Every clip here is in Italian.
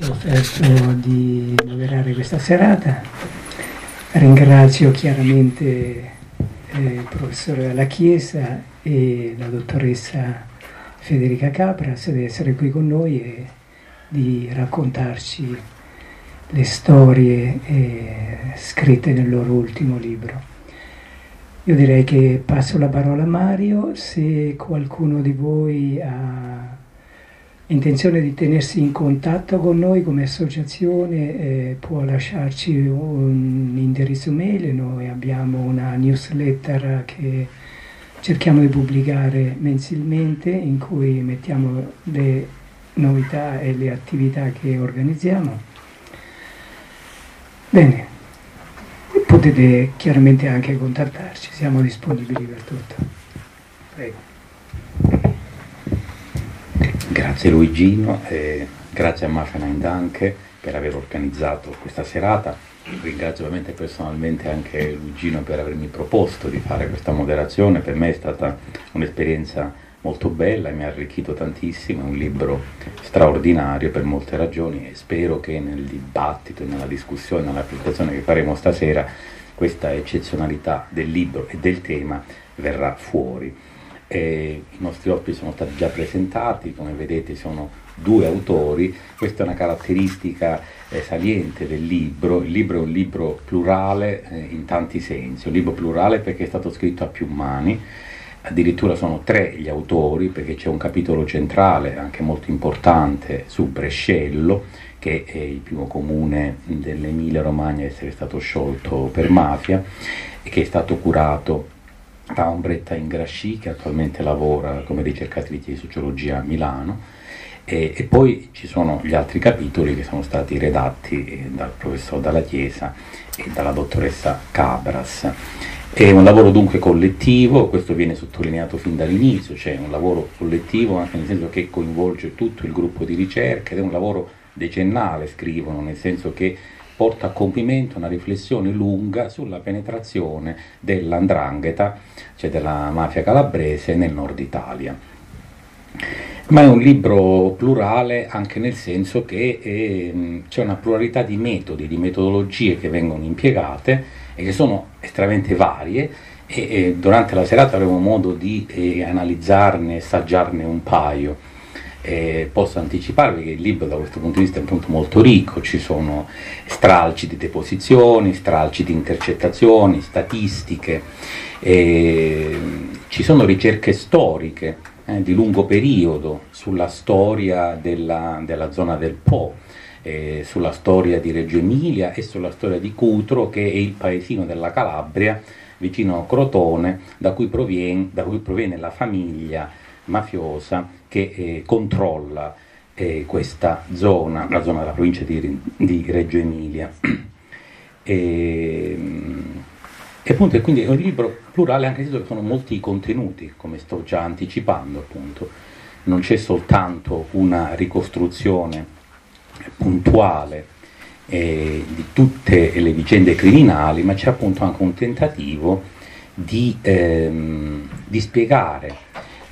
è offerto di moderare questa serata. Ringrazio chiaramente eh, il professore della Chiesa e la dottoressa Federica Capras di essere qui con noi e di raccontarci le storie eh, scritte nel loro ultimo libro. Io direi che passo la parola a Mario, se qualcuno di voi ha intenzione di tenersi in contatto con noi come associazione eh, può lasciarci un indirizzo mail, noi abbiamo una newsletter che cerchiamo di pubblicare mensilmente in cui mettiamo le novità e le attività che organizziamo. Bene, potete chiaramente anche contattarci, siamo disponibili per tutto. Prego. Grazie Luigino, eh, grazie a Mafia anche per aver organizzato questa serata. Ringrazio ovviamente personalmente anche Luigino per avermi proposto di fare questa moderazione, per me è stata un'esperienza molto bella e mi ha arricchito tantissimo, è un libro straordinario per molte ragioni e spero che nel dibattito, nella discussione, nella presentazione che faremo stasera questa eccezionalità del libro e del tema verrà fuori. Eh, I nostri ospiti sono stati già presentati, come vedete sono due autori, questa è una caratteristica eh, saliente del libro, il libro è un libro plurale eh, in tanti sensi, un libro plurale perché è stato scritto a più mani, addirittura sono tre gli autori perché c'è un capitolo centrale anche molto importante su Brescello che è il primo comune dell'Emilia Romagna a essere stato sciolto per mafia e che è stato curato da Ombretta Ingrasci che attualmente lavora come ricercatrice di sociologia a Milano e, e, poi ci sono gli altri capitoli che sono stati redatti eh, dal professor Dalla Chiesa e dalla dottoressa Cabras. È un lavoro dunque collettivo, questo viene sottolineato fin dall'inizio, cioè un lavoro collettivo anche nel senso che coinvolge tutto il gruppo di ricerca ed è un lavoro decennale, scrivono, nel senso che porta a compimento una riflessione lunga sulla penetrazione dell'andrangheta, cioè della mafia calabrese, nel nord Italia. Ma è un libro plurale anche nel senso che eh, c'è una pluralità di metodi, di metodologie che vengono impiegate e che sono estremamente varie e, e durante la serata avremo modo di eh, analizzarne, assaggiarne un paio. Eh, posso anticiparvi che il libro da questo punto di vista è appunto molto ricco, ci sono stralci di deposizioni, stralci di intercettazioni, statistiche, eh, ci sono ricerche storiche eh, di lungo periodo sulla storia della, della zona del Po, sulla storia di Reggio Emilia e sulla storia di Cutro che è il paesino della Calabria vicino a Crotone da cui proviene, da cui proviene la famiglia mafiosa che eh, controlla eh, questa zona, la zona della provincia di, di Reggio Emilia. e, e appunto, e quindi è un libro plurale anche se sono molti contenuti, come sto già anticipando appunto. Non c'è soltanto una ricostruzione puntuale eh, di tutte le vicende criminali, ma c'è appunto anche un tentativo di, ehm, di spiegare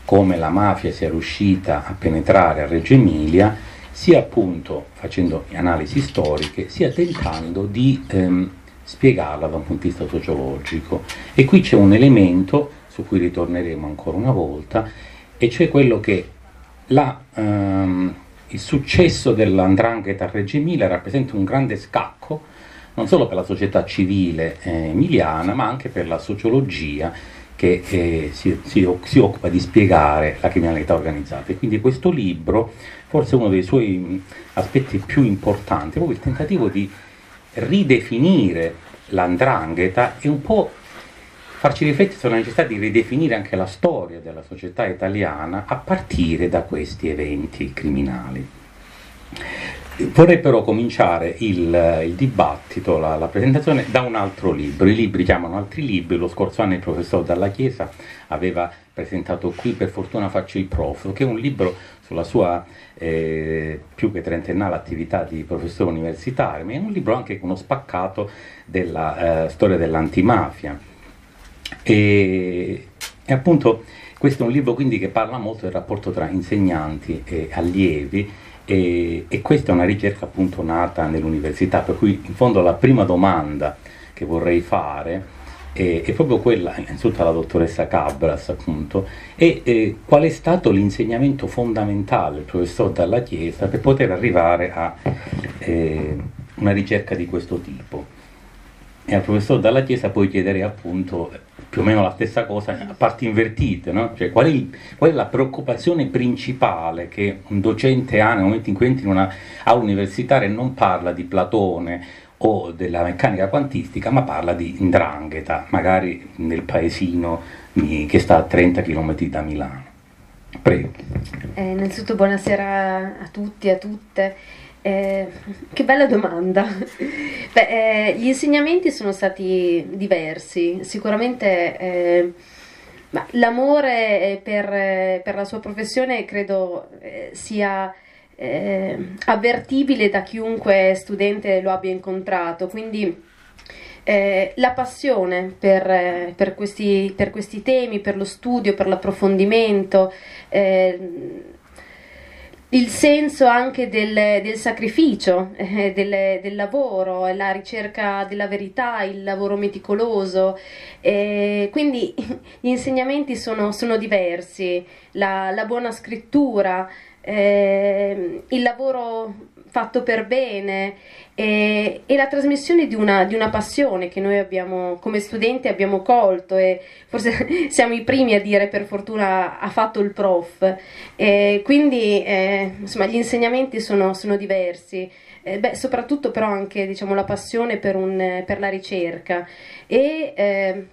come la mafia sia riuscita a penetrare a Reggio Emilia, sia appunto facendo analisi storiche, sia tentando di ehm, spiegarla da un punto di vista sociologico. E qui c'è un elemento su cui ritorneremo ancora una volta, e cioè quello che la, ehm, il successo dell'andrangheta a Reggio Emilia rappresenta un grande scacco, non solo per la società civile eh, emiliana, ma anche per la sociologia che eh, si, si, si, occupa di spiegare la criminalità organizzata. E quindi questo libro, forse uno dei suoi aspetti più importanti, è proprio il tentativo di ridefinire l'andrangheta e un po' farci riflettere sulla necessità di ridefinire anche la storia della società italiana a partire da questi eventi criminali. Vorrei però cominciare il, il dibattito, la, la, presentazione, da un altro libro. I libri chiamano altri libri. Lo scorso anno il professor Dalla Chiesa aveva presentato qui, per fortuna faccio il prof, che è un libro sulla sua eh, più che trentennale attività di professore universitario, ma è un libro anche con uno spaccato della eh, storia dell'antimafia. E, e appunto questo è un libro quindi che parla molto del rapporto tra insegnanti e allievi e, e, questa è una ricerca appunto nata nell'università, per cui in fondo la prima domanda che vorrei fare è, è proprio quella, innanzitutto alla dottoressa Cabras appunto, è, è qual è stato l'insegnamento fondamentale del professor Dalla Chiesa per poter arrivare a eh, una ricerca di questo tipo. E al professor Dalla Chiesa poi chiederei appunto più o meno la stessa cosa a parti invertite, no? cioè, qual, è qual, è la preoccupazione principale che un docente ha nel momento in cui entra in una aula universitaria e non parla di Platone o della meccanica quantistica, ma parla di indrangheta, magari nel paesino che sta a 30 km da Milano. Prego. Eh, innanzitutto buonasera a tutti e a tutte. Eh, che bella domanda. Beh, eh, gli insegnamenti sono stati diversi, sicuramente eh, l'amore per, per, la sua professione credo eh, sia eh, avvertibile da chiunque studente lo abbia incontrato, quindi eh, la passione per, eh, per, questi, per, questi, temi, per lo studio, per l'approfondimento, eh, il senso anche del, del sacrificio, eh, del, del, lavoro, la ricerca della verità, il lavoro meticoloso. Eh, quindi gli insegnamenti sono, sono diversi, la, la buona scrittura, eh, il lavoro fatto per bene e, e la trasmissione di una, di una, passione che noi abbiamo come studenti abbiamo colto e forse siamo i primi a dire per fortuna ha fatto il prof. E quindi eh, insomma gli insegnamenti sono, sono diversi. Eh, beh, soprattutto però anche diciamo, la passione per, un, per la ricerca. E eh,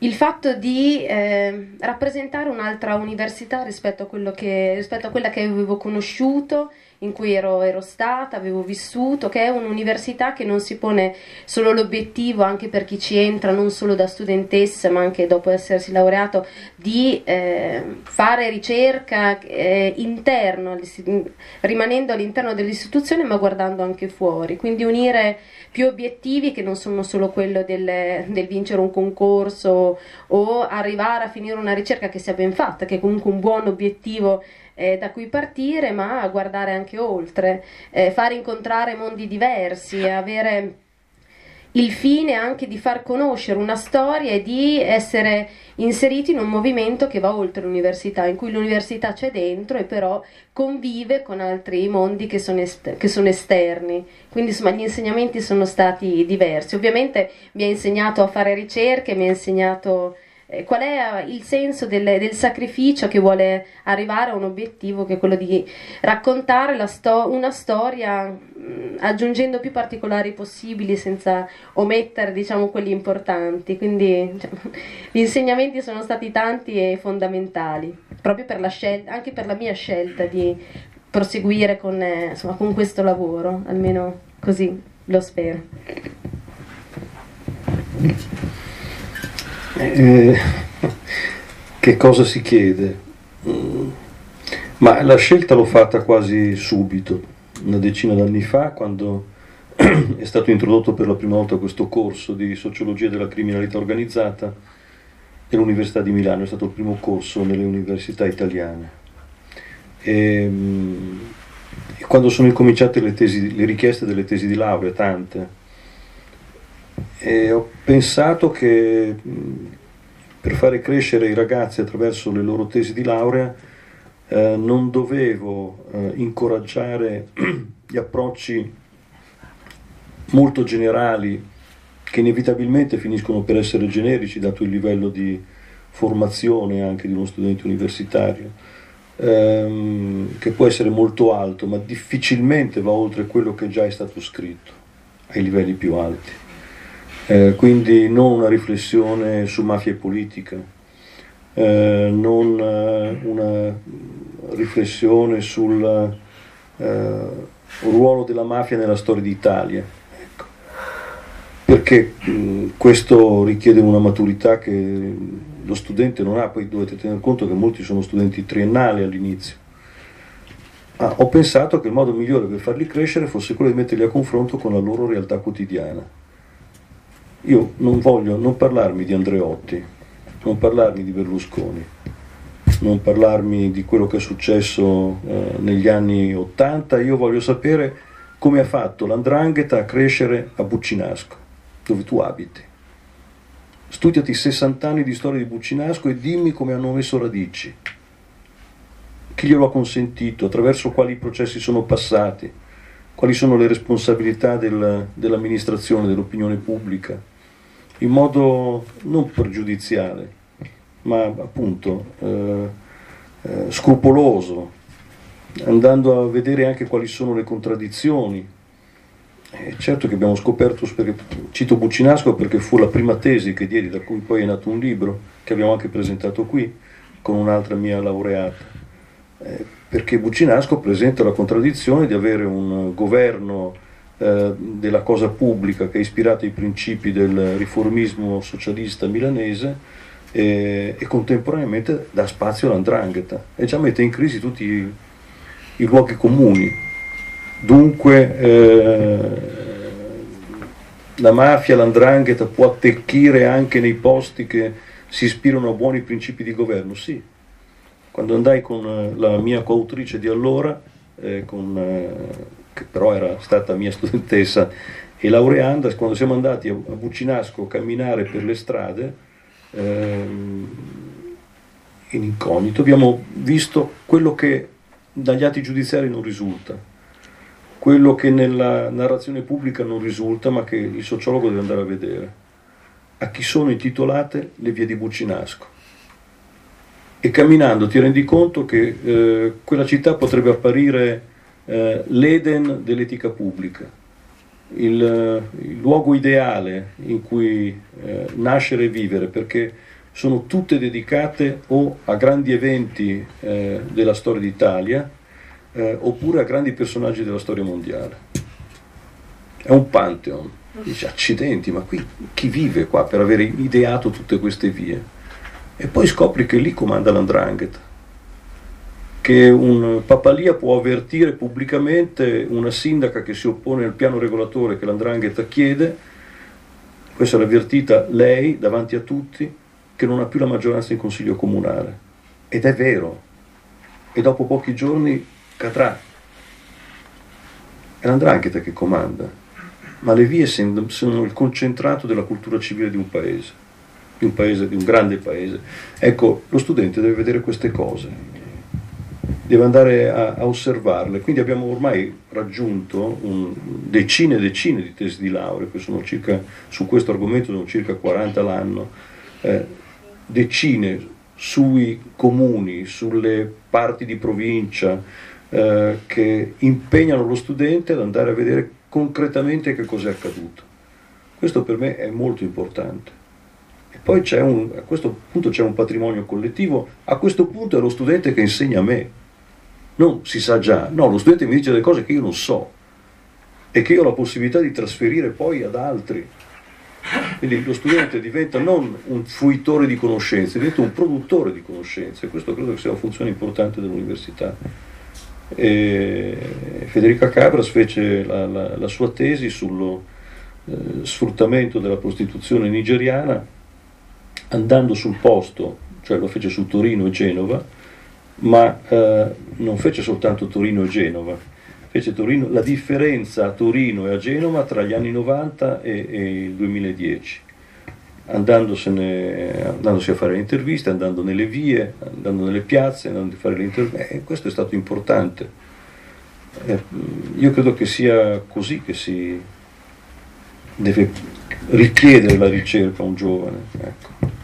il fatto di eh, rappresentare un'altra università rispetto a, che, rispetto a, quella che avevo conosciuto, in cui ero, ero, stata, avevo vissuto, che è un'università che non si pone solo l'obiettivo, anche per chi ci entra, non solo da studentessa, ma anche dopo essersi laureato, di eh, fare ricerca eh, interno, rimanendo all'interno dell'istituzione, ma guardando anche fuori. Quindi unire più obiettivi che non sono solo quello del, del, vincere un concorso o arrivare a finire una ricerca che sia ben fatta, che è comunque un buon obiettivo eh, da cui partire, ma guardare anche oltre, eh, fare incontrare mondi diversi, avere il fine anche di far conoscere una storia e di essere inseriti in un movimento che va oltre l'università, in cui l'università c'è dentro e però convive con altri mondi che sono, est- che sono esterni. Quindi insomma gli insegnamenti sono stati diversi. Ovviamente mi ha insegnato a fare ricerche, mi ha insegnato qual è il senso del, del, sacrificio che vuole arrivare a un obiettivo che è quello di raccontare sto- una storia mh, aggiungendo più particolari possibili senza omettere diciamo quelli importanti? Quindi diciamo, gli insegnamenti sono stati tanti e fondamentali proprio per la scelta anche per la mia scelta di proseguire con, eh, insomma, con questo lavoro almeno così lo spero eh, che cosa si chiede? Mm, ma la scelta l'ho fatta quasi subito, una decina d'anni fa, quando è stato introdotto per la prima volta questo corso di sociologia della criminalità organizzata nell'Università di Milano, è stato il primo corso nelle università italiane. E, mm, e quando sono incominciate le, tesi, le richieste delle tesi di laurea, tante, e ho pensato che per fare crescere i ragazzi attraverso le loro tesi di laurea eh, non dovevo eh, incoraggiare gli approcci molto generali che inevitabilmente finiscono per essere generici dato il livello di formazione anche di uno studente universitario, ehm, che può essere molto alto, ma difficilmente va oltre quello che già è stato scritto ai livelli più alti. Eh, quindi non una riflessione su mafia e politica, eh, non eh, una riflessione sul eh, ruolo della mafia nella storia d'Italia, ecco. perché mh, questo richiede una maturità che lo studente non ha, poi dovete tener conto che molti sono studenti triennali all'inizio. Ah, ho pensato che il modo migliore per farli crescere fosse quello di metterli a confronto con la loro realtà quotidiana io non voglio non parlarmi di Andreotti, non parlarmi di Berlusconi, non parlarmi di quello che è successo eh, negli anni Ottanta, io voglio sapere come ha fatto l'andrangheta a crescere a Buccinasco, dove tu abiti. Studiati 60 anni di storia di Buccinasco e dimmi come hanno messo radici. Chi glielo ha consentito, attraverso quali processi sono passati, quali sono le responsabilità del, dell'amministrazione, dell'opinione pubblica, in modo non pregiudiziale, ma appunto eh, eh, scrupoloso, andando a vedere anche quali sono le contraddizioni. E certo che abbiamo scoperto, cito Buccinasco perché fu la prima tesi che diedi, da cui poi è nato un libro che abbiamo anche presentato qui con un'altra mia laureata, eh, perché Buccinasco presenta la contraddizione di avere un governo eh, della cosa pubblica che è ispirato ai principi del riformismo socialista milanese e, e contemporaneamente dà spazio all'andrangheta e già mette in crisi tutti i, i luoghi comuni. Dunque eh, la mafia, l'andrangheta può attecchire anche nei posti che si ispirano a buoni principi di governo? Sì. Quando andai con eh, la mia coautrice di allora, eh, con, eh, che però era stata mia studentessa e laureanda, quando siamo andati a, a Buccinasco a camminare per le strade, ehm, in incognito, abbiamo visto quello che dagli atti giudiziari non risulta, quello che nella narrazione pubblica non risulta, ma che il sociologo deve andare a vedere. A chi sono intitolate le vie di Buccinasco. E camminando ti rendi conto che eh, quella città potrebbe apparire eh, l'Eden dell'etica pubblica, il, il luogo ideale in cui eh, nascere e vivere, perché sono tutte dedicate o a grandi eventi eh, della storia d'Italia eh, oppure a grandi personaggi della storia mondiale. È un pantheon. Dice accidenti, ma qui chi vive qua per aver ideato tutte queste vie? E poi scopri che lì comanda l'andrangheta che un Papalia può avvertire pubblicamente una sindaca che si oppone al piano regolatore che l'Andrangheta chiede, questa l'ha avvertita lei davanti a tutti, che non ha più la maggioranza in consiglio comunale. Ed è vero. E dopo pochi giorni cadrà. È l'Andrangheta che comanda. Ma le vie sono il concentrato della cultura civile di un paese, di un paese, di un grande paese. Ecco, lo studente deve vedere queste cose deve andare a, a, osservarle. Quindi abbiamo ormai raggiunto un, decine e decine di tesi di laurea, che sono circa, su questo argomento sono circa 40 l'anno, eh, decine sui comuni, sulle parti di provincia eh, che impegnano lo studente ad andare a vedere concretamente che cosa è accaduto. Questo per me è molto importante. Poi un, a questo punto c'è un patrimonio collettivo, a questo punto è lo studente che insegna a me, non si sa già, no, lo studente mi dice delle cose che io non so e che io ho la possibilità di trasferire poi ad altri. Quindi lo studente diventa non un fruitore di conoscenze, diventa un produttore di conoscenze. Questo credo che sia una funzione importante dell'università. E Federica Cabras fece la, la, la sua tesi sullo eh, sfruttamento della prostituzione nigeriana andando sul posto, cioè lo fece su Torino e Genova, ma eh, non fece soltanto Torino e Genova, fece Torino, la differenza a Torino e a Genova tra gli anni 90 e, e il 2010, andandosi a fare le interviste, andando nelle vie, andando nelle piazze, andando a fare le interviste, e questo è stato importante. Eh, io credo che sia così che si deve richiedere la ricerca a un giovane. Ecco.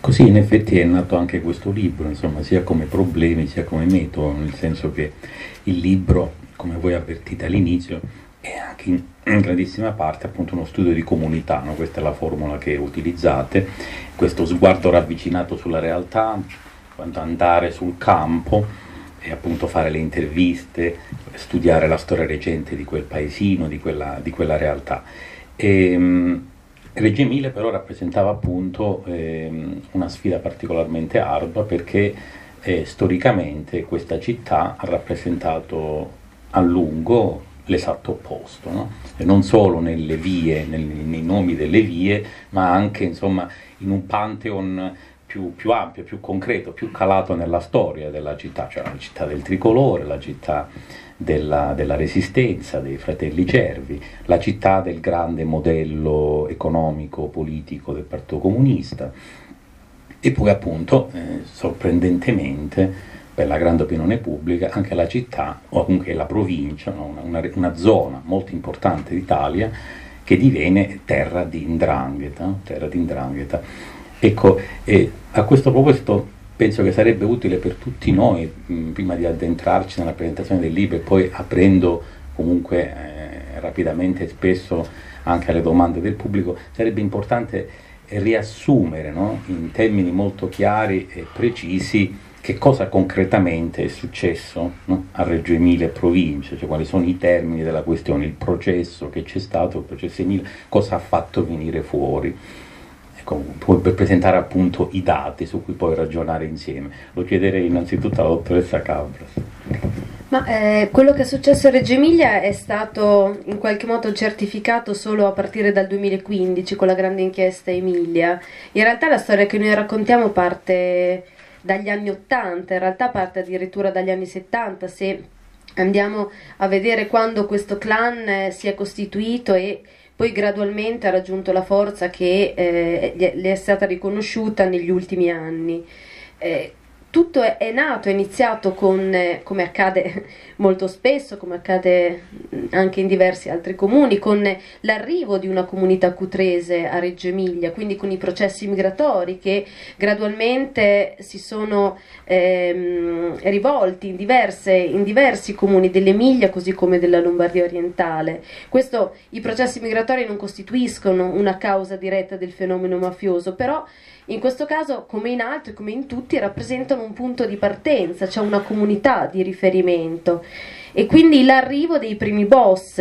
Così in effetti è nato anche questo libro, insomma, sia come problemi sia come metodo, nel senso che il libro, come voi avvertite all'inizio, è anche in, in grandissima parte appunto uno studio di comunità, no? questa è la formula che utilizzate, questo sguardo ravvicinato sulla realtà, andare sul campo e appunto fare le interviste, studiare la storia recente di quel paesino, di quella, di quella realtà. E, ehm, Reggio Emilia però rappresentava appunto ehm, una sfida particolarmente ardua perché eh, storicamente questa città ha rappresentato a lungo l'esatto opposto, no? non solo nelle vie, nel, nei nomi delle vie, ma anche insomma, in un pantheon più, più, ampio, più concreto, più calato nella storia della città, cioè la città del tricolore, la città della, della, resistenza, dei fratelli Cervi, la città del grande modello economico, politico del Partito Comunista e poi appunto, eh, sorprendentemente, per la grande opinione pubblica, anche la città o comunque la provincia, no? una, una, una, zona molto importante d'Italia che diviene terra di indrangheta. Terra di indrangheta. Ecco, e a questo proposito penso che sarebbe utile per tutti noi, mh, prima di addentrarci nella presentazione del libro e poi aprendo comunque eh, rapidamente e spesso anche alle domande del pubblico, sarebbe importante riassumere no? in termini molto chiari e precisi che cosa concretamente è successo no? a Reggio Emilia e provincia, cioè quali sono i termini della questione, il processo che c'è stato, il processo Emilia, cosa ha fatto venire fuori per presentare appunto i dati su cui poi ragionare insieme. Lo chiederei innanzitutto alla dottoressa Cabras. Ma eh, quello che è successo a Reggio Emilia è stato in qualche modo certificato solo a partire dal 2015 con la grande inchiesta Emilia. In realtà la storia che noi raccontiamo parte dagli anni 80, in realtà parte addirittura dagli anni 70, se andiamo a vedere quando questo clan eh, si è costituito e poi gradualmente ha raggiunto la forza che eh, le è stata riconosciuta negli ultimi anni. Eh, tutto è, è, nato, è iniziato con, eh, come accade molto spesso, come accade anche in diversi altri comuni, con l'arrivo di una comunità cutrese a Reggio Emilia, quindi con i processi migratori che gradualmente si sono ehm, rivolti in, diverse, in diversi comuni dell'Emilia così come della Lombardia orientale. Questo, I processi migratori non costituiscono una causa diretta del fenomeno mafioso, però in questo caso, come in altri, come in tutti, rappresentano un punto di partenza, cioè una comunità di riferimento e quindi l'arrivo dei primi boss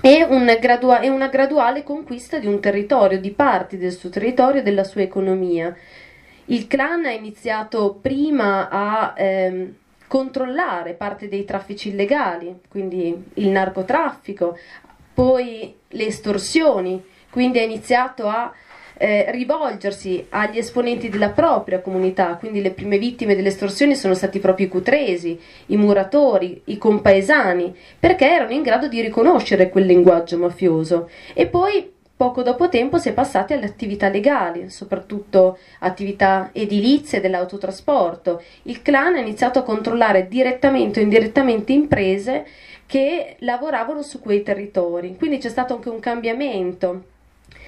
è, un gradua- è una graduale conquista di un territorio, di parti del suo territorio e della sua economia. Il clan ha iniziato prima a ehm, controllare parte dei traffici illegali, quindi il narcotraffico, poi le estorsioni, quindi ha iniziato a eh, rivolgersi agli esponenti della propria comunità, quindi le prime vittime delle estorsioni sono stati proprio i cutresi, i muratori, i compaesani, perché erano in grado di riconoscere quel linguaggio mafioso. E poi Poco dopo tempo si è passati alle attività legali, soprattutto attività edilizie dell'autotrasporto. Il clan ha iniziato a controllare direttamente o indirettamente imprese che lavoravano su quei territori. Quindi c'è stato anche un cambiamento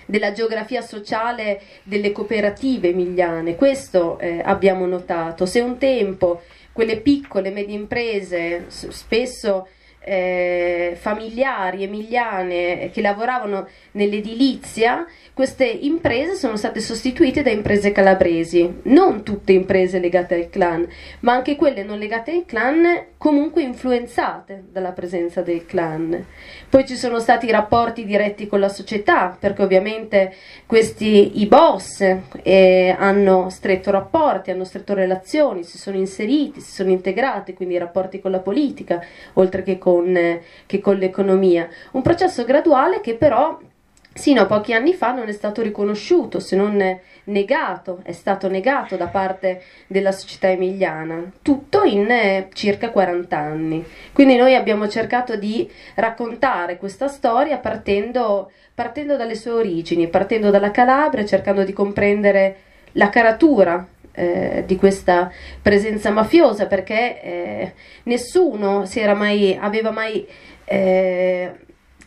della geografia sociale delle cooperative emiliane. Questo eh, abbiamo notato. Se un tempo quelle piccole medie imprese spesso eh, familiari emiliane che lavoravano nell'edilizia, queste imprese sono state sostituite da imprese calabresi, non tutte imprese legate al clan, ma anche quelle non legate al clan comunque influenzate dalla presenza del clan. Poi ci sono stati i rapporti diretti con la società, perché ovviamente questi i boss eh, hanno stretto rapporti, hanno stretto relazioni, si sono inseriti, si sono integrati, quindi i rapporti con la politica, oltre che con, eh, che con l'economia. Un processo graduale che però sino a pochi anni fa non è stato riconosciuto, se non negato, è stato negato da parte della società emiliana, tutto in eh, circa 40 anni. Quindi noi abbiamo cercato di raccontare questa storia partendo, partendo dalle sue origini, partendo dalla Calabria, cercando di comprendere la caratura eh, di questa presenza mafiosa perché eh, nessuno mai, aveva mai eh,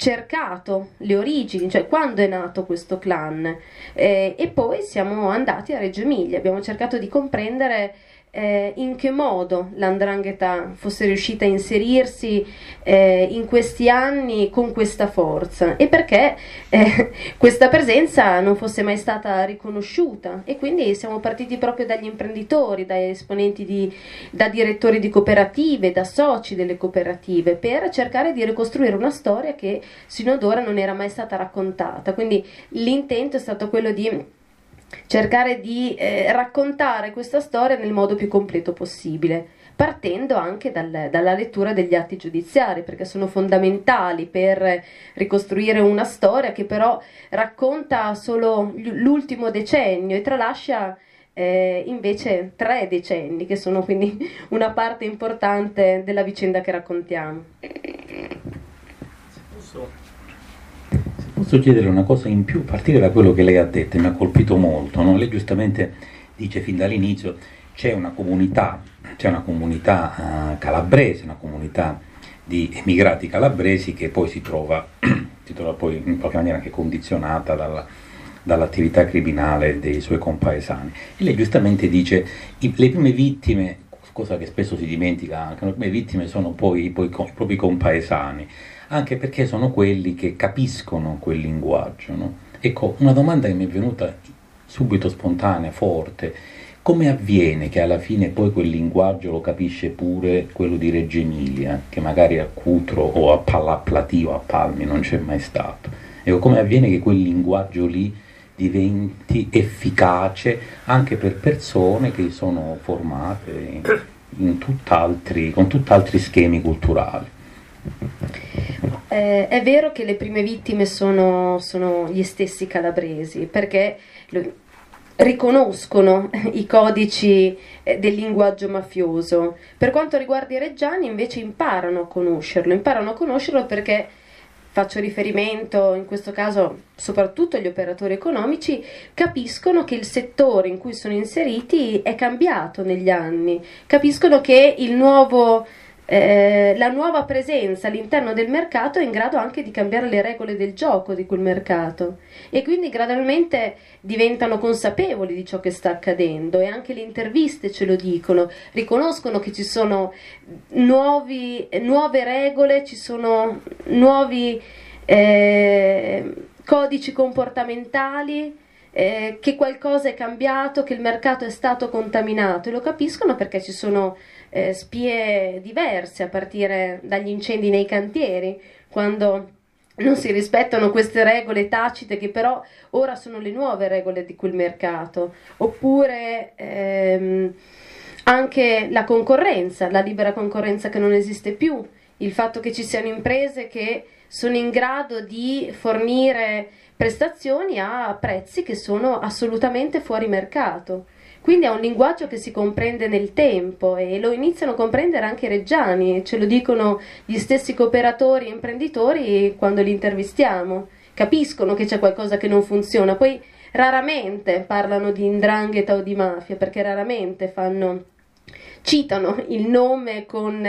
cercato le origini, cioè quando è nato questo clan. Eh, e poi siamo andati a Reggio Emilia, abbiamo cercato di comprendere eh, in che modo l'andrangheta fosse riuscita a inserirsi eh, in questi anni con questa forza? E perché eh, questa presenza non fosse mai stata riconosciuta? E quindi siamo partiti proprio dagli imprenditori, da esponenti di, da direttori di cooperative, da soci delle cooperative per cercare di ricostruire una storia che sino ad ora non era mai stata raccontata. Quindi l'intento è stato quello di cercare di eh, raccontare questa storia nel modo più completo possibile, partendo anche dal, dalla lettura degli atti giudiziari, perché sono fondamentali per ricostruire una storia che però racconta solo l'ultimo decennio e tralascia eh, invece tre decenni, che sono quindi una parte importante della vicenda che raccontiamo. Posso chiedere una cosa in più, a partire da quello che lei ha detto, mi ha colpito molto, no? lei giustamente dice fin dall'inizio c'è una comunità, c'è una comunità uh, calabrese, una comunità di emigrati calabresi che poi si trova, si trova poi in qualche maniera anche condizionata dalla, dall'attività criminale dei suoi compaesani. E lei giustamente dice che le prime vittime, cosa che spesso si dimentica anche, le prime vittime sono poi, poi i propri compaesani, anche perché sono quelli che capiscono quel linguaggio. No? Ecco, una domanda che mi è venuta subito spontanea, forte, come avviene che alla fine poi quel linguaggio lo capisce pure quello di Reggio Emilia, che magari a Cutro o a Pallaplatì a Palmi non c'è mai stato? Ecco, come avviene che quel linguaggio lì diventi efficace anche per persone che sono formate in tutt'altri, con tutt'altri schemi culturali? Eh, è vero che le prime vittime sono, sono gli stessi calabresi, perché riconoscono i codici eh, del linguaggio mafioso. Per quanto riguarda i reggiani invece imparano a conoscerlo, imparano a conoscerlo perché faccio riferimento in questo caso soprattutto agli operatori economici, capiscono che il settore in cui sono inseriti è cambiato negli anni, capiscono che il nuovo eh, la nuova presenza all'interno del mercato è in grado anche di cambiare le regole del gioco di quel mercato. E quindi gradualmente diventano consapevoli di ciò che sta accadendo e anche le interviste ce lo dicono, riconoscono che ci sono nuovi, nuove regole, ci sono nuovi eh, codici comportamentali eh, che qualcosa è cambiato, che il mercato è stato contaminato. E lo capiscono perché ci sono eh, spie diverse a partire dagli incendi nei cantieri, quando non si rispettano queste regole tacite che però ora sono le nuove regole di quel mercato, oppure ehm, anche la concorrenza, la libera concorrenza che non esiste più, il fatto che ci siano imprese che sono in grado di fornire prestazioni a prezzi che sono assolutamente fuori mercato. Quindi è un linguaggio che si comprende nel tempo e lo iniziano a comprendere anche i reggiani, ce lo dicono gli stessi cooperatori e imprenditori quando li intervistiamo. Capiscono che c'è qualcosa che non funziona, poi raramente parlano di indrangheta o di mafia, perché raramente fanno, citano il nome con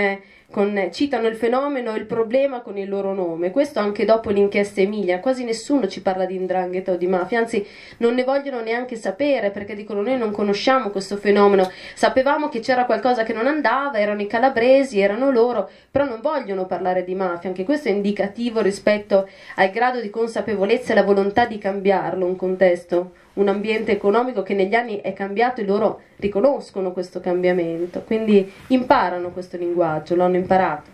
con, citano il fenomeno e il problema con il loro nome. Questo anche dopo l'inchiesta Emilia. Quasi nessuno ci parla di indrangheta o di mafia, anzi non ne vogliono neanche sapere perché dicono noi non conosciamo questo fenomeno. Sapevamo che c'era qualcosa che non andava, erano i calabresi, erano loro, però non vogliono parlare di mafia. Anche questo è indicativo rispetto al grado di consapevolezza e la volontà di cambiarlo un contesto un ambiente economico che negli anni è cambiato e loro riconoscono questo cambiamento, quindi imparano questo linguaggio, lo hanno imparato.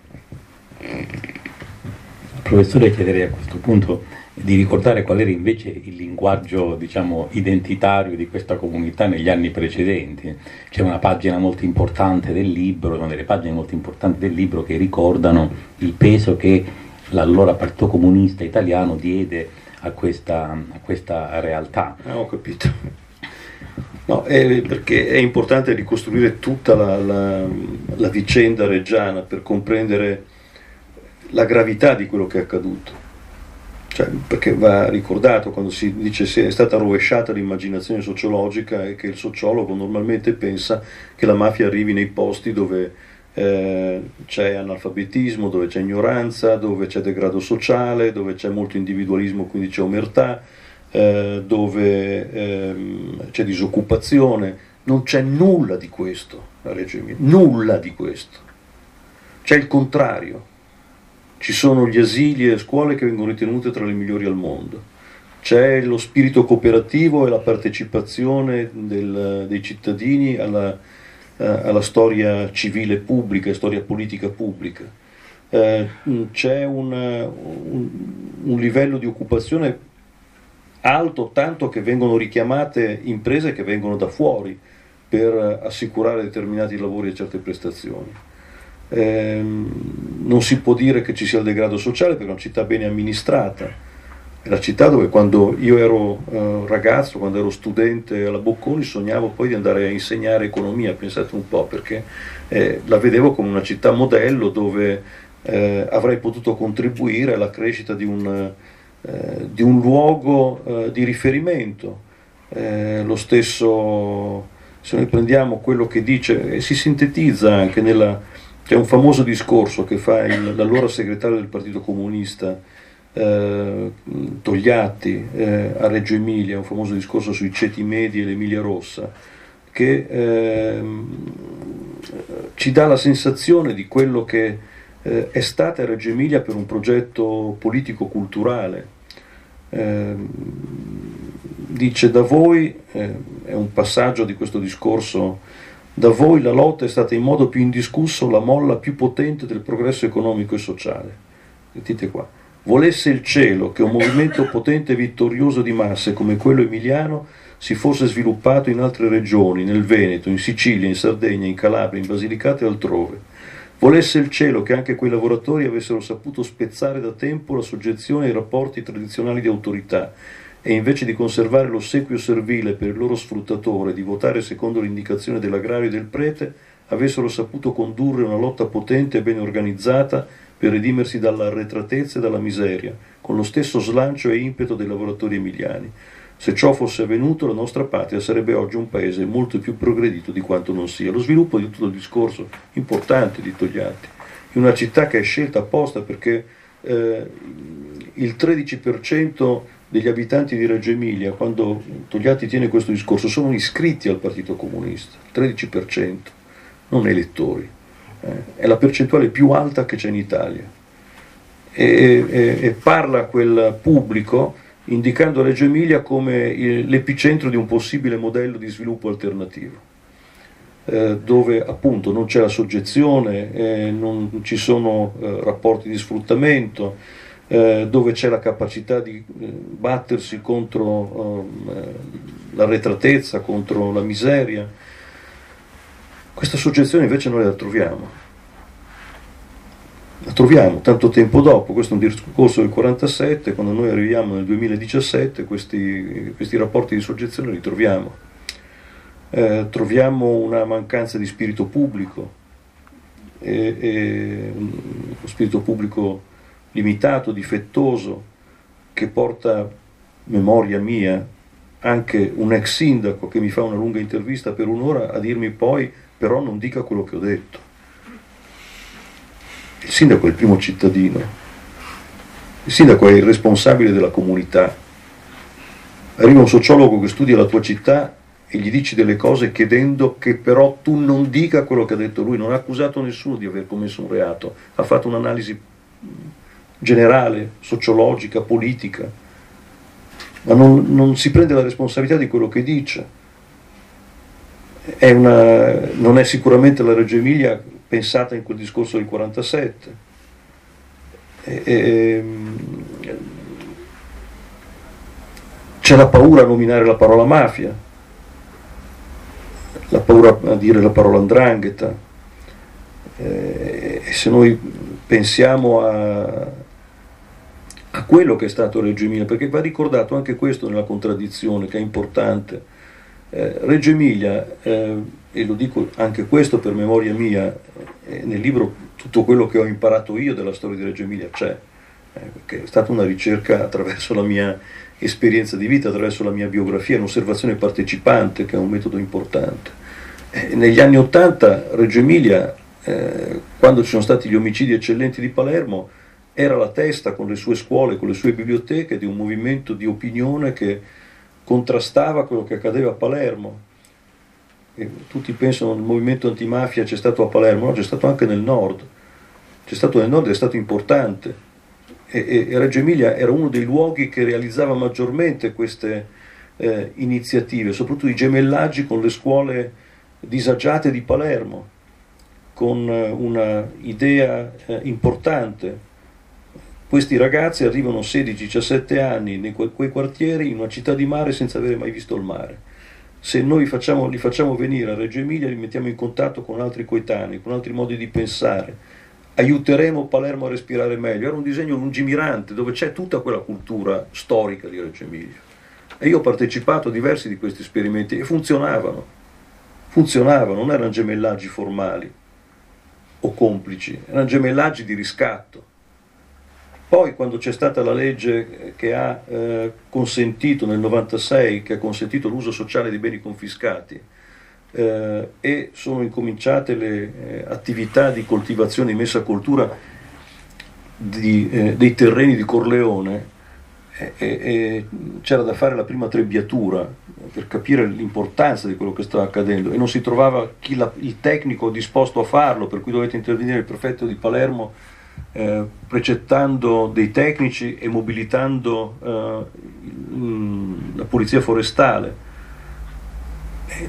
Professore, chiederei a questo punto di ricordare qual era invece il linguaggio diciamo, identitario di questa comunità negli anni precedenti. C'è una pagina molto importante del libro, una delle pagine molto importanti del libro che ricordano il peso che l'allora Partito Comunista Italiano diede a questa, a questa realtà. Ah, ho capito. No, è perché è importante ricostruire tutta la, la, la, vicenda reggiana per comprendere la gravità di quello che è accaduto. Cioè, perché va ricordato quando si dice che è stata rovesciata l'immaginazione sociologica e che il sociologo normalmente pensa che la mafia arrivi nei posti dove eh, c'è analfabetismo, dove c'è ignoranza, dove c'è degrado sociale, dove c'è molto individualismo, quindi c'è omertà, eh, dove ehm, c'è disoccupazione. Non c'è nulla di questo a Emilia, nulla di questo. C'è il contrario. Ci sono gli asili e le scuole che vengono ritenute tra le migliori al mondo. C'è lo spirito cooperativo e la partecipazione del, dei cittadini alla, alla storia civile pubblica, storia politica pubblica. Eh, c'è un, un, un livello di occupazione alto tanto che vengono richiamate imprese che vengono da fuori per assicurare determinati lavori e certe prestazioni. Eh, non si può dire che ci sia il degrado sociale perché è una città bene amministrata, la città dove quando io ero eh, ragazzo, quando ero studente alla Bocconi, sognavo poi di andare a insegnare economia, pensate un po', perché eh, la vedevo come una città modello dove eh, avrei potuto contribuire alla crescita di un, eh, di un luogo eh, di riferimento. Eh, lo stesso, se noi prendiamo quello che dice, e si sintetizza anche nella... C'è un famoso discorso che fa il, l'allora segretario del Partito Comunista, eh, Togliatti, eh, a Reggio Emilia, un famoso discorso sui ceti medi e l'Emilia Rossa, che eh, ci dà la sensazione di quello che eh, è stata Reggio Emilia per un progetto politico-culturale. Eh, dice da voi, eh, è un passaggio di questo discorso, da voi la lotta è stata in modo più indiscusso la molla più potente del progresso economico e sociale. Sentite qua. Volesse il cielo che un movimento potente e vittorioso di masse come quello emiliano si fosse sviluppato in altre regioni, nel Veneto, in Sicilia, in Sardegna, in Calabria, in Basilicata e altrove. Volesse il cielo che anche quei lavoratori avessero saputo spezzare da tempo la soggezione ai rapporti tradizionali di autorità e invece di conservare l'ossequio servile per il loro sfruttatore, di votare secondo l'indicazione dell'agrario e del prete, avessero saputo condurre una lotta potente e ben organizzata per redimersi dalla arretratezza e dalla miseria, con lo stesso slancio e impeto dei lavoratori emiliani. Se ciò fosse avvenuto, la nostra patria sarebbe oggi un paese molto più progredito di quanto non sia. Lo sviluppo di tutto il discorso importante di Togliatti, in una città che è scelta apposta perché eh, il 13% degli abitanti di Reggio Emilia, quando Togliatti tiene questo discorso, sono iscritti al Partito Comunista, 13%, non elettori. Eh, è la percentuale più alta che c'è in Italia. E, e, e parla a quel pubblico indicando Reggio Emilia come l'epicentro di un possibile modello di sviluppo alternativo, eh, dove appunto non c'è la soggezione, eh, non ci sono eh, rapporti di sfruttamento, eh, dove c'è la capacità di eh, battersi contro eh, l'arretratezza, contro la miseria. Questa soggezione invece noi la troviamo la troviamo tanto tempo dopo, questo è un discorso del 47, quando noi arriviamo nel 2017 questi, questi rapporti di soggezione li troviamo. Eh, troviamo una mancanza di spirito pubblico, e, e uno spirito pubblico limitato, difettoso, che porta, memoria mia, anche un ex sindaco che mi fa una lunga intervista per un'ora a dirmi poi però non dica quello che ho detto. Il sindaco è il primo cittadino, il sindaco è il responsabile della comunità. Arriva un sociologo che studia la tua città e gli dici delle cose chiedendo che però tu non dica quello che ha detto lui, non ha accusato nessuno di aver commesso un reato, ha fatto un'analisi generale, sociologica, politica, ma non, non si prende la responsabilità di quello che dice. È una, non è sicuramente la Reggio Emilia pensata in quel discorso del 47. E, e, ehm, c'è la paura a nominare la parola mafia, la paura a dire la parola andrangheta. E se noi pensiamo a, a quello che è stato Reggio Emilia, perché va ricordato anche questo nella contraddizione che è importante. Eh, Reggio Emilia eh, e lo dico anche questo per memoria mia, eh, nel libro tutto quello che ho imparato io della storia di Reggio Emilia c'è, eh, perché è stata una ricerca attraverso la mia esperienza di vita, attraverso la mia biografia, un'osservazione partecipante che è un metodo importante. Eh, negli anni Ottanta Reggio Emilia, eh, quando ci sono stati gli omicidi eccellenti di Palermo, era la testa con le sue scuole, con le sue biblioteche di un movimento di opinione che contrastava quello che accadeva a Palermo tutti pensano il movimento antimafia c'è stato a Palermo, no, c'è stato anche nel nord, c'è stato nel nord è stato importante. E, e, Reggio Emilia era uno dei luoghi che realizzava maggiormente queste eh, iniziative, soprattutto i gemellaggi con le scuole disagiate di Palermo, con eh, una idea eh, importante. Questi ragazzi arrivano 16-17 anni in quei quartieri in una città di mare senza avere mai visto il mare se noi facciamo, li facciamo venire a Reggio Emilia, li mettiamo in contatto con altri coetanei, con altri modi di pensare, aiuteremo Palermo a respirare meglio, era un disegno lungimirante dove c'è tutta quella cultura storica di Reggio Emilia. E io ho partecipato a diversi di questi esperimenti e funzionavano, funzionavano, non erano gemellaggi formali o complici, erano gemellaggi di riscatto. Poi quando c'è stata la legge che ha eh, consentito nel 96, che ha consentito l'uso sociale dei beni confiscati, eh, e sono incominciate le eh, attività di coltivazione e messa a coltura di, eh, dei terreni di Corleone c'era da fare la prima trebbiatura per capire l'importanza di quello che stava accadendo e non si trovava la, il tecnico disposto a farlo, per cui dovete intervenire il prefetto di Palermo eh, precettando dei tecnici e mobilitando eh, la polizia forestale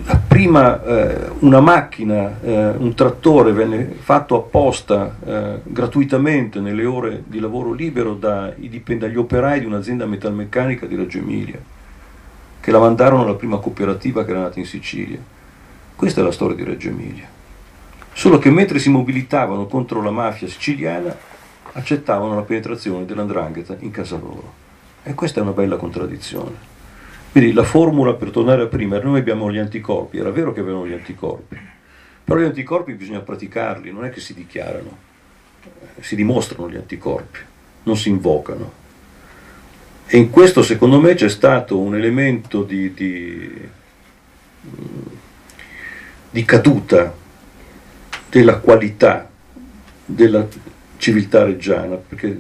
la prima, eh, una macchina, eh, un trattore venne fatto apposta eh, gratuitamente nelle ore di lavoro libero dai, dagli operai di un'azienda metalmeccanica di Reggio Emilia, che la mandarono alla prima cooperativa che era nata in Sicilia. Questa è la storia di Reggio Emilia. Solo che mentre si mobilitavano contro la mafia siciliana, accettavano la penetrazione dell'andrangheta in casa loro. E questa è una bella contraddizione. Quindi la formula per tornare a prima, noi abbiamo gli anticorpi, era vero che avevano gli anticorpi, però gli anticorpi bisogna praticarli, non è che si dichiarano, eh, si dimostrano gli anticorpi, non si invocano. E in questo secondo me c'è stato un elemento di, di, di caduta della qualità della civiltà reggiana, perché eh,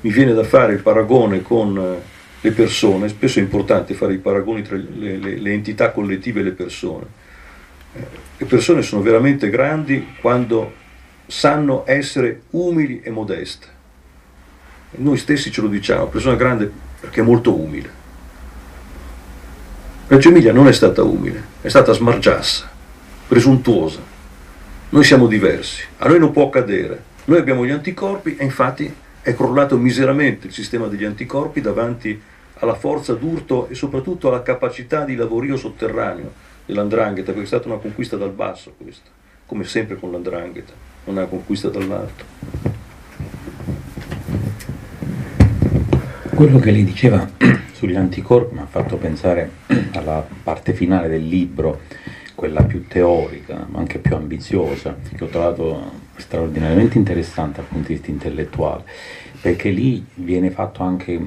mi viene da fare il paragone con eh, le persone, spesso è importante fare i paragoni tra le, le, le entità collettive e le persone. Eh, le persone sono veramente grandi quando sanno essere umili e modeste. Noi stessi ce lo diciamo, persona grande perché è molto umile. Reggio Emilia non è stata umile, è stata smargiassa, presuntuosa. Noi siamo diversi, a noi non può accadere. Noi abbiamo gli anticorpi e infatti è crollato miseramente il sistema degli anticorpi davanti alla forza d'urto e soprattutto alla capacità di lavorio sotterraneo dell'andrangheta, perché è stata una conquista dal basso questa, come sempre con l'andrangheta, non è una conquista dall'alto. Quello che lei diceva sugli anticorpi mi ha fatto pensare alla parte finale del libro, quella più teorica, ma anche più ambiziosa, che ho trovato straordinariamente interessante dal punto di vista intellettuale, perché lì viene fatto anche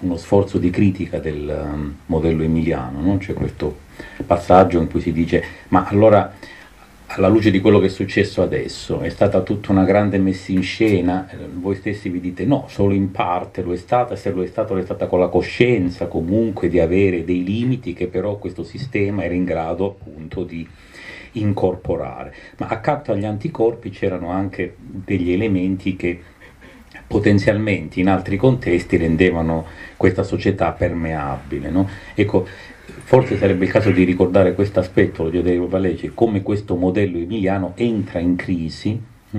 uno sforzo di critica del um, modello emiliano, no? c'è questo passaggio in cui si dice ma allora alla luce di quello che è successo adesso è stata tutta una grande messa in scena, eh, voi stessi vi dite no, solo in parte lo è stata, se lo è stato lo è stata con la coscienza comunque di avere dei limiti che però questo sistema era in grado appunto di incorporare, ma accanto agli anticorpi c'erano anche degli elementi che potenzialmente in altri contesti rendevano questa società permeabile. No? Ecco, forse sarebbe il caso di ricordare questo aspetto, lo dicevo Valeci, come questo modello emiliano entra in crisi, hm?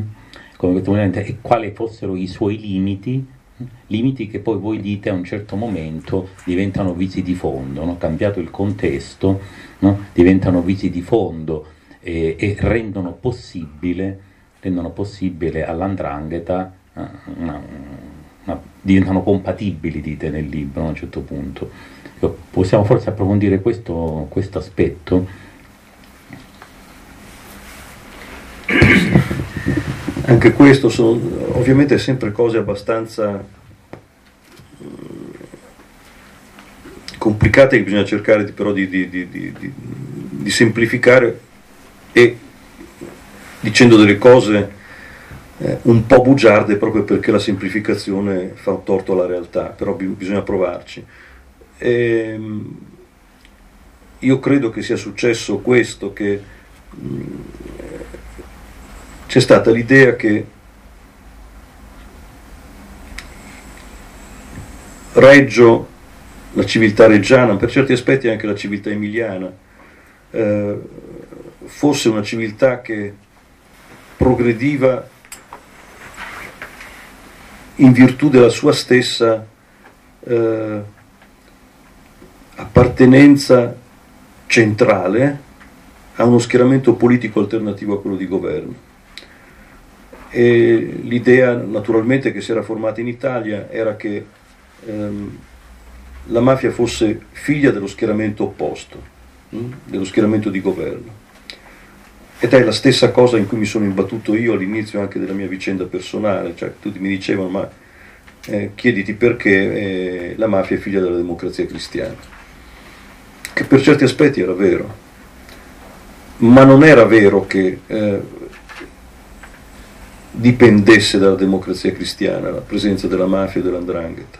modello, e quali fossero i suoi limiti, hm? limiti che poi voi dite a un certo momento diventano vizi di fondo, no? cambiato il contesto, no? diventano vizi di fondo e, e rendono, possibile, rendono possibile all'andrangheta una, una, diventano compatibili, dite nel libro a un certo punto. Possiamo forse approfondire questo aspetto? Anche questo sono ovviamente sempre cose abbastanza mm, complicate che bisogna cercare di, però di, di, di, semplificare e dicendo delle cose eh, un po' bugiarde proprio perché la semplificazione fa torto alla realtà, però bi- bisogna provarci. Ehm, io credo che sia successo questo, che mm, c'è stata l'idea che Reggio, la civiltà reggiana, per certi aspetti anche la civiltà emiliana, eh, fosse una civiltà che progrediva in virtù della sua stessa eh, appartenenza centrale a uno schieramento politico alternativo a quello di governo. e l'idea naturalmente che si era formata in Italia era che ehm, la mafia fosse figlia dello schieramento opposto, hm? dello schieramento di governo. Ed è la stessa cosa in cui mi sono imbattuto io all'inizio anche della mia vicenda personale, cioè tutti mi dicevano ma eh, chiediti perché eh, la mafia è figlia della democrazia cristiana, che per certi aspetti era vero, ma non era vero che eh, dipendesse dalla democrazia cristiana la presenza della mafia e dell'andrangheta,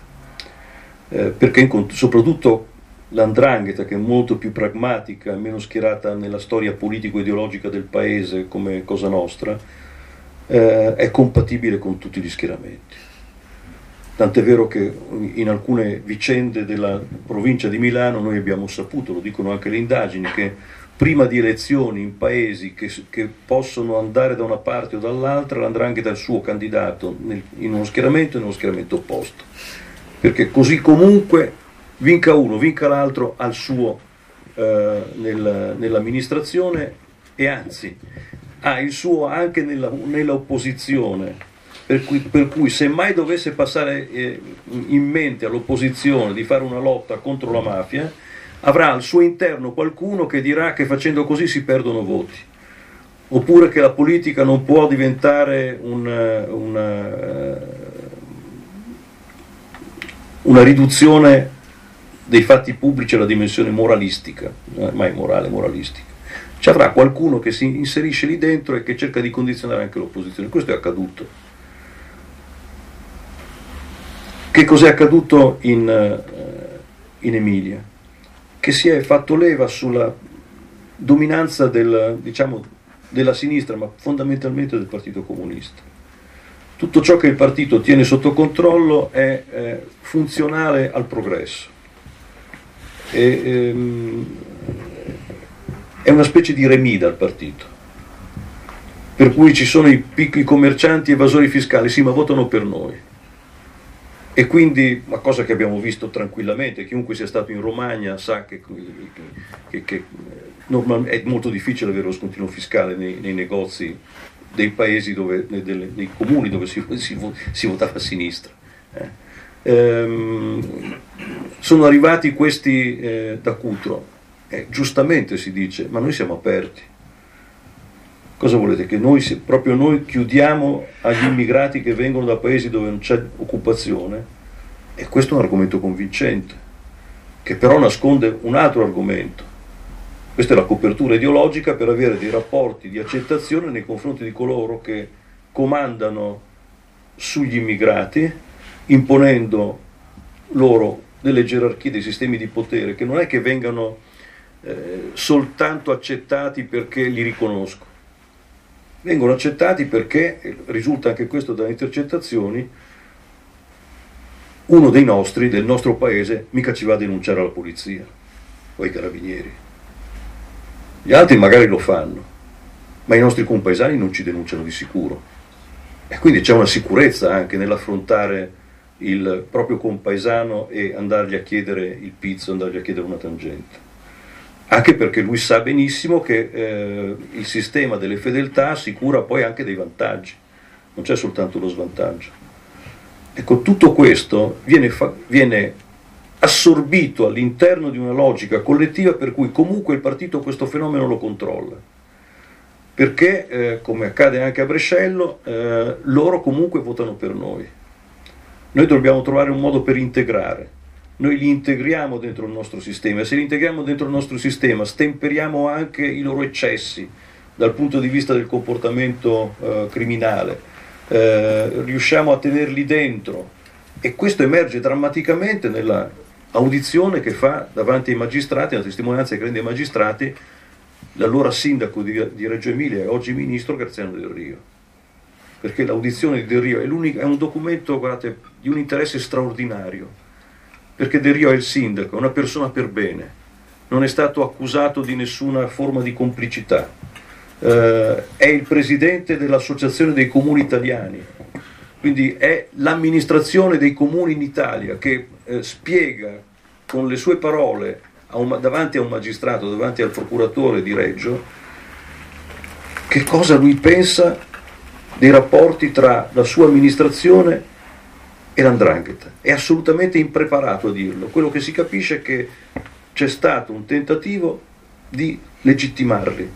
eh, perché in, soprattutto l'andrangheta che è molto più pragmatica, meno schierata nella storia politico-ideologica del paese come cosa nostra, eh, è compatibile con tutti gli schieramenti. Tant'è vero che in alcune vicende della provincia di Milano noi abbiamo saputo, lo dicono anche le indagini, che prima di elezioni in paesi che, che possono andare da una parte o dall'altra, l'andrangheta è il suo candidato nel, in uno schieramento e nello schieramento opposto. Perché così comunque vinca uno, vinca l'altro al suo eh, nel, nell'amministrazione e anzi ha il suo anche nella, nell'opposizione. Per cui, per cui, se mai dovesse passare eh, in mente all'opposizione di fare una lotta contro la mafia, avrà al suo interno qualcuno che dirà che facendo così si perdono voti, oppure che la politica non può diventare una, una, una riduzione dei fatti pubblici alla dimensione moralistica, è mai morale, moralistica. Ci avrà qualcuno che si inserisce lì dentro e che cerca di condizionare anche l'opposizione. Questo è accaduto. Che cos'è accaduto in, eh, in Emilia? Che si è fatto leva sulla dominanza del, diciamo, della sinistra, ma fondamentalmente del Partito Comunista. Tutto ciò che il partito tiene sotto controllo è, è funzionale al progresso e, ehm, è una specie di remida al partito. Per cui ci sono i piccoli commercianti evasori fiscali, sì, ma votano per noi. E quindi, una cosa che abbiamo visto tranquillamente, chiunque sia stato in Romagna sa che, che, che è molto difficile avere lo scontino fiscale nei, nei negozi dei paesi, dove, nei, nei comuni dove si, si, si votava a sinistra. Eh ehm, sono arrivati questi eh, da Cutro. Eh, giustamente si dice, ma noi siamo aperti. Cosa volete? Che noi, proprio noi chiudiamo agli immigrati che vengono da paesi dove non c'è occupazione? E questo è un argomento convincente, che però nasconde un altro argomento. Questa è la copertura ideologica per avere dei rapporti di accettazione nei confronti di coloro che comandano sugli immigrati imponendo loro delle gerarchie, dei sistemi di potere che non è che vengano eh, soltanto accettati perché li riconosco, vengono accettati perché, risulta anche questo dalle intercettazioni, uno dei nostri, del nostro paese, mica ci va a denunciare alla polizia o ai carabinieri. Gli altri magari lo fanno, ma i nostri compaesani non ci denunciano di sicuro. E quindi c'è una sicurezza anche nell'affrontare il proprio compaesano e andargli a chiedere il pizzo, andargli a chiedere una tangente. Anche perché lui sa benissimo che eh, il sistema delle fedeltà assicura poi anche dei vantaggi, non c'è soltanto lo svantaggio. Ecco, tutto questo viene, fa- viene assorbito all'interno di una logica collettiva per cui comunque il partito questo fenomeno lo controlla. Perché, eh, come accade anche a Brescello, eh, loro comunque votano per noi noi dobbiamo trovare un modo per integrare. Noi li integriamo dentro il nostro sistema e se li integriamo dentro il nostro sistema stemperiamo anche i loro eccessi dal punto di vista del comportamento eh, criminale, eh, riusciamo a tenerli dentro. E questo emerge drammaticamente nella audizione che fa davanti ai magistrati, la testimonianza che rende magistrati l'allora sindaco di, di Reggio Emilia e oggi ministro Graziano Del Rio. Perché l'audizione di Del Rio è, è un documento guardate, di un interesse straordinario, perché Del Rio è il sindaco, è una persona per bene, non è stato accusato di nessuna forma di complicità, eh, è il presidente dell'Associazione dei Comuni Italiani, quindi è l'amministrazione dei comuni in Italia che eh, spiega con le sue parole a un, davanti a un magistrato, davanti al procuratore di Reggio, che cosa lui pensa dei rapporti tra la sua amministrazione e l'andrangheta. È assolutamente impreparato a dirlo. Quello che si capisce è che c'è stato un tentativo di legittimarli,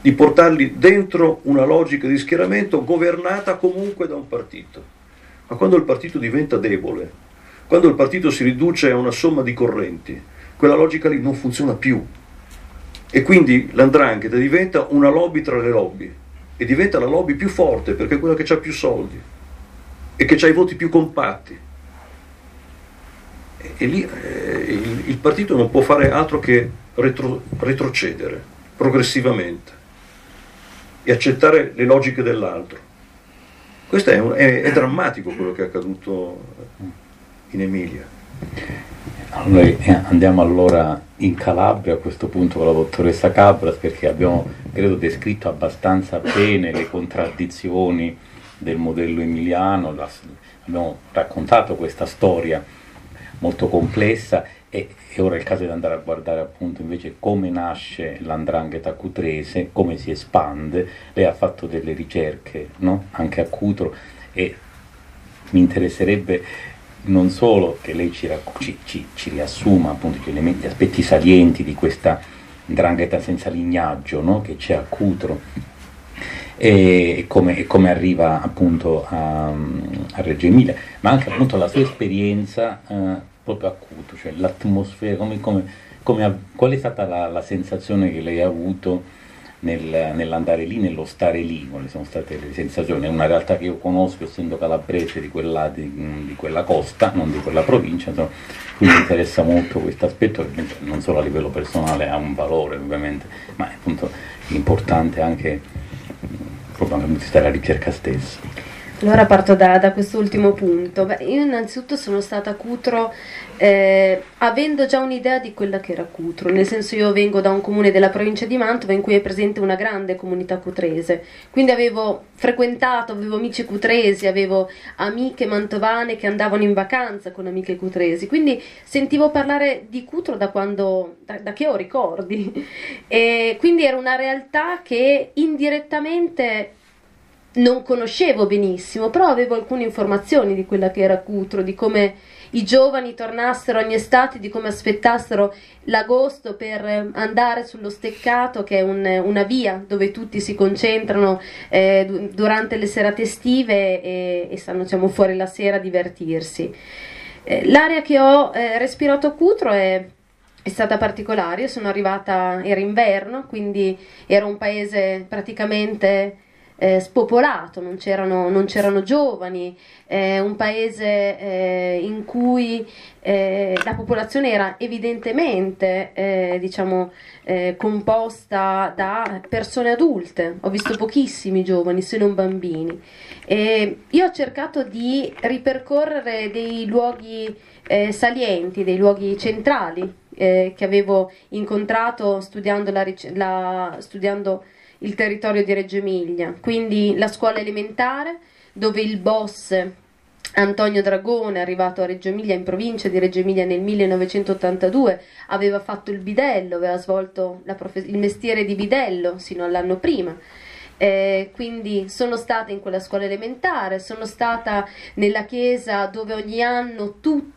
di portarli dentro una logica di schieramento governata comunque da un partito. Ma quando il partito diventa debole, quando il partito si riduce a una somma di correnti, quella logica lì non funziona più. E quindi l'andrangheta diventa una lobby tra le lobby e diventa la lobby più forte perché è quella che ha più soldi e che ha i voti più compatti. E, e lì eh, il, il, partito non può fare altro che retro, retrocedere progressivamente e accettare le logiche dell'altro. Questo è, un, è, è drammatico quello che è accaduto in Emilia. Noi eh, andiamo allora in Calabria a questo punto con la dottoressa Cabras perché abbiamo, credo, descritto abbastanza bene le contraddizioni del modello emiliano, la, abbiamo raccontato questa storia molto complessa e, e, ora è il caso di andare a guardare appunto invece come nasce l'andrangheta cutrese, come si espande, lei ha fatto delle ricerche no? anche a Cutro e mi interesserebbe non solo che lei ci, ci, ci, ci riassuma appunto gli, elementi, gli aspetti salienti di questa drangheta senza lignaggio no? che c'è a Cutro e come, come arriva appunto a, a, Reggio Emilia, ma anche appunto la sua esperienza eh, proprio a Cutro, cioè l'atmosfera, come, come, qual è stata la, la sensazione che lei ha avuto nel, nell'andare lì, nello stare lì, quali sono state le sensazioni. È una realtà che io conosco essendo calabrese di quella, di, di quella costa, non di quella provincia, insomma, quindi mi interessa molto questo aspetto non solo a livello personale ha un valore ovviamente, ma è appunto importante anche vista della ricerca stessa. Allora parto da, da quest'ultimo punto. Beh, io innanzitutto sono stata Cutro eh, avendo già un'idea di quella che era Cutro, nel senso io vengo da un comune della provincia di Mantova in cui è presente una grande comunità cutrese, quindi avevo frequentato, avevo amici cutresi, avevo amiche mantovane che andavano in vacanza con amiche cutresi, quindi sentivo parlare di Cutro da quando, da, da che ho ricordi, e quindi era una realtà che indirettamente non conoscevo benissimo, però avevo alcune informazioni di quella che era Cutro, di come i giovani tornassero ogni estate, di come aspettassero l'agosto per andare sullo steccato, che è un, una via dove tutti si concentrano eh, durante le serate estive e, e stanno diciamo, fuori la sera a divertirsi. Eh, l'area che ho eh, respirato a Cutro è è stata particolare, io sono arrivata, era inverno, quindi era un paese praticamente eh, spopolato, non c'erano, non c'erano giovani, eh, un paese eh, in cui eh, la popolazione era evidentemente eh, diciamo, eh, composta da persone adulte, ho visto pochissimi giovani se non bambini. E io ho cercato di ripercorrere dei luoghi salienti, dei luoghi centrali che avevo incontrato studiando la, la studiando il territorio di Reggio Emilia, quindi la scuola elementare dove il boss Antonio Dragone, arrivato a Reggio Emilia in provincia di Reggio Emilia nel 1982, aveva fatto il bidello, aveva svolto il mestiere di bidello sino all'anno prima. Eh, quindi sono stata in quella scuola elementare, sono stata nella chiesa dove ogni anno tutti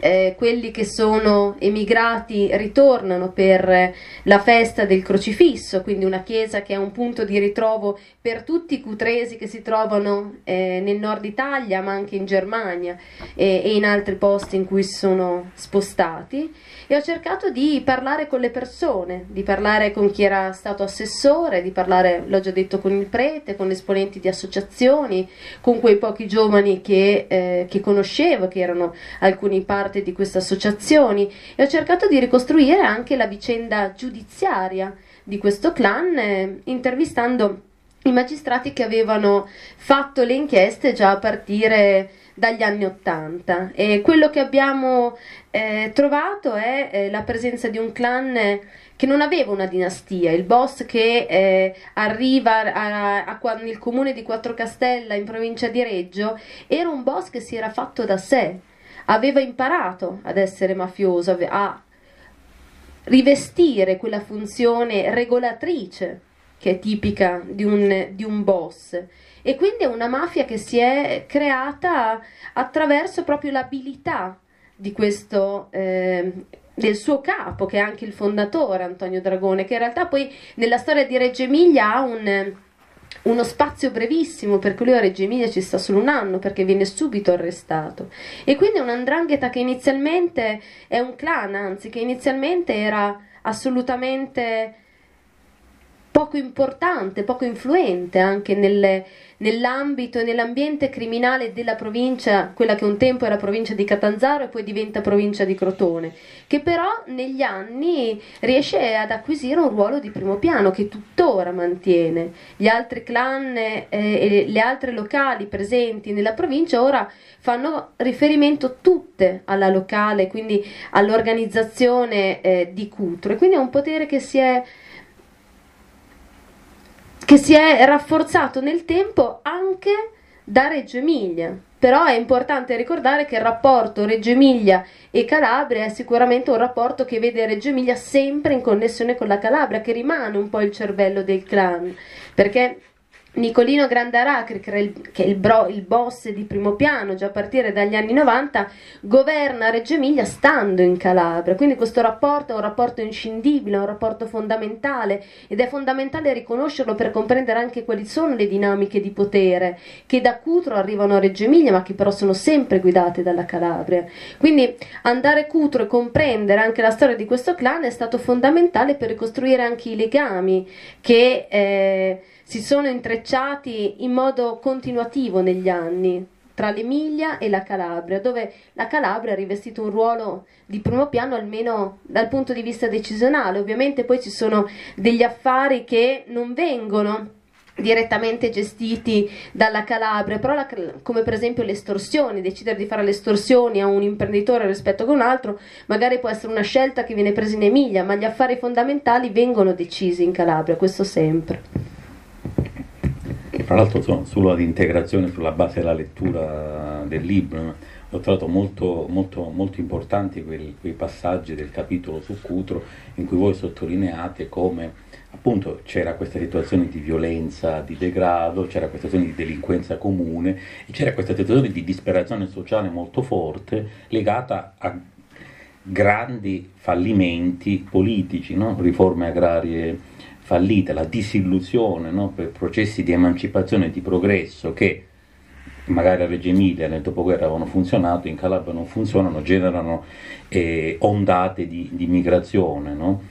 eh, quelli che sono emigrati ritornano per la festa del crocifisso, quindi una chiesa che è un punto di ritrovo per tutti i cutresi che si trovano eh, nel nord Italia, ma anche in Germania e in altri posti in cui sono spostati. E ho cercato di parlare con le persone, di parlare con chi era stato assessore, di parlare, l'ho già detto, con il prete, con esponenti di associazioni, con quei pochi giovani che, eh, che conoscevo, che erano alcuni parte di queste associazioni e ho cercato di ricostruire anche la vicenda giudiziaria di questo clan eh, intervistando i magistrati che avevano fatto le inchieste già a partire dagli anni Ottanta. E quello che abbiamo eh, trovato è eh, la presenza di un clan che non aveva una dinastia, il boss che eh, arriva a, a, a, nel comune di Quattro Castella in provincia di Reggio era un boss che si era fatto da sé, aveva imparato ad essere mafioso, a rivestire quella funzione regolatrice che è tipica di un, di un boss. E quindi è una mafia che si è creata attraverso proprio l'abilità di questo eh, del suo capo, che è anche il fondatore Antonio Dragone, che in realtà poi nella storia di Reggio Emilia ha un, uno spazio brevissimo, perché lui a Reggio Emilia ci sta solo un anno, perché viene subito arrestato. E quindi è un'andrangheta che inizialmente è un clan, anzi, che inizialmente era assolutamente poco importante, poco influente anche nelle, nell'ambito e nell'ambiente criminale della provincia, quella che un tempo era provincia di Catanzaro e poi diventa provincia di Crotone, che però negli anni riesce ad acquisire un ruolo di primo piano che tuttora mantiene. Gli altri clan eh, e le altre locali presenti nella provincia ora fanno riferimento tutte alla locale, quindi all'organizzazione eh, di Cutro e quindi è un potere che si è che si è rafforzato nel tempo anche da Reggio Emilia. Però è importante ricordare che il rapporto Reggio Emilia e Calabria è sicuramente un rapporto che vede Reggio Emilia sempre in connessione con la Calabria, che rimane un po' il cervello del clan, perché Nicolino Grandaracri, che, è il, bro, il, boss di primo piano già a partire dagli anni 90, governa Reggio Emilia stando in Calabria. Quindi questo rapporto è un rapporto inscindibile, un rapporto fondamentale ed è fondamentale riconoscerlo per comprendere anche quali sono le dinamiche di potere che da Cutro arrivano a Reggio Emilia, ma che però sono sempre guidate dalla Calabria. Quindi andare Cutro e comprendere anche la storia di questo clan è stato fondamentale per ricostruire anche i legami che. Eh, si sono intrecciati in modo continuativo negli anni tra l'Emilia e la Calabria, dove la Calabria ha rivestito un ruolo di primo piano almeno dal punto di vista decisionale. Ovviamente poi ci sono degli affari che non vengono direttamente gestiti dalla Calabria, però la, come per esempio le estorsioni, decidere di fare le estorsioni a un imprenditore rispetto a un altro, magari può essere una scelta che viene presa in Emilia, ma gli affari fondamentali vengono decisi in Calabria, questo sempre. Tra l'altro sono sull'integrazione sulla base della lettura del libro, ho trovato molto, molto, molto importanti quei, quei, passaggi del capitolo su Cutro in cui voi sottolineate come appunto c'era questa situazione di violenza, di degrado, c'era questa situazione di delinquenza comune e c'era questa situazione di disperazione sociale molto forte legata a grandi fallimenti politici, no? riforme agrarie fallita, la disillusione no? per processi di emancipazione e di progresso che magari a Reggio Emilia nel dopoguerra avevano funzionato, in Calabria non funzionano, generano eh, ondate di, di migrazione. No?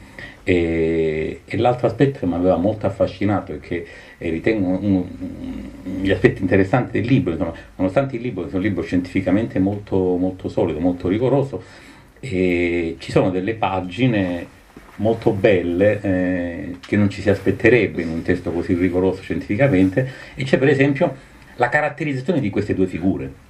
E, e, l'altro aspetto che mi aveva molto affascinato e che eh, ritengo uno degli aspetti interessanti del libro, insomma, nonostante il libro sia un libro scientificamente molto, molto solido, molto rigoroso, eh, ci sono delle pagine molto belle eh, che non ci si aspetterebbe in un testo così rigoroso scientificamente e c'è per esempio la caratterizzazione di queste due figure.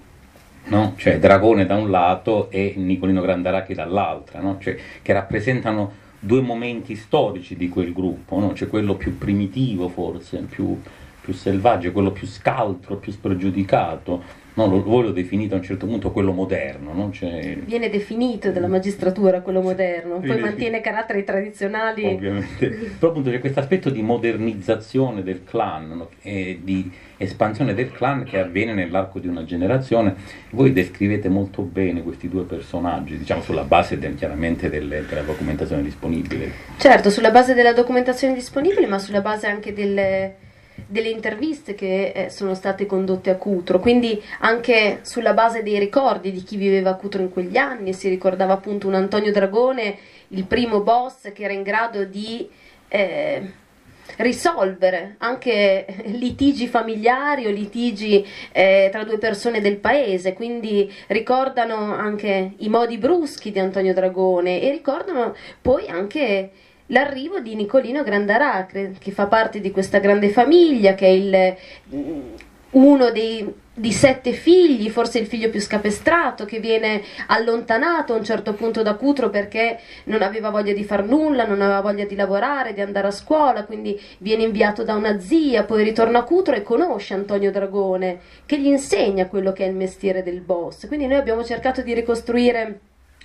No? Cioè Dragone da un lato e Nicolino Grandarachi dall'altra, no? cioè, che rappresentano due momenti storici di quel gruppo, no? cioè quello più primitivo forse, più, più selvaggio, quello più scaltro, più spregiudicato, No, voi lo definite a un certo punto quello moderno. No? Cioè... Viene definito dalla magistratura quello moderno, poi Viene mantiene caratteri tradizionali. Ovviamente. Però appunto c'è questo aspetto di modernizzazione del clan no? e di espansione del clan che avviene nell'arco di una generazione. Voi descrivete molto bene questi due personaggi, diciamo sulla base del, chiaramente delle, della documentazione disponibile. Certo, sulla base della documentazione disponibile, ma sulla base anche delle delle interviste che eh, sono state condotte a Cutro, quindi anche sulla base dei ricordi di chi viveva a Cutro in quegli anni, si ricordava appunto un Antonio Dragone, il primo boss che era in grado di eh, risolvere anche litigi familiari o litigi eh, tra due persone del paese, quindi ricordano anche i modi bruschi di Antonio Dragone e ricordano poi anche l'arrivo di Nicolino Grandaracre, che fa parte di questa grande famiglia, che è il, mm, uno dei, di sette figli, forse il figlio più scapestrato, che viene allontanato a un certo punto da Cutro perché non aveva voglia di far nulla, non aveva voglia di lavorare, di andare a scuola, quindi viene inviato da una zia, poi ritorna a Cutro e conosce Antonio Dragone, che gli insegna quello che è il mestiere del boss. Quindi noi abbiamo cercato di ricostruire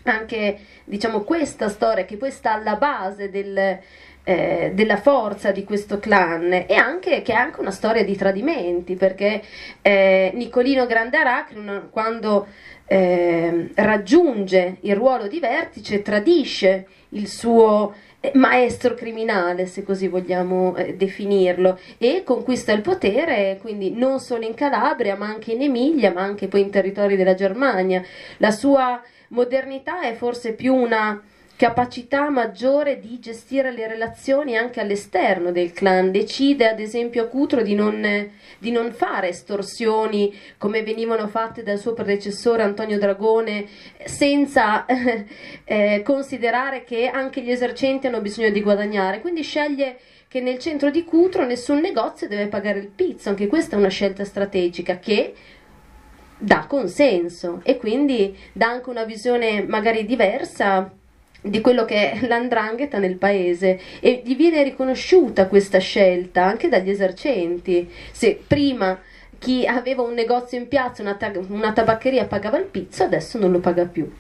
anche diciamo, questa storia che poi sta alla base del, eh, della forza di questo clan e anche che è anche una storia di tradimenti perché eh, Nicolino Grande Aracne quando eh, raggiunge il ruolo di vertice tradisce il suo eh, maestro criminale, se così vogliamo eh, definirlo, e conquista il potere quindi non solo in Calabria, ma anche in Emilia, ma anche poi in territori della Germania. La sua modernità è forse più una capacità maggiore di gestire le relazioni anche all'esterno del clan. Decide ad esempio Cutro di non, di non fare estorsioni come venivano fatte dal suo predecessore Antonio Dragone senza eh, considerare che anche gli esercenti hanno bisogno di guadagnare. Quindi sceglie che nel centro di Cutro nessun negozio deve pagare il pizzo, anche questa è una scelta strategica che dà consenso e quindi dà anche una visione magari diversa di quello che è l'andrangheta nel paese e gli viene riconosciuta questa scelta anche dagli esercenti. Se prima chi aveva un negozio in piazza, una, una tabaccheria pagava il pizzo, adesso non lo paga più.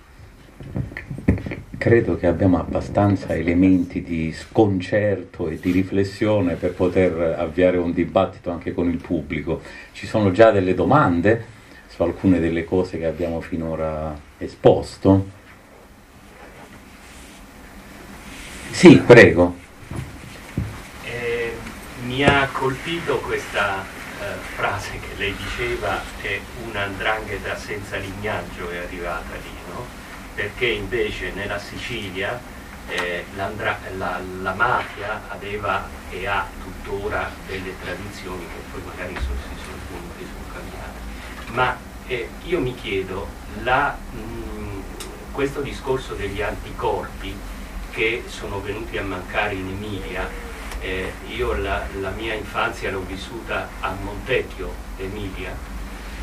Credo che abbiamo abbastanza elementi di sconcerto e di riflessione per poter avviare un dibattito anche con il pubblico. Ci sono già delle domande su alcune delle cose che abbiamo finora esposto. Sì, prego. Eh, mi ha colpito questa eh, frase che lei diceva che un'andrangheta senza lignaggio è arrivata lì, no? Perché invece nella Sicilia eh, la, la, mafia aveva e ha tuttora delle tradizioni che poi magari sono, si sono evolute, sono cambiate. Ma eh, io mi chiedo, la, mh, questo discorso degli anticorpi che sono venuti a mancare in Emilia. Eh, io la, la, mia infanzia l'ho vissuta a Montecchio, Emilia,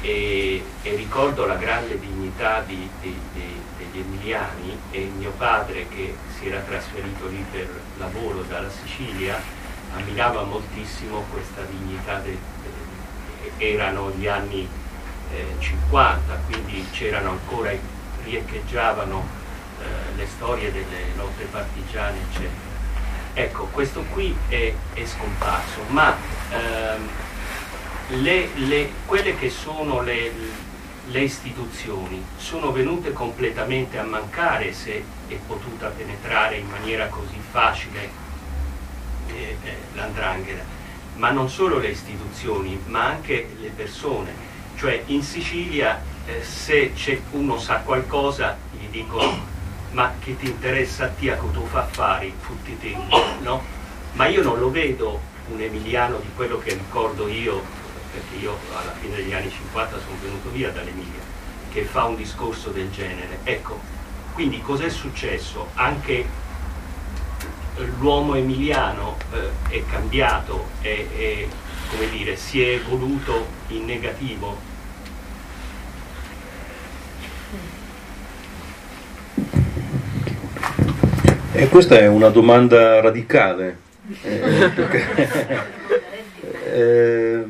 e, e ricordo la grande dignità di, di, di, degli emiliani e mio padre che si era trasferito lì per lavoro dalla Sicilia ammirava moltissimo questa dignità, de, de, erano gli anni 50, quindi c'erano ancora, riecheggiavano eh, le storie delle lotte partigiane, eccetera. Ecco, questo qui è, è scomparso, ma ehm, le, le, quelle che sono le, le istituzioni sono venute completamente a mancare se è potuta penetrare in maniera così facile eh, eh, l'andrangheta, ma non solo le istituzioni, ma anche le persone. Cioè in Sicilia eh, se uno sa qualcosa gli dicono ma che ti interessa a te a tu fa affari tutti i tempi, no? Ma io non lo vedo un emiliano di quello che ricordo io, perché io alla fine degli anni 50 sono venuto via dall'Emilia, che fa un discorso del genere. Ecco, quindi cos'è successo? Anche l'uomo emiliano eh, è cambiato, è, è, come dire, si è evoluto in negativo E questa è una domanda radicale. Eh, perché, eh,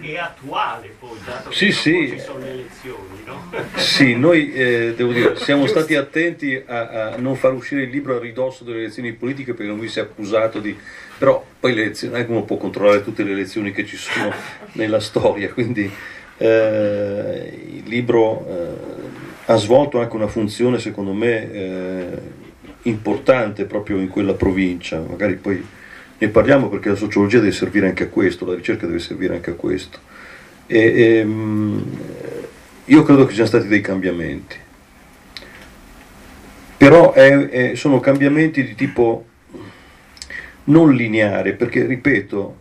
è attuale poi, dato sì, che sì. ci sono le elezioni, no? Sì, noi eh, devo dire, siamo stati attenti a, a, non far uscire il libro a ridosso delle elezioni politiche perché non mi si è accusato di... però poi le elezioni, non è che uno può controllare tutte le elezioni che ci sono nella storia, quindi eh, il libro eh, ha svolto anche una funzione secondo me eh, importante proprio in quella provincia, magari poi ne parliamo perché la sociologia deve servire anche a questo, la ricerca deve servire anche a questo. E, e, ehm, io credo che ci siano stati dei cambiamenti, però è, è, sono cambiamenti di tipo non lineare, perché ripeto,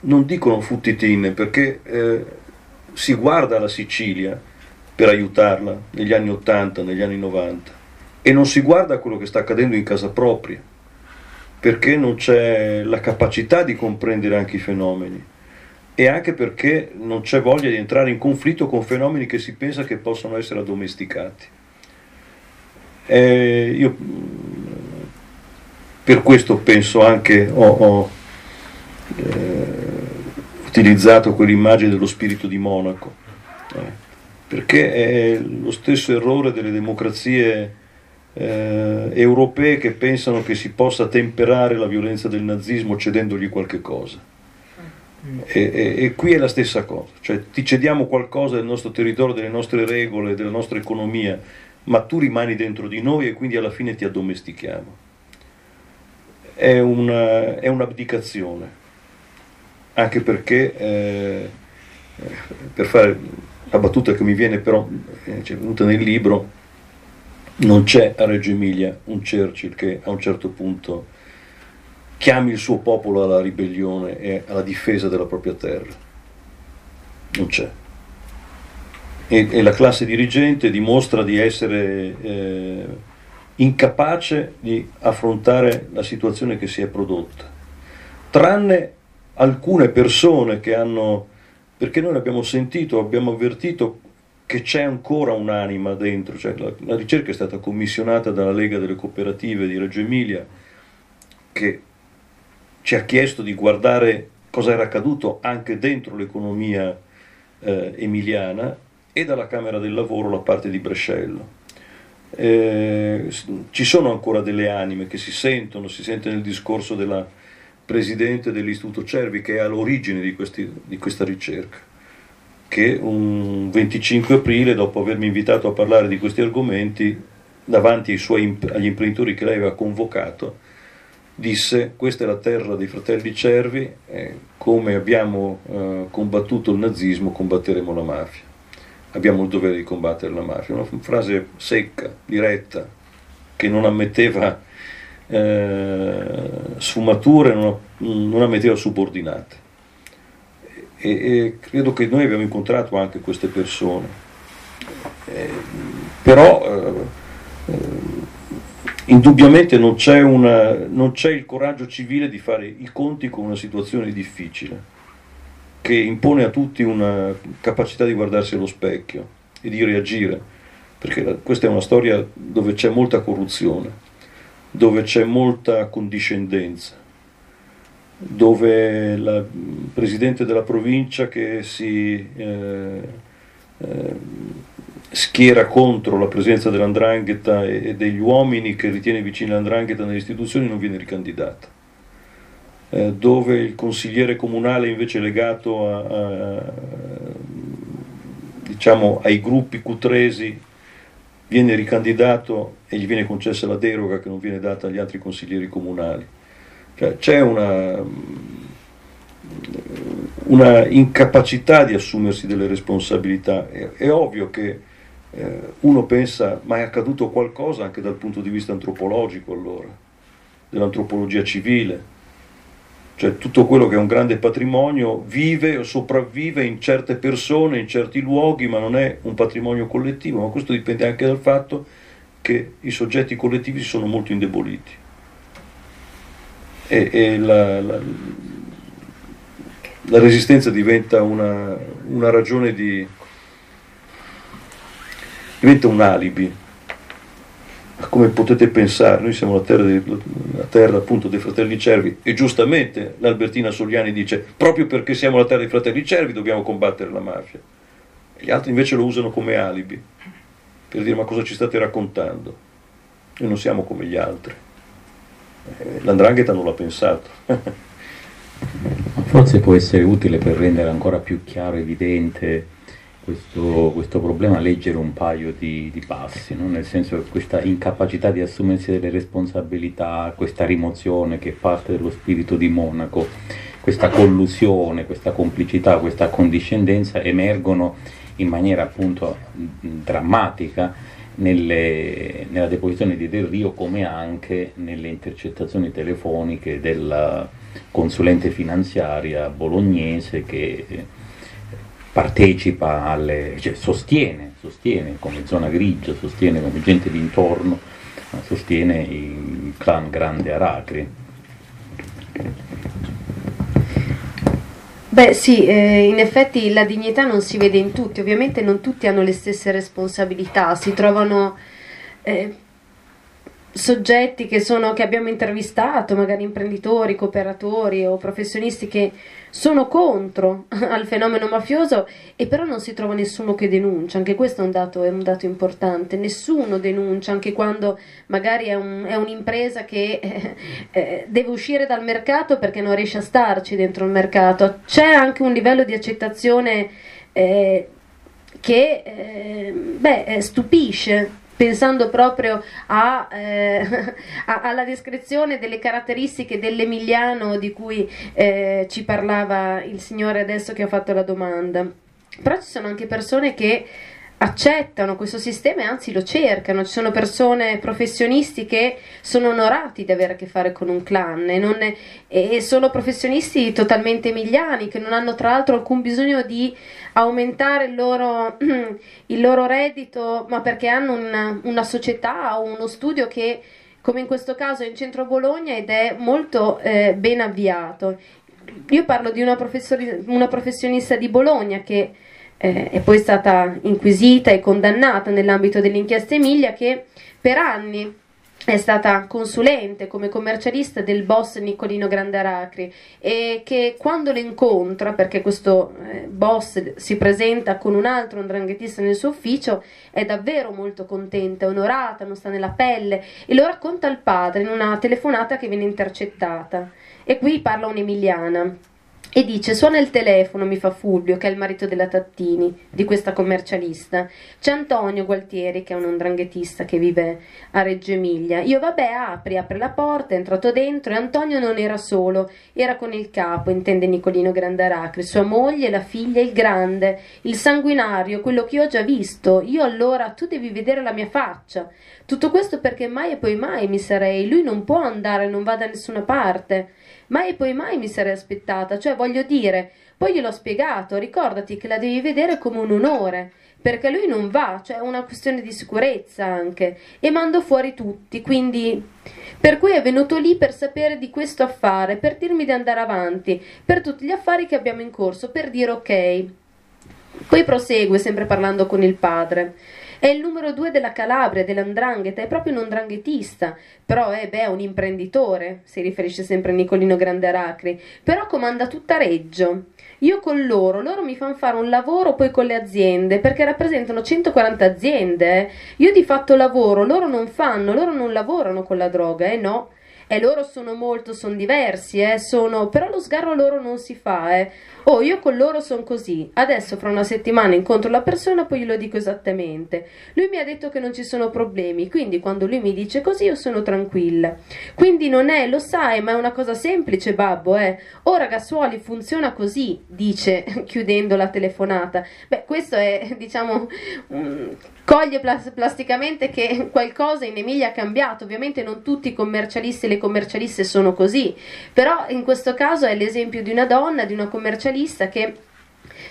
non dicono futtitin, perché eh, si guarda la Sicilia per aiutarla negli anni 80, negli anni 90 e non si guarda quello che sta accadendo in casa propria, perché non c'è la capacità di comprendere anche i fenomeni e anche perché non c'è voglia di entrare in conflitto con fenomeni che si pensa che possano essere addomesticati. E io per questo penso anche, ho, ho eh, utilizzato quell'immagine dello spirito di Monaco, eh, perché è lo stesso errore delle democrazie eh, europee che pensano che si possa temperare la violenza del nazismo cedendogli qualche cosa. E, e, e, qui è la stessa cosa, cioè ti cediamo qualcosa del nostro territorio, delle nostre regole, della nostra economia, ma tu rimani dentro di noi e quindi alla fine ti addomestichiamo. È, una, è un'abdicazione, anche perché, eh, per fare la battuta che mi viene però, eh, c'è venuta nel libro, non c'è a Reggio Emilia un Churchill che a un certo punto chiami il suo popolo alla ribellione e alla difesa della propria terra. Non c'è. E, e la classe dirigente dimostra di essere eh, incapace di affrontare la situazione che si è prodotta, tranne alcune persone che hanno, perché noi l'abbiamo sentito, abbiamo avvertito che c'è ancora un'anima dentro, cioè la, la, ricerca è stata commissionata dalla Lega delle Cooperative di Reggio Emilia che ci ha chiesto di guardare cosa era accaduto anche dentro l'economia eh, emiliana e dalla Camera del Lavoro la parte di Brescello. Eh, ci sono ancora delle anime che si sentono, si sente nel discorso della Presidente dell'Istituto Cervi che è all'origine di, questi, di questa ricerca che un 25 aprile, dopo avermi invitato a parlare di questi argomenti, davanti suoi, agli imprenditori che lei aveva convocato, disse questa è la terra dei fratelli Cervi, eh, come abbiamo eh, combattuto il nazismo combatteremo la mafia. Abbiamo il dovere di combattere la mafia. Una frase secca, diretta, che non ammetteva eh, sfumature, non, non ammetteva subordinate e, e credo che noi abbiamo incontrato anche queste persone, eh, però eh, indubbiamente non c'è, una, non c'è il coraggio civile di fare i conti con una situazione difficile che impone a tutti una capacità di guardarsi allo specchio e di reagire, perché questa è una storia dove c'è molta corruzione, dove c'è molta condiscendenza, dove il presidente della provincia che si eh, eh, schiera contro la presenza dell'andrangheta e, degli uomini che ritiene vicini all'andrangheta nelle istituzioni non viene ricandidata, eh, dove il consigliere comunale invece legato a, a, diciamo, ai gruppi cutresi viene ricandidato e gli viene concessa la deroga che non viene data agli altri consiglieri comunali. Cioè, c'è una, una, incapacità di assumersi delle responsabilità. È, è ovvio che eh, uno pensa, ma è accaduto qualcosa anche dal punto di vista antropologico allora, dell'antropologia civile. Cioè tutto quello che è un grande patrimonio vive o sopravvive in certe persone, in certi luoghi, ma non è un patrimonio collettivo, ma questo dipende anche dal fatto che i soggetti collettivi sono molto indeboliti e, e la, la, la, resistenza diventa una, una ragione di... diventa un alibi. Come potete pensare, noi siamo la terra, dei, la terra appunto dei fratelli cervi e giustamente l'Albertina Soliani dice proprio perché siamo la terra dei fratelli cervi dobbiamo combattere la mafia. E gli altri invece lo usano come alibi per dire ma cosa ci state raccontando? Noi non siamo come gli altri. L'andrangheta non l'ha pensato. Forse può essere utile per rendere ancora più chiaro, evidente questo, questo problema, leggere un paio di, di passi, no? nel senso che questa incapacità di assumersi delle responsabilità, questa rimozione che parte dello spirito di Monaco, questa collusione, questa complicità, questa condiscendenza emergono in maniera appunto drammatica nelle, nella deposizione di Del Rio come anche nelle intercettazioni telefoniche della consulente finanziaria bolognese che partecipa alle, cioè sostiene, sostiene come zona grigia, sostiene come gente d'intorno, sostiene il clan Grande Aracri. Beh sì, eh, in effetti la dignità non si vede in tutti, ovviamente non tutti hanno le stesse responsabilità, si trovano... Eh, soggetti che, sono, che abbiamo intervistato, magari imprenditori, cooperatori o professionisti che sono contro al fenomeno mafioso e però non si trova nessuno che denuncia, anche questo è un dato, è un dato importante, nessuno denuncia, anche quando magari è, un, è un'impresa che eh, eh, deve uscire dal mercato perché non riesce a starci dentro il mercato, c'è anche un livello di accettazione eh, che eh, beh, stupisce pensando proprio a, eh, alla descrizione delle caratteristiche dell'Emiliano di cui eh, ci parlava il signore adesso che ha fatto la domanda. Però ci sono anche persone che accettano questo sistema e anzi lo cercano. Ci sono persone professionisti che sono onorati di avere a che fare con un clan e, non, e sono professionisti totalmente emiliani che non hanno tra l'altro alcun bisogno di aumentare il loro, il loro reddito, ma perché hanno una, una società o uno studio che come in questo caso è in centro Bologna ed è molto eh, ben avviato. Io parlo di una, una professionista di Bologna che eh, è poi stata inquisita e condannata nell'ambito dell'inchiesta Emilia che per anni è stata consulente come commercialista del boss Nicolino Grandaracri e che quando lo incontra, perché questo eh, boss si presenta con un altro andranghetista nel suo ufficio, è davvero molto contenta, onorata, non sta nella pelle e lo racconta al padre in una telefonata che viene intercettata. E qui parla un'emiliana e dice suona il telefono, mi fa Fulvio, che è il marito della Tattini, di questa commercialista. C'è Antonio Gualtieri, che è un andranghetista che vive a Reggio Emilia. Io vabbè, apri, apre la porta, è entrato dentro e Antonio non era solo, era con il capo, intende Nicolino Grandaracri, sua moglie, la figlia, il grande, il sanguinario, quello che io ho già visto. Io allora, tu devi vedere la mia faccia. Tutto questo perché mai e poi mai mi sarei, lui non può andare, non va da nessuna parte. Mai e poi mai mi sarei aspettata, cioè voglio dire, poi gliel'ho spiegato, ricordati che la devi vedere come un onore, perché lui non va, cioè è una questione di sicurezza anche, e mando fuori tutti, quindi per cui è venuto lì per sapere di questo affare, per dirmi di andare avanti, per tutti gli affari che abbiamo in corso, per dire ok. Poi prosegue, sempre parlando con il padre. È il numero due della Calabria, dell'andrangheta, è proprio un dranghetista, però è, beh, un imprenditore, si riferisce sempre a Nicolino Granderacri, però comanda tutta Reggio. Io con loro, loro mi fanno fare un lavoro poi con le aziende, perché rappresentano 140 aziende. Eh. Io di fatto lavoro, loro non fanno, loro non lavorano con la droga, eh no. E loro sono molto, sono diversi, eh, sono, però lo sgarro loro non si fa, eh. Oh, io con loro sono così. Adesso fra una settimana incontro la persona, poi glielo dico esattamente. Lui mi ha detto che non ci sono problemi, quindi quando lui mi dice così io sono tranquilla. Quindi non è, lo sai, ma è una cosa semplice, babbo, eh. Oh, ragazzuoli, funziona così, dice chiudendo la telefonata. Beh, questo è, diciamo, um, coglie plas- plasticamente che qualcosa in Emilia ha cambiato. Ovviamente non tutti i commercialisti e le commercialiste sono così, però in questo caso è l'esempio di una donna, di una commercialista che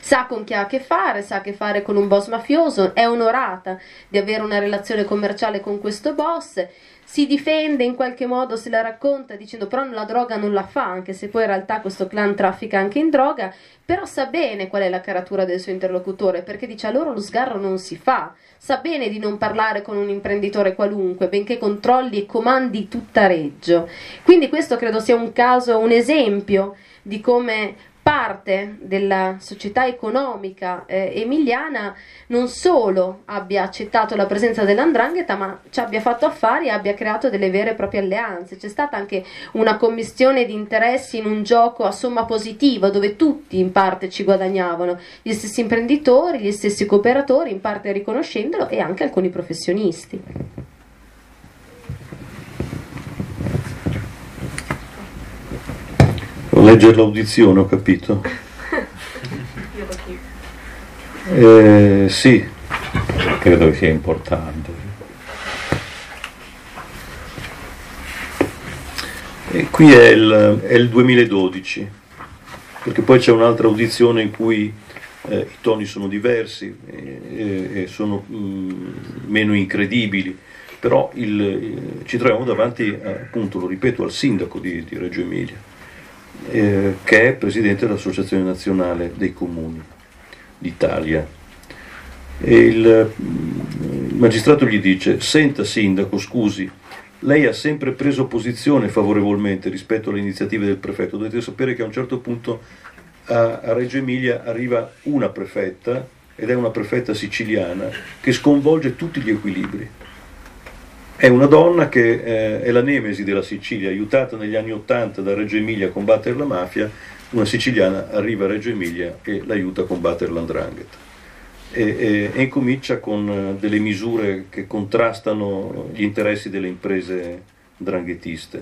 sa con chi ha a che fare, sa che fare con un boss mafioso, è onorata di avere una relazione commerciale con questo boss, si difende in qualche modo, se la racconta dicendo però la droga non la fa, anche se poi in realtà questo clan traffica anche in droga, però sa bene qual è la caratura del suo interlocutore, perché dice a loro lo sgarro non si fa, sa bene di non parlare con un imprenditore qualunque, benché controlli e comandi tutta Reggio. Quindi questo credo sia un caso, un esempio di come parte della società economica eh, emiliana non solo abbia accettato la presenza dell'andrangheta, ma ci abbia fatto affari e abbia creato delle vere e proprie alleanze. C'è stata anche una commissione di interessi in un gioco a somma positiva dove tutti in parte ci guadagnavano, gli stessi imprenditori, gli stessi cooperatori, in parte riconoscendolo, e anche alcuni professionisti. Leggere l'audizione, ho capito. Eh, sì. Credo che sia importante. E qui è il, è il, 2012, perché poi c'è un'altra audizione in cui eh, i toni sono diversi e, e sono mh, mm, meno incredibili, però il, ci troviamo davanti, appunto, lo ripeto, al sindaco di, di Reggio Emilia eh, che è presidente dell'Associazione Nazionale dei Comuni d'Italia. Il, il magistrato gli dice, senta sindaco, scusi, lei ha sempre preso posizione favorevolmente rispetto alle iniziative del prefetto. Dovete sapere che a un certo punto a Reggio Emilia arriva una prefetta, ed è una prefetta siciliana, che sconvolge tutti gli equilibri. È una donna che eh, è la nemesi della Sicilia, aiutata negli anni Ottanta da Reggio Emilia a combattere la mafia, una siciliana arriva a Reggio Emilia e l'aiuta a combattere l'andrangheta. E, e, e, incomincia con eh, delle misure che contrastano gli interessi delle imprese dranghetiste.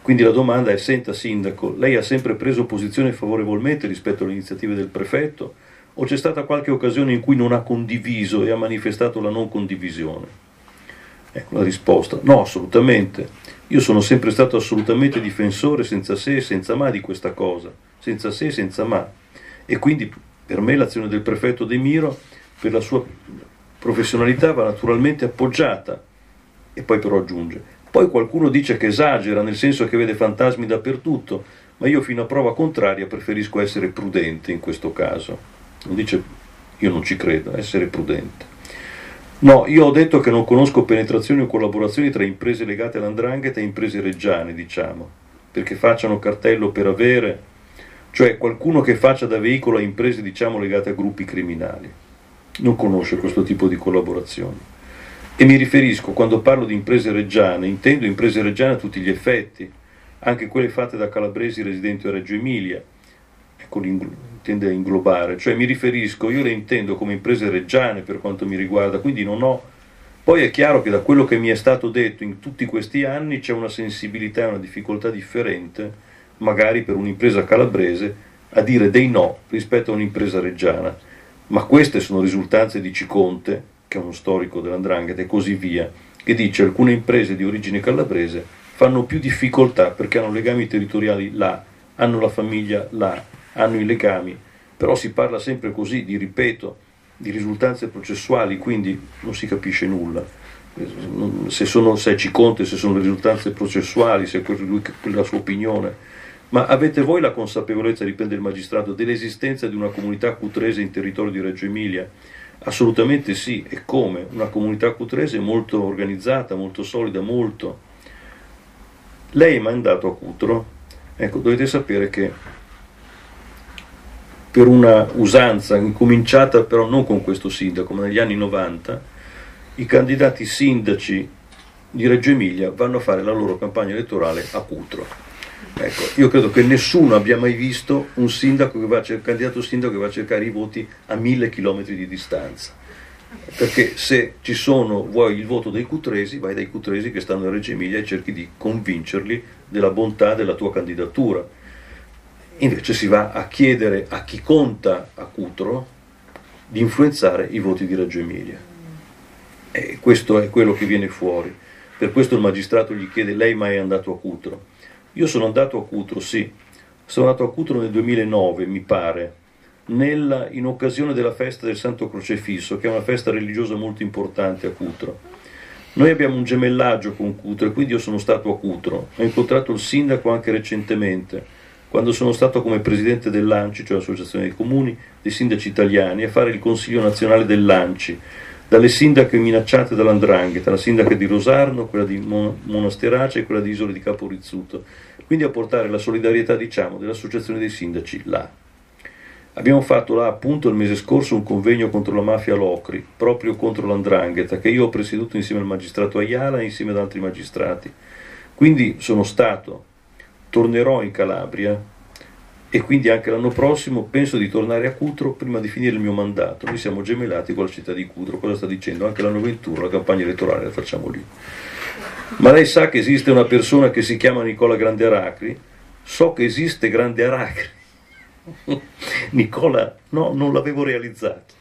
Quindi la domanda è, senta sindaco, lei ha sempre preso posizione favorevolmente rispetto alle iniziative del prefetto o c'è stata qualche occasione in cui non ha condiviso e ha manifestato la non condivisione? Ecco la risposta, no assolutamente. Io sono sempre stato assolutamente difensore senza se e senza ma di questa cosa, senza se e senza ma. E quindi per me l'azione del prefetto De Miro, per la sua professionalità, va naturalmente appoggiata. E poi però aggiunge, poi qualcuno dice che esagera, nel senso che vede fantasmi dappertutto, ma io fino a prova contraria preferisco essere prudente in questo caso. Non dice io non ci credo, essere prudente. No, io ho detto che non conosco penetrazioni o collaborazioni tra imprese legate all'andrangheta e imprese reggiane, diciamo, perché facciano cartello per avere cioè qualcuno che faccia da veicolo a imprese diciamo legate a gruppi criminali. Non conosce questo tipo di collaborazioni. E mi riferisco, quando parlo di imprese reggiane, intendo imprese reggiane a tutti gli effetti, anche quelle fatte da calabresi residenti a Reggio Emilia, ecco, intende a inglobare, cioè mi riferisco, io le intendo come imprese reggiane per quanto mi riguarda, quindi non ho... Poi è chiaro che da quello che mi è stato detto in tutti questi anni c'è una sensibilità e una difficoltà differente magari per un'impresa calabrese, a dire dei no rispetto a un'impresa reggiana. Ma queste sono risultanze di Ciconte, che è uno storico dell'andrangheta, e così via, che dice alcune imprese di origine calabrese fanno più difficoltà perché hanno legami territoriali là, hanno la famiglia là, hanno i legami, però si parla sempre così, di ripeto, di risultanze processuali, quindi non si capisce nulla. Se, sono, se è Ciconte, se sono risultanze processuali, se è la sua opinione, ma avete voi la consapevolezza, dipende il magistrato, dell'esistenza di una comunità cutrese in territorio di Reggio Emilia? Assolutamente sì, e come? Una comunità cutrese molto organizzata, molto solida, molto. Lei è mandato a Cutro? Ecco, dovete sapere che per una usanza incominciata però non con questo sindaco, ma negli anni 90, i candidati sindaci di Reggio Emilia vanno a fare la loro campagna elettorale a Cutro Ecco, io credo che nessuno abbia mai visto un sindaco va cercare, candidato sindaco che va a cercare i voti a mille chilometri di distanza. Perché se ci sono, vuoi il voto dei cutresi, vai dai cutresi che stanno a Reggio Emilia e cerchi di convincerli della bontà della tua candidatura. Invece si va a chiedere a chi conta a Cutro di influenzare i voti di Reggio Emilia. E questo è quello che viene fuori. Per questo il magistrato gli chiede, lei mai è andato a Cutro? Io sono andato a Cutro, sì, sono andato a Cutro nel 2009, mi pare, nella, in occasione della festa del Santo Crocefisso, che è una festa religiosa molto importante a Cutro. Noi abbiamo un gemellaggio con Cutro e quindi io sono stato a Cutro. Ho incontrato il sindaco anche recentemente, quando sono stato come presidente dell'ANCI, cioè l'Associazione dei Comuni dei Sindaci Italiani, a fare il Consiglio nazionale dell'ANCI dalle sindache minacciate dall'Andrangheta, la sindaca di Rosarno, quella di Monasterace e quella di Isole di Capo Rizzuto, quindi a portare la solidarietà diciamo, dell'associazione dei sindaci là. Abbiamo fatto là appunto il mese scorso un convegno contro la mafia Locri, proprio contro l'Andrangheta, che io ho presieduto insieme al magistrato Ayala e insieme ad altri magistrati. Quindi sono stato, tornerò in Calabria e quindi anche l'anno prossimo penso di tornare a Cutro prima di finire il mio mandato. Noi siamo gemellati con la città di Cutro, cosa sta dicendo? Anche l'anno 21, la campagna elettorale la facciamo lì. Ma lei sa che esiste una persona che si chiama Nicola Grande Aracri? So che esiste Grande Aracri. Nicola, no, non l'avevo realizzato.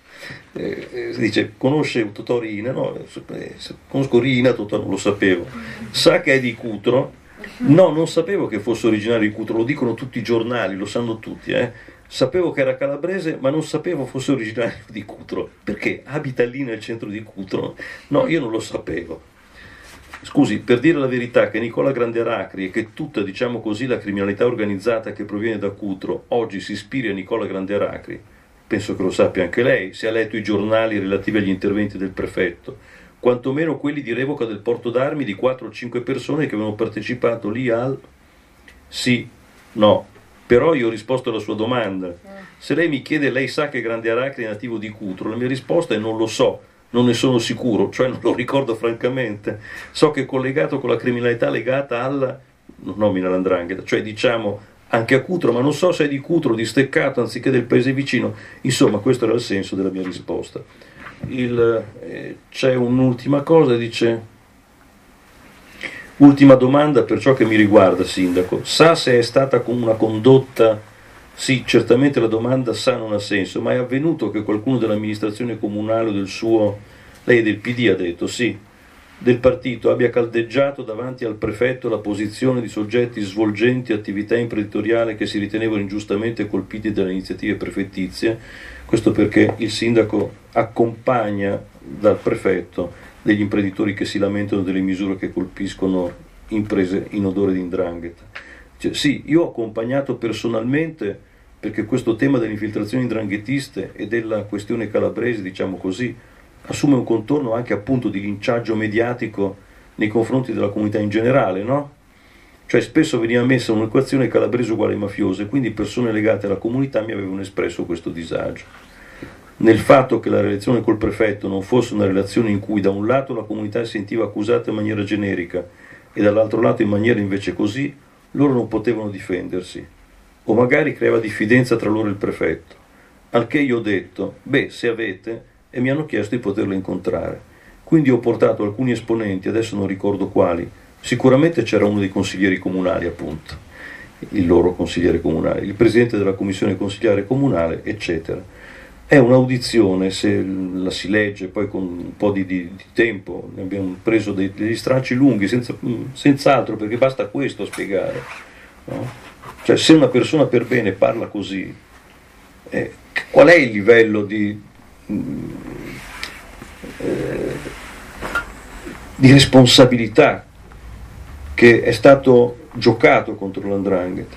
Eh, eh, si dice, conosce Totò Rina? No, eh, conosco Rina, Totò non lo sapevo. Sa che è di Cutro No, non sapevo che fosse originario di Cutro, lo dicono tutti i giornali, lo sanno tutti. Eh. Sapevo che era calabrese, ma non sapevo fosse originario di Cutro. Perché abita lì nel centro di Cutro? No, io non lo sapevo. Scusi, per dire la verità che Nicola Granderacri e che tutta, diciamo così, la criminalità organizzata che proviene da Cutro oggi si ispiri a Nicola Granderacri, penso che lo sappia anche lei, se ha letto i giornali relativi agli interventi del prefetto quantomeno quelli di revoca del porto d'armi di 4 o 5 persone che avevano partecipato lì al sì, no. Però io ho risposto alla sua domanda. Se lei mi chiede, lei sa che Grande Aracri è nativo di Cutro, la mia risposta è non lo so, non ne sono sicuro, cioè non lo ricordo francamente. So che è collegato con la criminalità legata alla nomina l'andrangheta, cioè diciamo anche a Cutro, ma non so se è di Cutro, di Steccato, anziché del paese vicino. Insomma, questo era il senso della mia risposta. Il, eh, c'è un'ultima cosa, dice... Ultima domanda per ciò che mi riguarda, Sindaco. Sa se è stata con una condotta... Sì, certamente la domanda sa non ha senso, ma è avvenuto che qualcuno dell'amministrazione comunale o del suo... Lei del PD ha detto, sì, del partito abbia caldeggiato davanti al prefetto la posizione di soggetti svolgenti attività imprenditoriale che si ritenevano ingiustamente colpiti dalle iniziative prefettizie, questo perché il sindaco accompagna dal prefetto degli imprenditori che si lamentano delle misure che colpiscono imprese in odore di indrangheta. Cioè, sì, io ho accompagnato personalmente perché questo tema delle infiltrazioni indranghetiste e della questione calabrese, diciamo così, assume un contorno anche appunto di linciaggio mediatico nei confronti della comunità in generale, no? Cioè spesso veniva messa un'equazione calabrese uguale ai mafiosi, quindi persone legate alla comunità mi avevano espresso questo disagio. Nel fatto che la relazione col prefetto non fosse una relazione in cui da un lato la comunità si sentiva accusata in maniera generica e dall'altro lato in maniera invece così, loro non potevano difendersi, o magari creava diffidenza tra loro e il prefetto. Al che io ho detto, beh, se avete, e mi hanno chiesto di poterlo incontrare. Quindi ho portato alcuni esponenti, adesso non ricordo quali, sicuramente c'era uno dei consiglieri comunali appunto, il loro consigliere comunale, il presidente della commissione consigliare comunale, eccetera. È un'audizione, se la si legge poi con un po' di, di, di tempo, ne abbiamo preso dei, degli stracci lunghi, senza, senz'altro, perché basta questo a spiegare. No? Cioè se una persona per bene parla così, eh, qual è il livello di, eh, di responsabilità che è stato giocato contro l'andrangheta.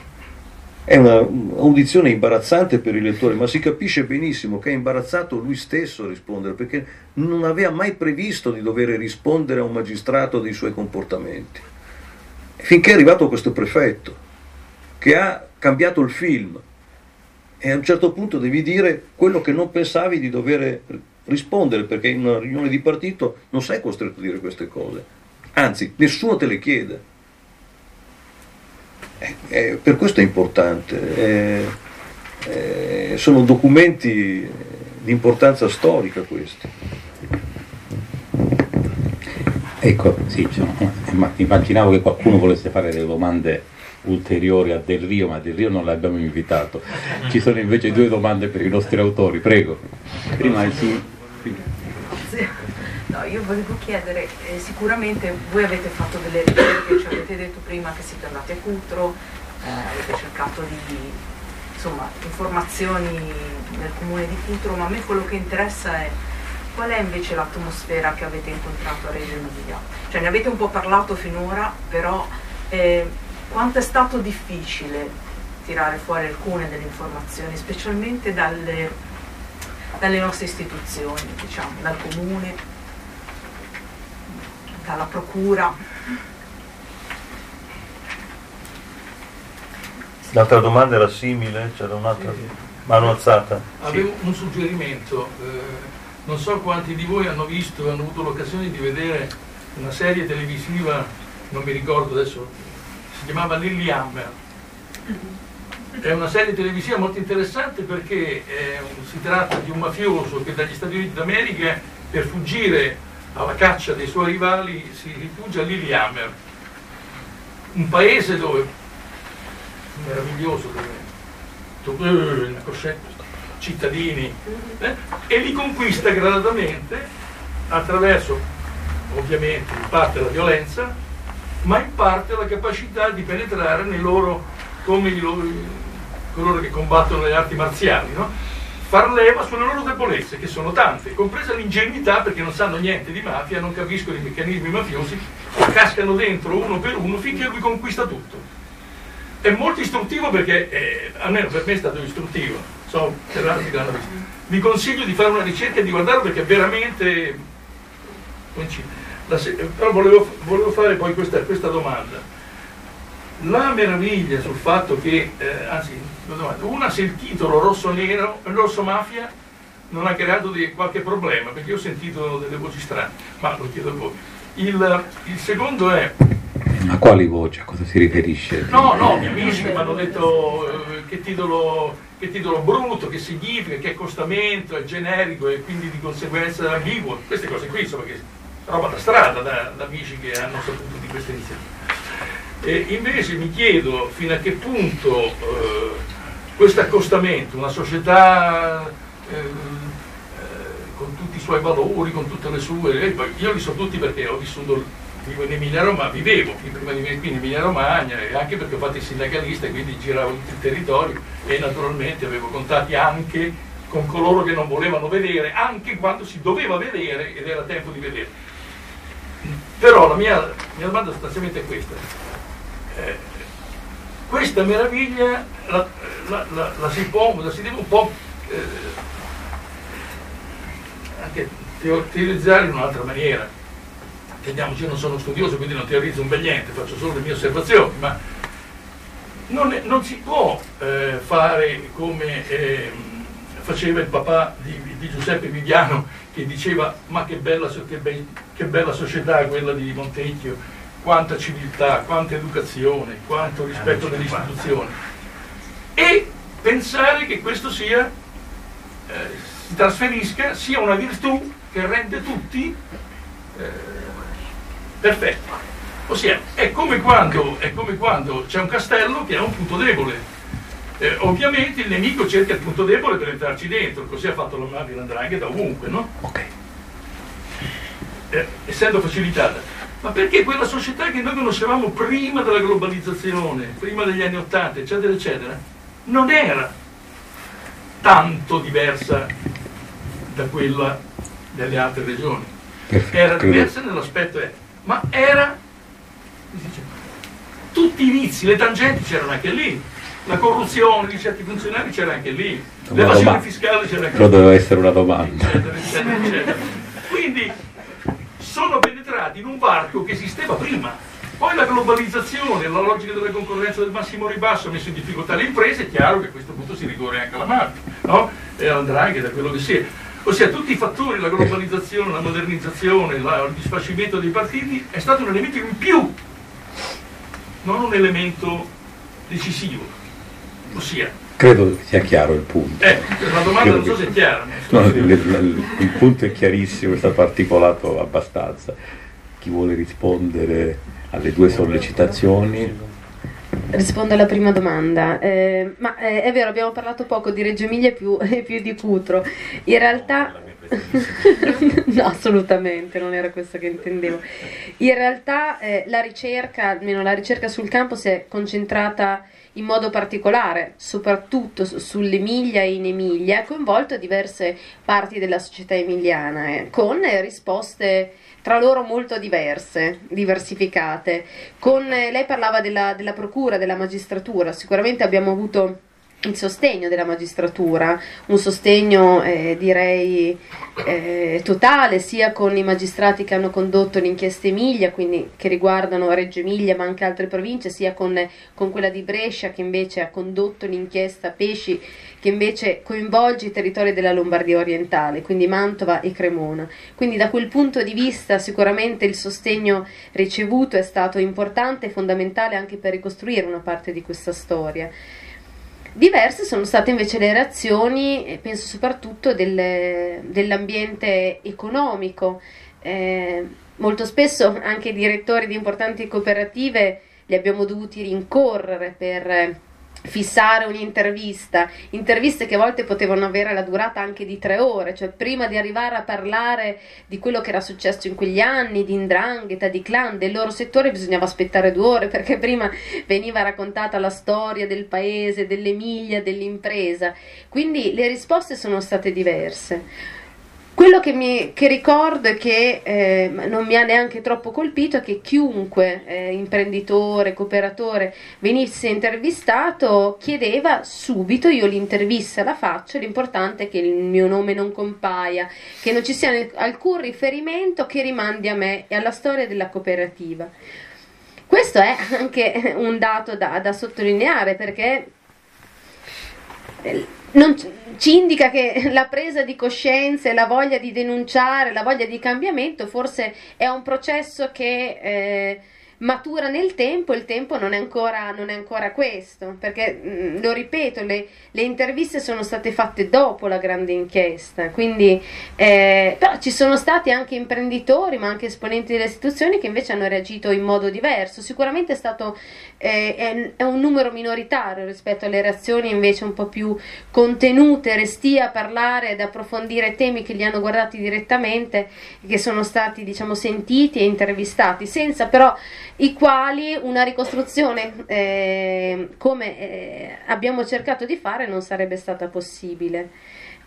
È un'audizione imbarazzante per il lettore, ma si capisce benissimo che è imbarazzato lui stesso a rispondere, perché non aveva mai previsto di dover rispondere a un magistrato dei suoi comportamenti. Finché è arrivato questo prefetto, che ha cambiato il film, e a un certo punto devi dire quello che non pensavi di dover rispondere, perché in una riunione di partito non sei costretto a dire queste cose, anzi nessuno te le chiede. Eh, eh, per questo è importante, eh, eh sono documenti di importanza storica questi. Ecco, sì, immaginavo che qualcuno volesse fare delle domande ulteriori a Del Rio, ma Del Rio non l'abbiamo invitato. Ci sono invece due domande per i nostri autori, prego. Prima il sì. No, io volevo chiedere, eh, sicuramente voi avete fatto delle ricerche, ci avete detto prima che siete andati a Cutro, eh, avete cercato di insomma, informazioni nel comune di Cutro, ma a me quello che interessa è qual è invece l'atmosfera che avete incontrato a Reggio Emilia? Cioè ne avete un po' parlato finora, però eh, quanto è stato difficile tirare fuori alcune delle informazioni, specialmente dalle, dalle nostre istituzioni, diciamo, dal comune, dalla procura. L'altra domanda era simile, c'era un'altra sì. mano alzata. Avevo sì. un suggerimento, eh, non so quanti di voi hanno visto hanno avuto l'occasione di vedere una serie televisiva, non mi ricordo adesso si chiamava Lily Hammer. È una serie televisiva molto interessante perché eh, si tratta di un mafioso che dagli Stati Uniti d'America per fuggire alla caccia dei suoi rivali si rifugia a Lillehammer, un paese dove meraviglioso dove una coscienza, cittadini eh, e li conquista gradatamente attraverso ovviamente in parte la violenza ma in parte la capacità di penetrare nei loro, come loro, coloro che combattono le arti marziali, no? Far leva sulle loro debolezze, che sono tante, compresa l'ingenuità perché non sanno niente di mafia, non capiscono i meccanismi mafiosi, cascano dentro uno per uno finché lui conquista tutto. È molto istruttivo perché, eh, almeno per me è stato istruttivo, so. Vi consiglio di fare una ricerca e di guardarlo perché è veramente però volevo, volevo, fare poi questa, questa, domanda. La meraviglia sul fatto che, eh, anzi, una se il titolo rosso-nero, rosso-mafia, non ha creato di, qualche problema, perché ho sentito delle voci strane, ma lo chiedo a voi. Il, il secondo è a quali voci? A cosa si riferisce? No, no, miei amici mi hanno detto eh, che, titolo, che, titolo, brutto, che significa, che accostamento, è generico e quindi di conseguenza ambiguo. Queste cose qui, insomma, che roba da strada da, da amici che hanno saputo di questa iniziativa. E invece mi chiedo fino a che punto eh, questo accostamento, una società eh, eh, con tutti i suoi valori, con tutte le sue, io li so tutti perché ho vissuto vivo in Emilia Romagna, vivevo prima di venire qui in Emilia Romagna e anche perché ho fatto il sindacalista e quindi giravo tutto il territorio e naturalmente avevo contatti anche con coloro che non volevano vedere, anche quando si doveva vedere ed era tempo di vedere. Però la mia, mia domanda sostanzialmente è questa. Questa meraviglia la, la, la, la, si può, la si deve un po' eh, anche teorizzare in un'altra maniera. Intendiamoci, io non sono studioso, quindi non teorizzo un bel niente, faccio solo le mie osservazioni, ma non, non si può eh, fare come eh, faceva il papà di, di, Giuseppe Viviano che diceva ma che bella, che, be, che bella società quella di Montecchio, quanta civiltà, quanta educazione, quanto rispetto delle istituzioni e pensare che questo sia, eh, si trasferisca, sia una virtù che rende tutti eh, Perfetto. Ossia, è come quando, è come quando c'è un castello che ha un punto debole. Eh, ovviamente il nemico cerca il punto debole per entrarci dentro, così ha fatto la di da ovunque, no? Ok. Eh, essendo facilitata. Ma perché quella società che noi conoscevamo prima della globalizzazione, prima degli anni Ottanta, eccetera, eccetera, non era tanto diversa da quella delle altre regioni. Era diversa nell'aspetto etico ma era tutti i vizi, le tangenti c'erano anche lì, la corruzione di certi funzionari c'era anche lì, l'evasione fiscale c'era anche lì. Però doveva essere una domanda. Eccetera, eccetera, eccetera. Quindi sono penetrati in un varco che esisteva prima. Poi la globalizzazione, la logica della concorrenza del massimo ribasso ha messo in difficoltà le imprese, è chiaro che a questo punto si ricorre anche alla mafia, no? E all'andrangheta, quello che sia. Ossia tutti i fattori, la globalizzazione, la modernizzazione, la, il disfacimento dei partiti è stato un elemento in più, non un elemento decisivo. Ossia, Credo sia chiaro il punto. Eh, la domanda non so se è chiara. So no. Il, il, il, punto è chiarissimo, è stato articolato abbastanza. Chi vuole rispondere alle due sollecitazioni? Rispondo alla prima domanda, eh, ma eh, è vero, abbiamo parlato poco di Reggio Emilia e più, più, di Cutro. In realtà, no, assolutamente, non era questo che intendevo. In realtà eh, la ricerca, almeno la ricerca sul campo, si è concentrata in modo particolare, soprattutto sull'Emilia e in Emilia, ha coinvolto diverse parti della società emiliana, eh, con risposte tra loro molto diverse, diversificate. Con, eh, lei parlava della, della procura, della magistratura, sicuramente abbiamo avuto il sostegno della magistratura, un sostegno eh, direi eh, totale sia con i magistrati che hanno condotto l'inchiesta Emilia, quindi che riguardano Reggio Emilia ma anche altre province, sia con, con quella di Brescia che invece ha condotto l'inchiesta Pesci che invece coinvolge i territori della Lombardia orientale, quindi Mantova e Cremona. Quindi da quel punto di vista sicuramente il sostegno ricevuto è stato importante e fondamentale anche per ricostruire una parte di questa storia. Diverse sono state invece le reazioni, penso soprattutto del, dell'ambiente economico. Eh, molto spesso anche i direttori di importanti cooperative li abbiamo dovuti rincorrere per fissare un'intervista, interviste che a volte potevano avere la durata anche di tre ore, cioè prima di arrivare a parlare di quello che era successo in quegli anni, di indrangheta, di clan, del loro settore bisognava aspettare due ore perché prima veniva raccontata la storia del paese, dell'Emilia, dell'impresa, quindi le risposte sono state diverse. Quello che, mi, che, ricordo e che eh, non mi ha neanche troppo colpito è che chiunque eh, imprenditore, cooperatore venisse intervistato chiedeva subito, io l'intervista la faccio, l'importante è che il mio nome non compaia, che non ci sia alcun riferimento che rimandi a me e alla storia della cooperativa. Questo è anche un dato da, da sottolineare perché non, ci indica che la presa di coscienza e la voglia di denunciare, la voglia di cambiamento forse è un processo che eh, matura nel tempo, il tempo non è ancora, non è ancora questo, perché mm, lo ripeto, le, le, interviste sono state fatte dopo la grande inchiesta, quindi eh, però ci sono stati anche imprenditori, ma anche esponenti delle istituzioni che invece hanno reagito in modo diverso. Sicuramente è stato eh, è, è un numero minoritario rispetto alle reazioni invece un po' più contenute, resti a parlare ed approfondire temi che li hanno guardati direttamente, che sono stati diciamo sentiti e intervistati, senza però i quali una ricostruzione eh, come eh, abbiamo cercato di fare non sarebbe stata possibile.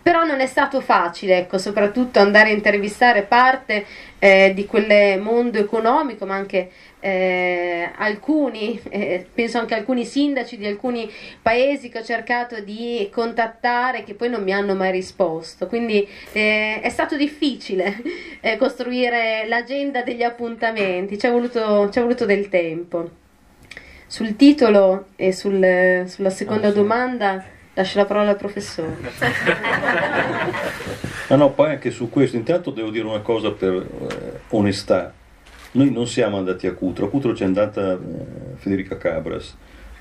Però non è stato facile, ecco, soprattutto andare a intervistare parte eh, di quel mondo economico, ma anche eh, alcuni, eh, penso anche alcuni sindaci di alcuni paesi che ho cercato di contattare che poi non mi hanno mai risposto. Quindi eh, è stato difficile eh, costruire l'agenda degli appuntamenti, ci è voluto, voluto, del tempo. Sul titolo e sul, sulla seconda ah, sì. domanda lascio la parola al professore. ah no, poi anche su questo, intanto devo dire una cosa per eh, onestà noi non siamo andati a Cutro, a Cutro c'è andata eh, Federica Cabras,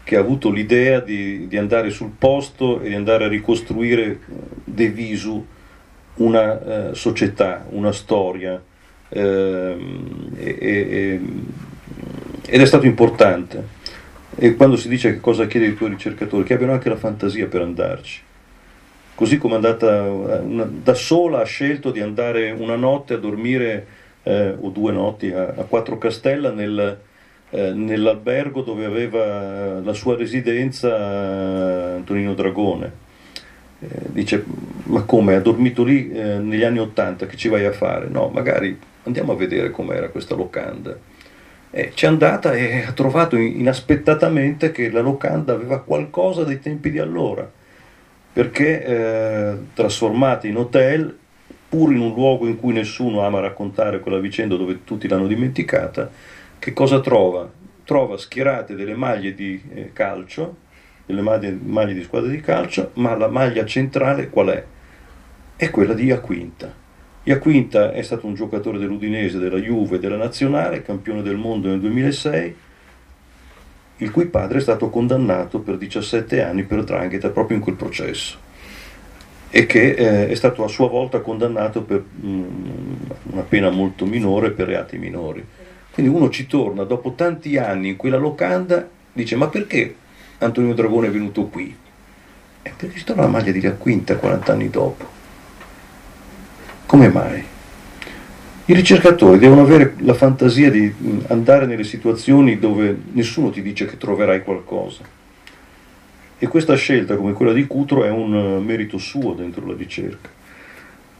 che ha avuto l'idea di, di, andare sul posto e di andare a ricostruire eh, de visu una eh, società, una storia, eh, e, e, ed è stato importante. E quando si dice che cosa chiede ai tuoi ricercatori, che abbiano anche la fantasia per andarci. Così come è andata una, da sola, ha scelto di andare una notte a dormire eh, o due notti a, a Quattro Castella nel, eh, nell'albergo dove aveva la sua residenza eh, Antonino Dragone. Eh, dice, ma come, ha dormito lì eh, negli anni Ottanta, che ci vai a fare? No, magari andiamo a vedere com'era questa locanda. Eh, c'è andata e ha trovato inaspettatamente che la locanda aveva qualcosa dei tempi di allora, perché eh, trasformata in hotel pur in un luogo in cui nessuno ama raccontare quella vicenda dove tutti l'hanno dimenticata, che cosa trova? Trova schierate delle maglie di eh, calcio, delle maglie, maglie, di squadra di calcio, ma la maglia centrale qual è? È quella di Iaquinta. Iaquinta è stato un giocatore dell'Udinese, della Juve, della Nazionale, campione del mondo nel 2006, il cui padre è stato condannato per 17 anni per drangheta proprio in quel processo e che eh, è stato a sua volta condannato per mh, mm, una pena molto minore per reati minori. Quindi uno ci torna dopo tanti anni in quella locanda, dice ma perché Antonio Dragone è venuto qui? E perché si trova la maglia di La Quinta 40 anni dopo. Come mai? I ricercatori devono avere la fantasia di mm, andare nelle situazioni dove nessuno ti dice che troverai qualcosa e questa scelta, come quella di Cutro, è un eh, merito suo dentro la ricerca.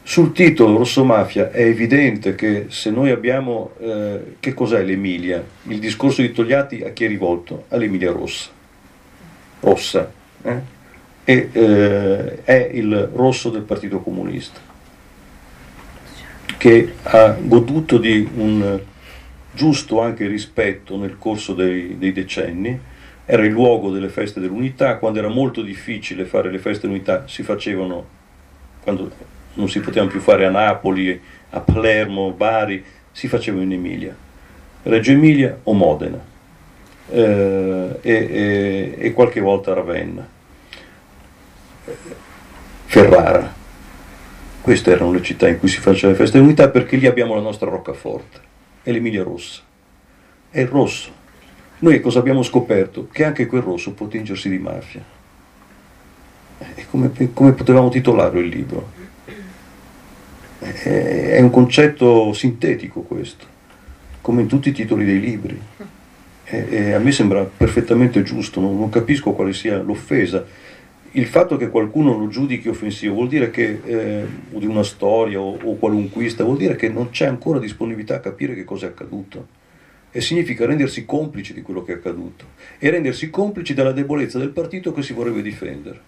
Sul titolo Rosso Mafia è evidente che se noi abbiamo eh, che cos'è l'Emilia, il discorso di Togliatti a chi è rivolto? All'Emilia Rossa, rossa, eh? e eh, è il rosso del Partito Comunista, che ha goduto di un giusto anche rispetto nel corso dei, dei decenni, era il luogo delle feste dell'unità, quando era molto difficile fare le feste dell'unità si facevano, quando non si potevano più fare a Napoli, a Palermo, Bari, si facevano in Emilia, Reggio Emilia o Modena. Eh, e, e, e, qualche volta Ravenna, Ferrara. Queste erano le città in cui si faceva le feste dell'unità perché lì abbiamo la nostra roccaforte, è l'Emilia Rossa, è il rosso noi cosa abbiamo scoperto? Che anche quel rosso può tingersi di mafia. E come, come potevamo titolarlo il libro? È un concetto sintetico questo, come in tutti i titoli dei libri. E, e a me sembra perfettamente giusto, non, non capisco quale sia l'offesa. il fatto che qualcuno lo giudichi offensivo vuol dire che, eh, o di una storia o, o qualunquista, vuol dire che non c'è ancora disponibilità a capire che cosa è accaduto. E significa rendersi complici di quello che è accaduto e rendersi complici della debolezza del partito che si vorrebbe difendere.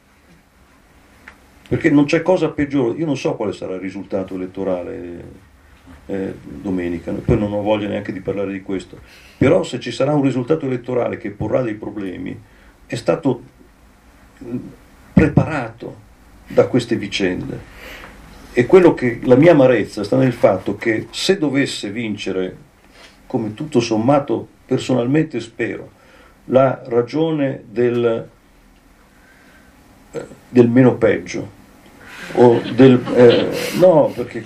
Perché non c'è cosa peggiore, io non so quale sarà il risultato elettorale eh, domenica, poi non ho voglia neanche di parlare di questo, però se ci sarà un risultato elettorale che porrà dei problemi, è stato preparato da queste vicende. E quello che la mia amarezza sta nel fatto che se dovesse vincere, come tutto sommato personalmente spero, la ragione del, eh, del meno peggio, o del, eh, no, perché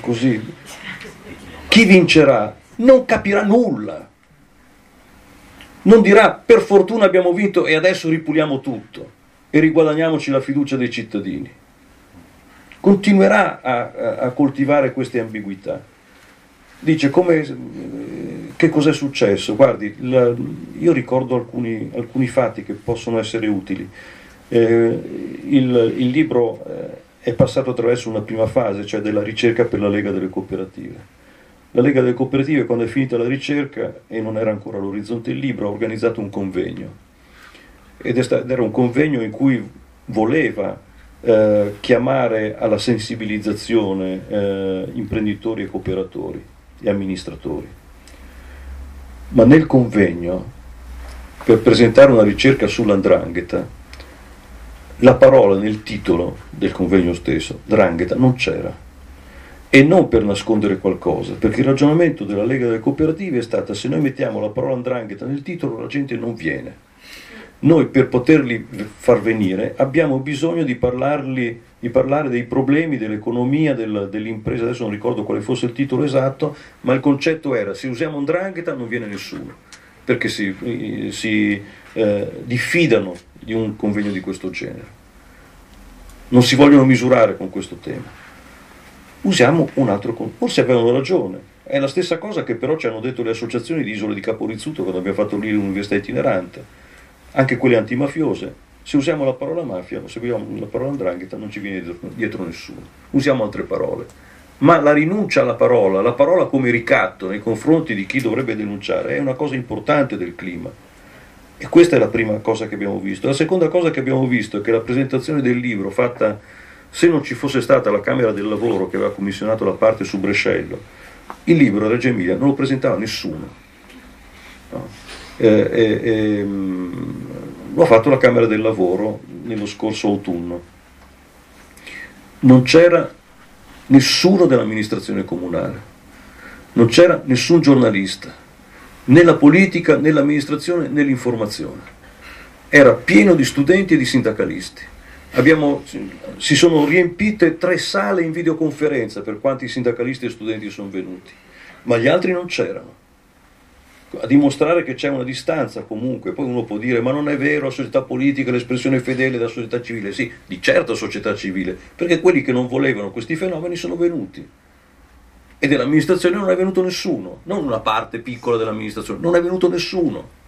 così, chi vincerà non capirà nulla, non dirà per fortuna abbiamo vinto e adesso ripuliamo tutto e riguadagniamoci la fiducia dei cittadini. Continuerà a, a coltivare queste ambiguità. Dice come, che cos'è successo? Guardi, la, io ricordo alcuni, alcuni, fatti che possono essere utili. Eh, il, il, libro eh, è passato attraverso una prima fase, cioè della ricerca per la Lega delle Cooperative. La Lega delle Cooperative, quando è finita la ricerca e non era ancora all'orizzonte il libro, ha organizzato un convegno ed era un convegno in cui voleva eh, chiamare alla sensibilizzazione eh, imprenditori e cooperatori e amministratori. Ma nel convegno, per presentare una ricerca sull'andrangheta, la parola nel titolo del convegno stesso, drangheta, non c'era. E non per nascondere qualcosa, perché il ragionamento della Lega delle Cooperative è stato se noi mettiamo la parola andrangheta nel titolo la gente non viene noi per poterli far venire abbiamo bisogno di, parlarli, di parlare dei problemi dell'economia, del, dell'impresa, adesso non ricordo quale fosse il titolo esatto, ma il concetto era se usiamo un drangheta non viene nessuno, perché si, si eh, diffidano di un convegno di questo genere. Non si vogliono misurare con questo tema. Usiamo un altro concetto, forse avevano ragione, è la stessa cosa che però ci hanno detto le associazioni di isole di Caporizzuto quando abbiamo fatto lì l'università itinerante anche quelle antimafiose, se usiamo la parola mafia se usiamo la parola andrangheta non ci viene dietro, dietro nessuno, usiamo altre parole. Ma la rinuncia alla parola, la parola come ricatto nei confronti di chi dovrebbe denunciare, è una cosa importante del clima. E questa è la prima cosa che abbiamo visto. La seconda cosa che abbiamo visto è che la presentazione del libro fatta, se non ci fosse stata la Camera del Lavoro che aveva commissionato la parte su Brescello, il libro a Reggio Emilia non lo presentava nessuno. No? Eh, eh, l'ho fatto la Camera del Lavoro nello scorso autunno. Non c'era nessuno dell'amministrazione comunale, non c'era nessun giornalista, né la politica, né l'amministrazione, né l'informazione. Era pieno di studenti e di sindacalisti. Abbiamo, si sono riempite tre sale in videoconferenza per quanti sindacalisti e studenti sono venuti, ma gli altri non c'erano a dimostrare che c'è una distanza comunque, poi uno può dire ma non è vero la società politica, l'espressione fedele della società civile, sì, di certo società civile, perché quelli che non volevano questi fenomeni sono venuti e dell'amministrazione non è venuto nessuno, non una parte piccola dell'amministrazione, non è venuto nessuno.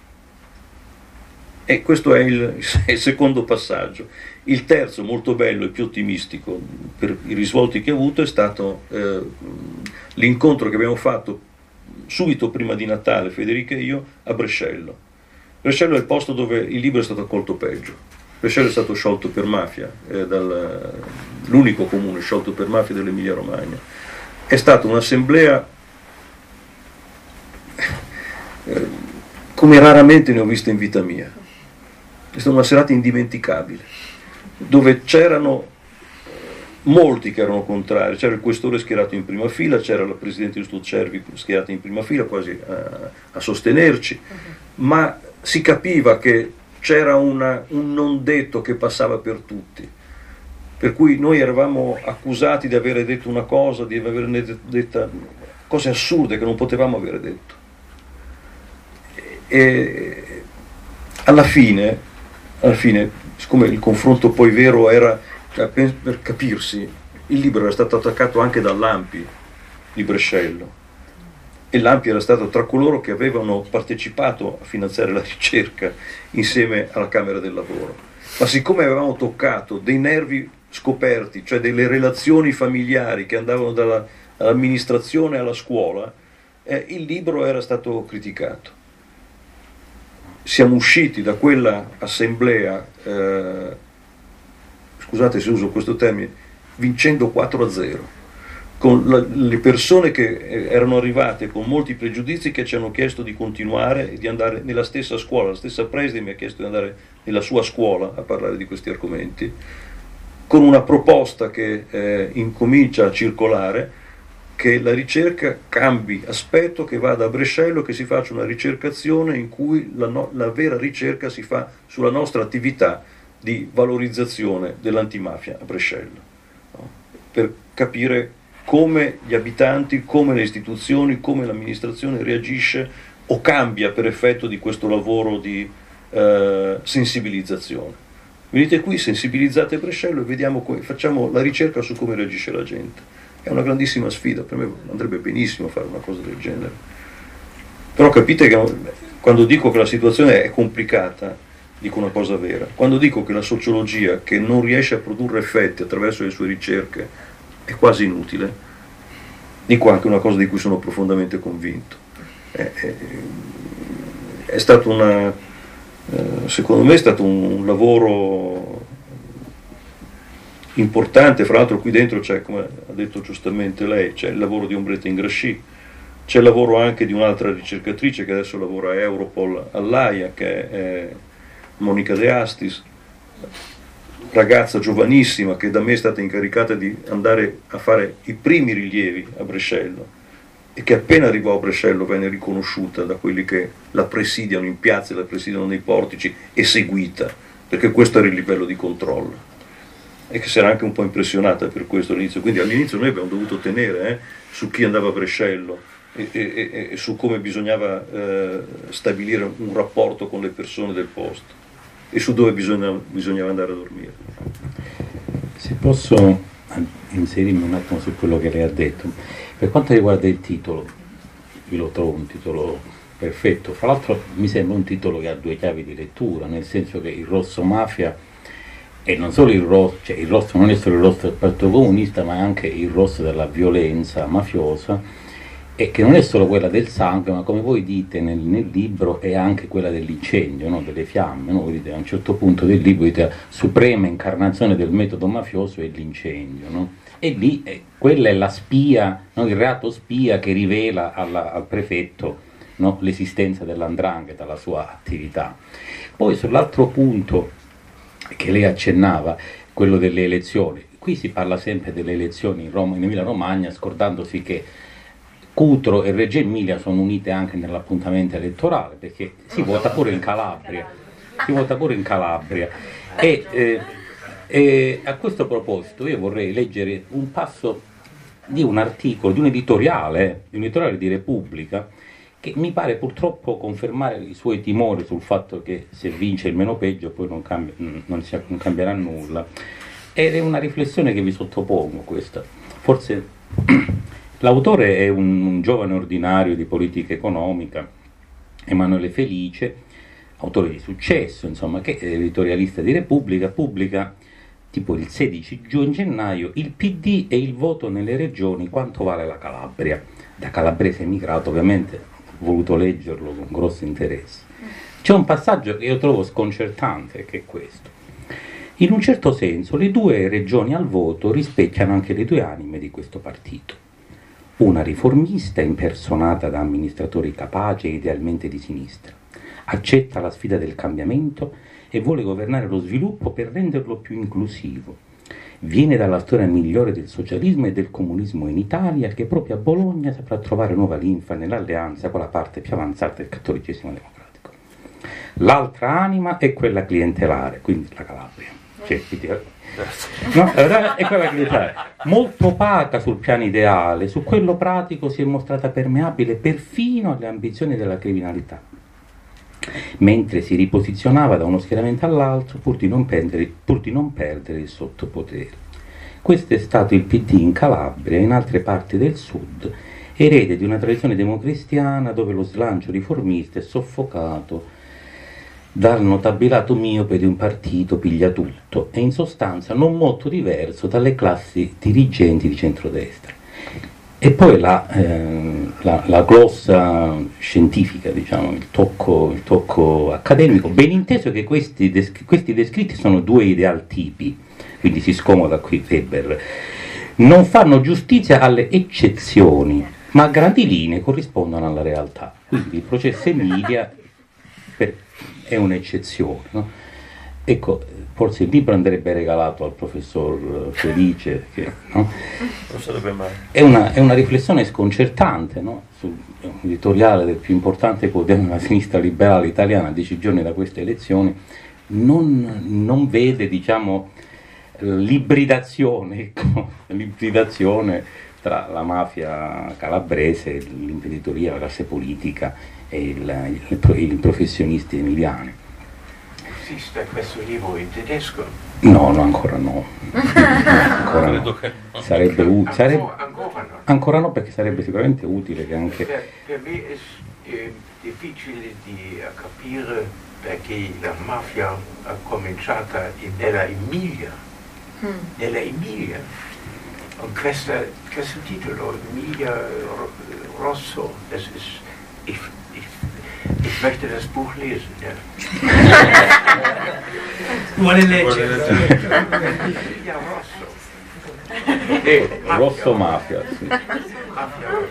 E questo è il, il, secondo passaggio. Il terzo, molto bello e più ottimistico per i risvolti che ha avuto, è stato eh, l'incontro che abbiamo fatto subito prima di Natale, Federica e io, a Brescello. Brescello è il posto dove il libro è stato accolto peggio. Brescello è stato sciolto per mafia, eh, dal, l'unico comune sciolto per mafia dell'Emilia Romagna. È stata un'assemblea eh, come raramente ne ho vista in vita mia. È stata una serata indimenticabile, dove c'erano molti che erano contrari, c'era il questore schierato in prima fila, c'era la presidente di Cervi schierata in prima fila quasi a, a sostenerci, ma si capiva che c'era una, un non detto che passava per tutti, per cui noi eravamo accusati di avere detto una cosa, di averne detto cose assurde che non potevamo avere detto. E alla fine, alla fine, siccome il confronto poi vero era per, capirsi, il libro era stato attaccato anche dall'Ampi di Brescello e l'Ampi era stato tra coloro che avevano partecipato a finanziare la ricerca insieme alla Camera del Lavoro. ma siccome avevamo toccato dei nervi scoperti, cioè delle relazioni familiari che andavano dall'amministrazione alla scuola, eh, il libro era stato criticato. Siamo usciti da quella assemblea, eh, scusate se uso questo termine, vincendo 4 a 0 con la, le persone che eh, erano arrivate con molti pregiudizi che ci hanno chiesto di continuare e di andare nella stessa scuola, la stessa preside mi ha chiesto di andare nella sua scuola a parlare di questi argomenti, con una proposta che eh, incomincia a circolare che la ricerca cambi aspetto, che vada a Brescello, che si faccia una ricercazione in cui la, no, la vera ricerca si fa sulla nostra attività di valorizzazione dell'antimafia a Brescello, no? per capire come gli abitanti, come le istituzioni, come l'amministrazione reagisce o cambia per effetto di questo lavoro di eh, sensibilizzazione. Venite qui, sensibilizzate Brescello e vediamo come, facciamo la ricerca su come reagisce la gente. È una grandissima sfida, per me andrebbe benissimo fare una cosa del genere. Però capite che quando dico che la situazione è complicata, dico una cosa vera. Quando dico che la sociologia, che non riesce a produrre effetti attraverso le sue ricerche, è quasi inutile. Dico anche una cosa di cui sono profondamente convinto. È, è, è stato una, eh, secondo me è stato un lavoro importante, fra l'altro qui dentro c'è, come ha detto giustamente lei, c'è il lavoro di Ombretta Ingrasci, c'è il lavoro anche di un'altra ricercatrice che adesso lavora a Europol all'AIA, che è Monica De Astis, ragazza giovanissima che da me è stata incaricata di andare a fare i primi rilievi a Brescello e che appena arrivò a Brescello venne riconosciuta da quelli che la presidiano in piazza, la presidiano nei portici e seguita, perché questo era il livello di controllo e che si era anche un po' impressionata per questo all'inizio. Quindi all'inizio noi abbiamo dovuto tenere eh, su chi andava a Brescello e, e, e su come bisognava eh, stabilire un rapporto con le persone del posto e su dove bisogna, bisognava andare a dormire. Se posso inserirmi un attimo su quello che lei ha detto, per quanto riguarda il titolo, io lo trovo un titolo perfetto, fra l'altro mi sembra un titolo che ha due chiavi di lettura, nel senso che il rosso mafia e non solo il rosso, cioè il rosso non è solo il rosso del Partito Comunista, ma anche il rosso della violenza mafiosa e che non è solo quella del sangue, ma come voi dite nel, nel libro è anche quella dell'incendio, no? delle fiamme. No? Dite, a un certo punto del libro dite suprema incarnazione del metodo mafioso è l'incendio. No? E lì eh, quella è la spia, il reato spia che rivela alla, al prefetto l'esistenza dell'andrangheta, la sua attività. Poi sull'altro punto che lei accennava, quello delle elezioni, qui si parla sempre delle elezioni in, Roma, in Emilia Romagna, scordandosi che Cutro e Reggio Emilia sono unite anche nell'appuntamento elettorale perché si vota pure in Calabria. Si vota pure in Calabria. E, eh, e a questo proposito io vorrei leggere un passo di un articolo, di un editoriale, di un editoriale di Repubblica, che mi pare purtroppo confermare i suoi timori sul fatto che se vince il meno peggio poi non, cambia, non, si, non cambierà nulla. Ed è una riflessione che vi sottopongo questa. Forse L'autore è un, un giovane ordinario di politica economica, Emanuele Felice, autore di successo, insomma, che è editorialista di Repubblica, pubblica tipo il 16 gennaio il PD e il voto nelle regioni quanto vale la Calabria. Da calabrese emigrato ovviamente ho voluto leggerlo con grosso interesse. C'è un passaggio che io trovo sconcertante, che è questo. In un certo senso le due regioni al voto rispecchiano anche le due anime di questo partito una riformista impersonata da amministratori capaci e idealmente di sinistra. Accetta la sfida del cambiamento e vuole governare lo sviluppo per renderlo più inclusivo. Viene dalla storia migliore del socialismo e del comunismo in Italia che proprio a Bologna saprà trovare nuova linfa nell'alleanza con la parte più avanzata del cattolicesimo democratico. L'altra anima è quella clientelare, quindi la Calabria. Cioè, No, è quella che molto opaca sul piano ideale, su quello pratico si è mostrata permeabile perfino alle ambizioni della criminalità, mentre si riposizionava da uno schieramento all'altro pur di non perdere, di non perdere il sottopotere. Questo è stato il PD in Calabria e in altre parti del sud, erede di una tradizione democristiana dove lo slancio riformista è soffocato dal notabilato miope di un partito piglia tutto e in sostanza non molto diverso dalle classi dirigenti di centrodestra. E poi la, eh, la, la glossa scientifica, diciamo, il tocco, il tocco, accademico, ben inteso che questi, descri- questi descritti sono due idealtipi, quindi si scomoda qui Weber, non fanno giustizia alle eccezioni, ma a grandi linee corrispondono alla realtà. Quindi il processo Emilia è un'eccezione. No? Ecco, forse il libro andrebbe regalato al professor Felice, che, no? è, una, è, una, riflessione sconcertante no? sul editoriale del più importante quotidiano della sinistra liberale italiana dieci giorni da queste elezioni, non, non vede diciamo, l'ibridazione, ecco, l'ibridazione tra la mafia calabrese, l'imprenditoria, la classe politica e il, il, i professionisti emiliani. Esiste questo libro in tedesco? No, no, ancora no. ancora no. Sarebbe utile. Sarebbe, ancora, no. ancora no, perché sarebbe sicuramente utile che anche... Per, per me è eh, difficile di capire perché la mafia ha cominciato nella Emilia. Mm. Nella Emilia. Und questo, questo titolo, Emilia Rosso, das ist, ich, Ich möchte das Buch lesen. Ja. Vuole leggere. Rosso. Rosso Mafia, sì.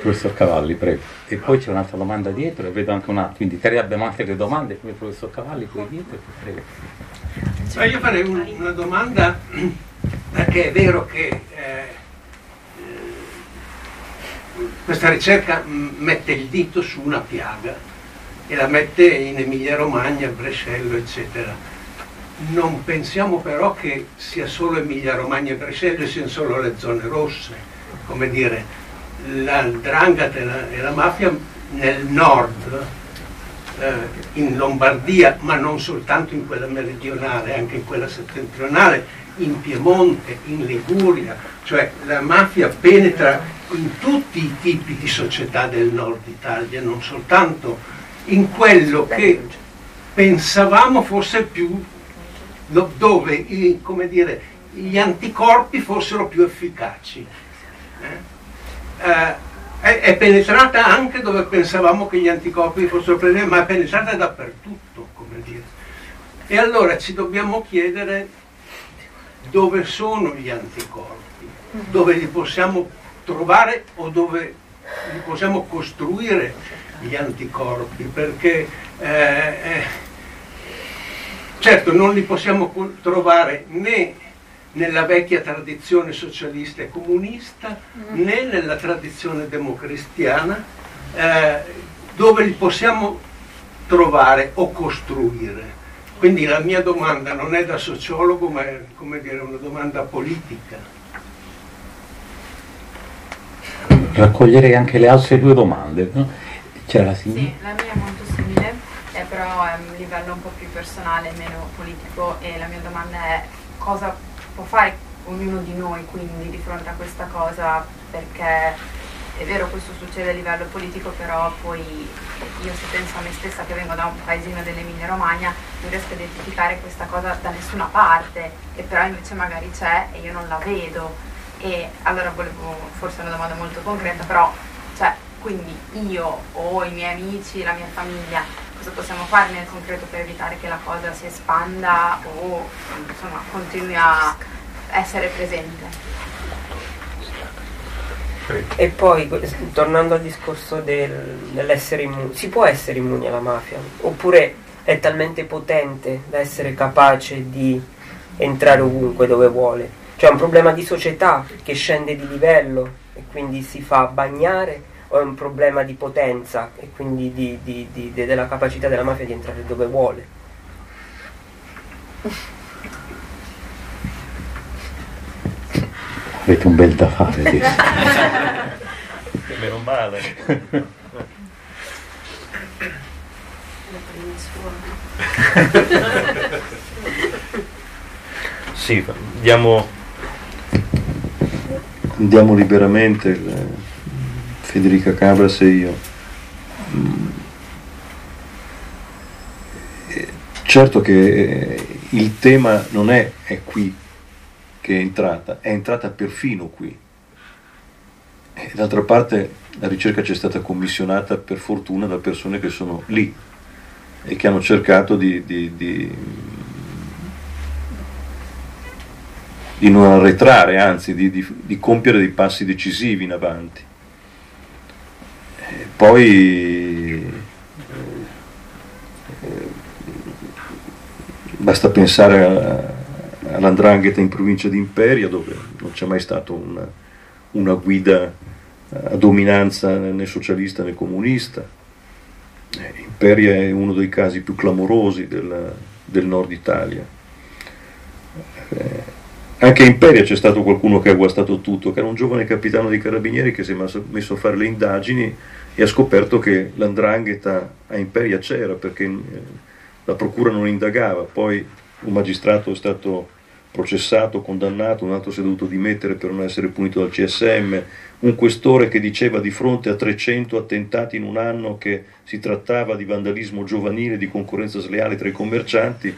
Professor Cavalli, prego. E poi c'è un'altra domanda dietro e vedo anche una, quindi tre abbiamo altre domande, come il professor Cavalli, qui dietro, prego. Ma io farei un, una domanda, perché è vero che eh, questa ricerca mette il dito su una piaga e la mette in Emilia Romagna, Brescello, eccetera. Non pensiamo però che sia solo Emilia Romagna e Brescello e siano solo le zone rosse, come dire, la Drangheta e la, e la mafia nel nord, eh, in Lombardia, ma non soltanto in quella meridionale, anche in quella settentrionale, in Piemonte, in Liguria, cioè la mafia penetra in tutti i tipi di società del nord Italia, non soltanto in quello che pensavamo fosse più dove dire, gli anticorpi fossero più efficaci. Eh? Eh, è, è, penetrata anche dove pensavamo che gli anticorpi fossero presenti, ma è penetrata dappertutto, come dire. E allora ci dobbiamo chiedere dove sono gli anticorpi, dove li possiamo trovare o dove li possiamo costruire gli anticorpi, perché eh, eh, certo non li possiamo trovare né nella vecchia tradizione socialista e comunista mm. né nella tradizione democristiana, eh, dove li possiamo trovare o costruire. Quindi la mia domanda non è da sociologo, ma è come dire, una domanda politica. Raccoglierei anche le altre due domande. No? C'era la signora? Sì, la mia è molto simile, eh, però è un livello un po' più personale, meno politico e la mia domanda è cosa può fare ognuno di noi quindi di fronte a questa cosa perché è vero questo succede a livello politico però poi io se penso a me stessa che vengo da un paesino dell'Emilia Romagna non riesco a identificare questa cosa da nessuna parte e però invece magari c'è e io non la vedo e allora volevo forse una domanda molto concreta però quindi io o i miei amici, la mia famiglia, cosa possiamo fare nel concreto per evitare che la cosa si espanda o insomma, continui a essere presente? E poi, tornando al discorso del, dell'essere immuni, si può essere immuni alla mafia? Oppure è talmente potente da essere capace di entrare ovunque dove vuole? Cioè è un problema di società che scende di livello e quindi si fa bagnare o è un problema di potenza e quindi di, di, di, della capacità della mafia di entrare dove vuole. Avete un bel da fare adesso. Meno male. sì, diamo... Andiamo liberamente il Federica Cabras e io. certo che eh, il tema non è, è qui che è entrata, è entrata perfino qui. E d'altra parte la ricerca ci è stata commissionata per fortuna da persone che sono lì e che hanno cercato di, di, di, di non arretrare, anzi di, compiere dei passi decisivi in avanti. Poi eh, basta pensare all'andrangheta in provincia di Imperia dove non c'è mai stata una, una guida a dominanza né socialista né comunista. Eh, Imperia è uno dei casi più clamorosi del, del nord Italia. Eh, anche in Imperia c'è stato qualcuno che ha guastato tutto, che era un giovane capitano di carabinieri che si è messo a fare le indagini e ha scoperto che l'andrangheta a Imperia c'era perché eh, la procura non indagava, poi un magistrato è stato processato, condannato, un altro si è dovuto dimettere per non essere punito dal CSM, un questore che diceva di fronte a 300 attentati in un anno che si trattava di vandalismo giovanile, di concorrenza sleale tra i commercianti,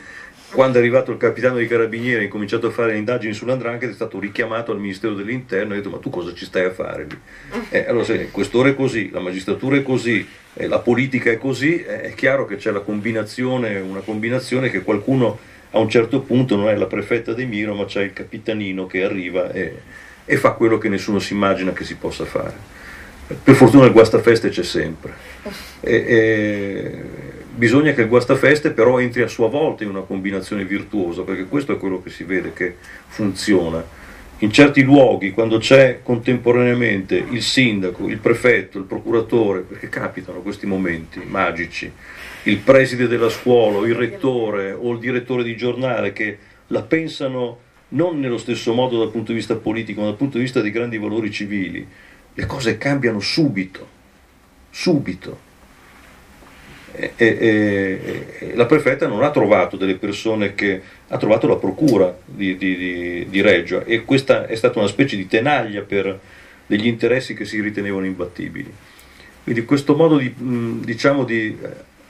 quando è arrivato il capitano dei carabinieri e ha incominciato a fare le indagini sull'andrangheta è stato richiamato al Ministero dell'Interno e ha detto ma tu cosa ci stai a fare lì? Eh, allora se il questore è così, la magistratura è così, eh, la politica è così, eh, è chiaro che c'è la combinazione, una combinazione che qualcuno a un certo punto non è la prefetta di Miro ma c'è il capitanino che arriva e, e fa quello che nessuno si immagina che si possa fare. Per fortuna il guastafeste c'è sempre. E, e bisogna che il guastafeste però entri a sua volta in una combinazione virtuosa, perché questo è quello che si vede che funziona. In certi luoghi, quando c'è contemporaneamente il sindaco, il prefetto, il procuratore, perché capitano questi momenti magici, il preside della scuola, il rettore o il direttore di giornale che la pensano non nello stesso modo dal punto di vista politico, ma dal punto di vista dei grandi valori civili, le cose cambiano subito, subito. E, e, la prefetta non ha trovato delle persone che ha trovato la procura di, di, di, di Reggio e questa è stata una specie di tenaglia per degli interessi che si ritenevano imbattibili. Quindi questo modo di, diciamo, di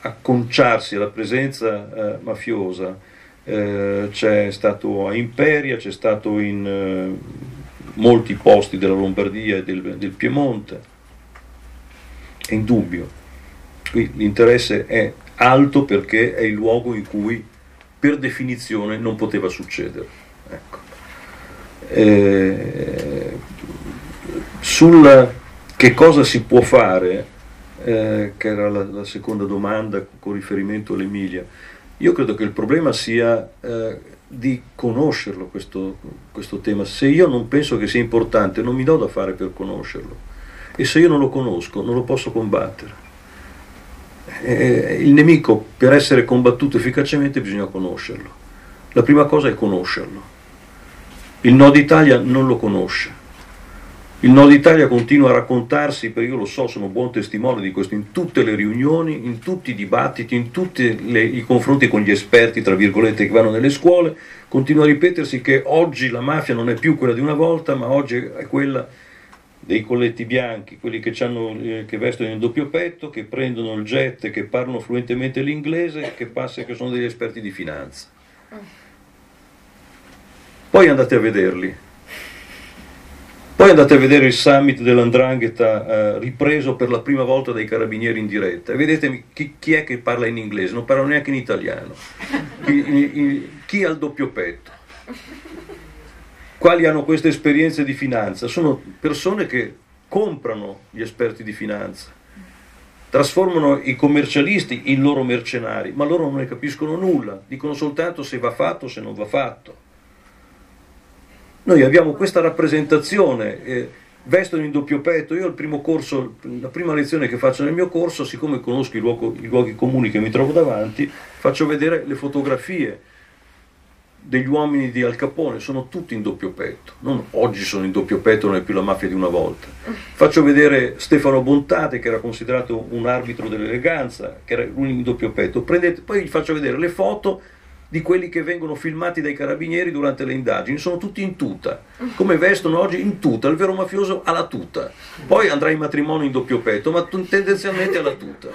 acconciarsi alla presenza eh, mafiosa eh, c'è stato a Imperia, c'è stato in eh, molti posti della Lombardia e del, del Piemonte, è indubbio. Qui l'interesse è alto perché è il luogo in cui per definizione non poteva succedere. Ecco. Eh, sul che cosa si può fare eh, che era la, la, seconda domanda con riferimento all'Emilia. Io credo che il problema sia eh, di conoscerlo questo, questo, tema. Se io non penso che sia importante, non mi do da fare per conoscerlo. E se io non lo conosco, non lo posso combattere. Eh, il nemico, per essere combattuto efficacemente, bisogna conoscerlo. La prima cosa è conoscerlo. Il Nord Italia non lo conosce il Nord Italia continua a raccontarsi, perché io lo so, sono buon testimone di questo, in tutte le riunioni, in tutti i dibattiti, in tutti i confronti con gli esperti, tra virgolette, che vanno nelle scuole, continua a ripetersi che oggi la mafia non è più quella di una volta, ma oggi è quella dei colletti bianchi, quelli che, eh, che vestono in doppio petto, che prendono il jet, che parlano fluentemente l'inglese, che, passa, che sono degli esperti di finanza. Poi andate a vederli poi andate a vedere il summit dell'Andrangheta eh, ripreso per la prima volta dai carabinieri in diretta e vedete chi, chi, è che parla in inglese, non parla neanche in italiano. Chi, chi ha il doppio petto? Quali hanno queste esperienze di finanza? Sono persone che comprano gli esperti di finanza, trasformano i commercialisti in loro mercenari, ma loro non ne capiscono nulla, dicono soltanto se va fatto o se non va fatto. Noi abbiamo questa rappresentazione, eh, vestono in doppio petto, io il primo corso, la prima lezione che faccio nel mio corso, siccome conosco i, luogo, i luoghi comuni che mi trovo davanti, faccio vedere le fotografie degli uomini di Al Capone, sono tutti in doppio petto, non oggi sono in doppio petto, non è più la mafia di una volta. Faccio vedere Stefano Bontate, che era considerato un arbitro dell'eleganza, che era l'unico in doppio petto, Prendete, poi vi faccio vedere le foto di quelli che vengono filmati dai carabinieri durante le indagini, sono tutti in tuta, come vestono oggi? In tuta, il vero mafioso ha la tuta, poi andrà in matrimonio in doppio petto, ma tendenzialmente ha la tuta.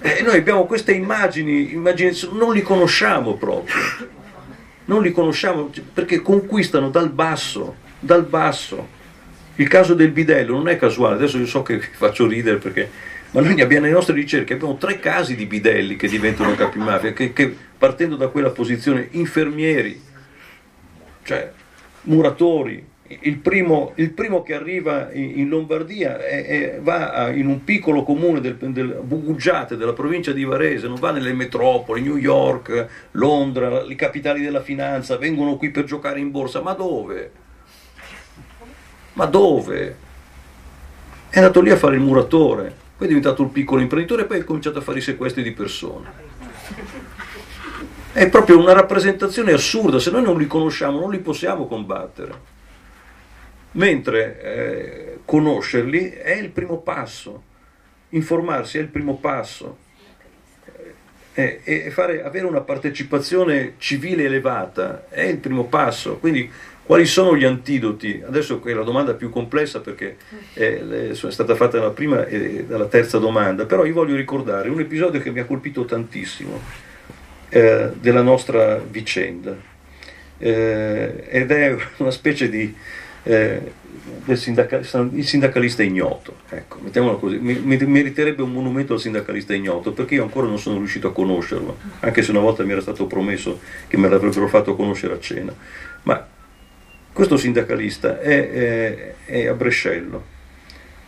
E noi abbiamo queste immagini, immagini, non li conosciamo proprio, non li conosciamo perché conquistano dal basso, dal basso. Il caso del bidello non è casuale, adesso io so che vi faccio ridere perché, ma noi abbiamo nelle nostre ricerche, abbiamo tre casi di bidelli che diventano capimafia, che, che partendo da quella posizione, infermieri, cioè muratori, il primo, il primo, che arriva in, Lombardia è, è, va in un piccolo comune del, del Bugugiate, della provincia di Varese, non va nelle metropoli, New York, Londra, le capitali della finanza, vengono qui per giocare in borsa, ma dove? Ma dove? È andato lì a fare il muratore, poi è diventato un piccolo imprenditore e poi ha cominciato a fare i sequestri di persone. È proprio una rappresentazione assurda, se noi non li conosciamo non li possiamo combattere mentre eh, conoscerli è il primo passo, informarsi è il primo passo eh, e fare, avere una partecipazione civile elevata è il primo passo. Quindi quali sono gli antidoti? Adesso è la domanda più complessa perché è, è stata fatta dalla prima e dalla terza domanda, però io voglio ricordare un episodio che mi ha colpito tantissimo eh, della nostra vicenda eh, ed è una specie di eh, sindacal- il sindacalista ignoto, ecco, mettiamolo così, mi, mi, meriterebbe un monumento al sindacalista ignoto perché io ancora non sono riuscito a conoscerlo, anche se una volta mi era stato promesso che me l'avrebbero fatto conoscere a cena. Ma questo sindacalista è, è, è a Brescello,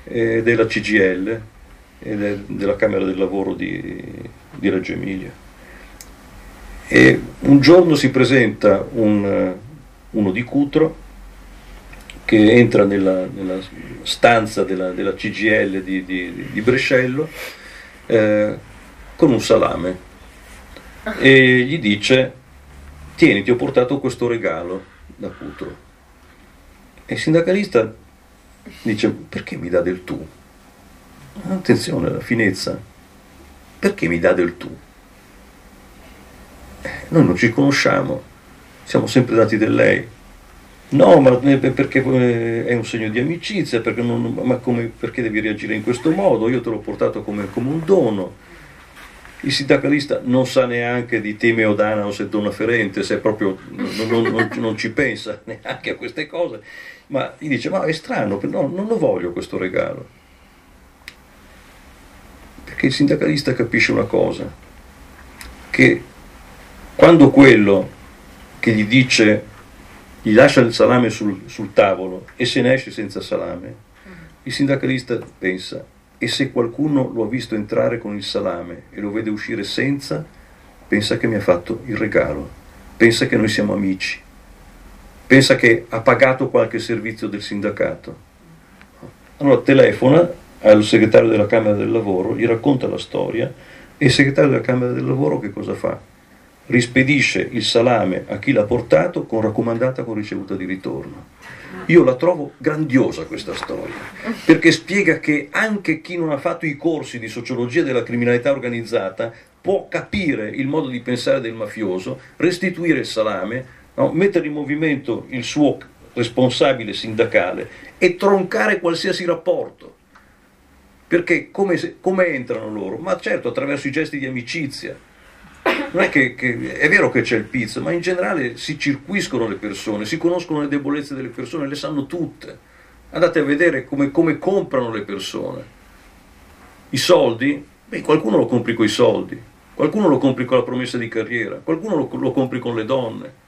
è della CGL, è della Camera del Lavoro di, di Reggio Emilia. E un giorno si presenta un, uno di Cutro che entra nella, nella stanza della, della, CGL di, di, di Brescello eh, con un salame e gli dice tieni ti ho portato questo regalo da Cutro e il sindacalista dice perché mi dà del tu? attenzione la finezza perché mi dà del tu? Eh, noi non ci conosciamo siamo sempre dati del lei No, ma perché eh, è un segno di amicizia, perché non, ma come, perché devi reagire in questo modo? Io te l'ho portato come, come un dono. Il sindacalista non sa neanche di Time o Danaos e Donna Ferente, se proprio non, non, non, ci pensa neanche a queste cose, ma gli dice, ma è strano, no, non lo voglio questo regalo. Perché il sindacalista capisce una cosa, che quando quello che gli dice gli lascia il salame sul, sul tavolo e se ne esce senza salame, il sindacalista pensa, e se qualcuno lo ha visto entrare con il salame e lo vede uscire senza, pensa che mi ha fatto il regalo, pensa che noi siamo amici, pensa che ha pagato qualche servizio del sindacato. Allora telefona al segretario della Camera del Lavoro, gli racconta la storia e il segretario della Camera del Lavoro che cosa fa? Rispedisce il salame a chi l'ha portato con raccomandata con ricevuta di ritorno. Io la trovo grandiosa questa storia, perché spiega che anche chi non ha fatto i corsi di sociologia della criminalità organizzata può capire il modo di pensare del mafioso, restituire il salame, no? mettere in movimento il suo responsabile sindacale e troncare qualsiasi rapporto. Perché come, come entrano loro? Ma certo attraverso i gesti di amicizia, non è che, che, è vero che c'è il pizzo, ma in generale si circuiscono le persone, si conoscono le debolezze delle persone, le sanno tutte. Andate a vedere come, come comprano le persone. I soldi, beh, qualcuno lo compri con i soldi, qualcuno lo compri con la promessa di carriera, qualcuno lo, lo compri con le donne.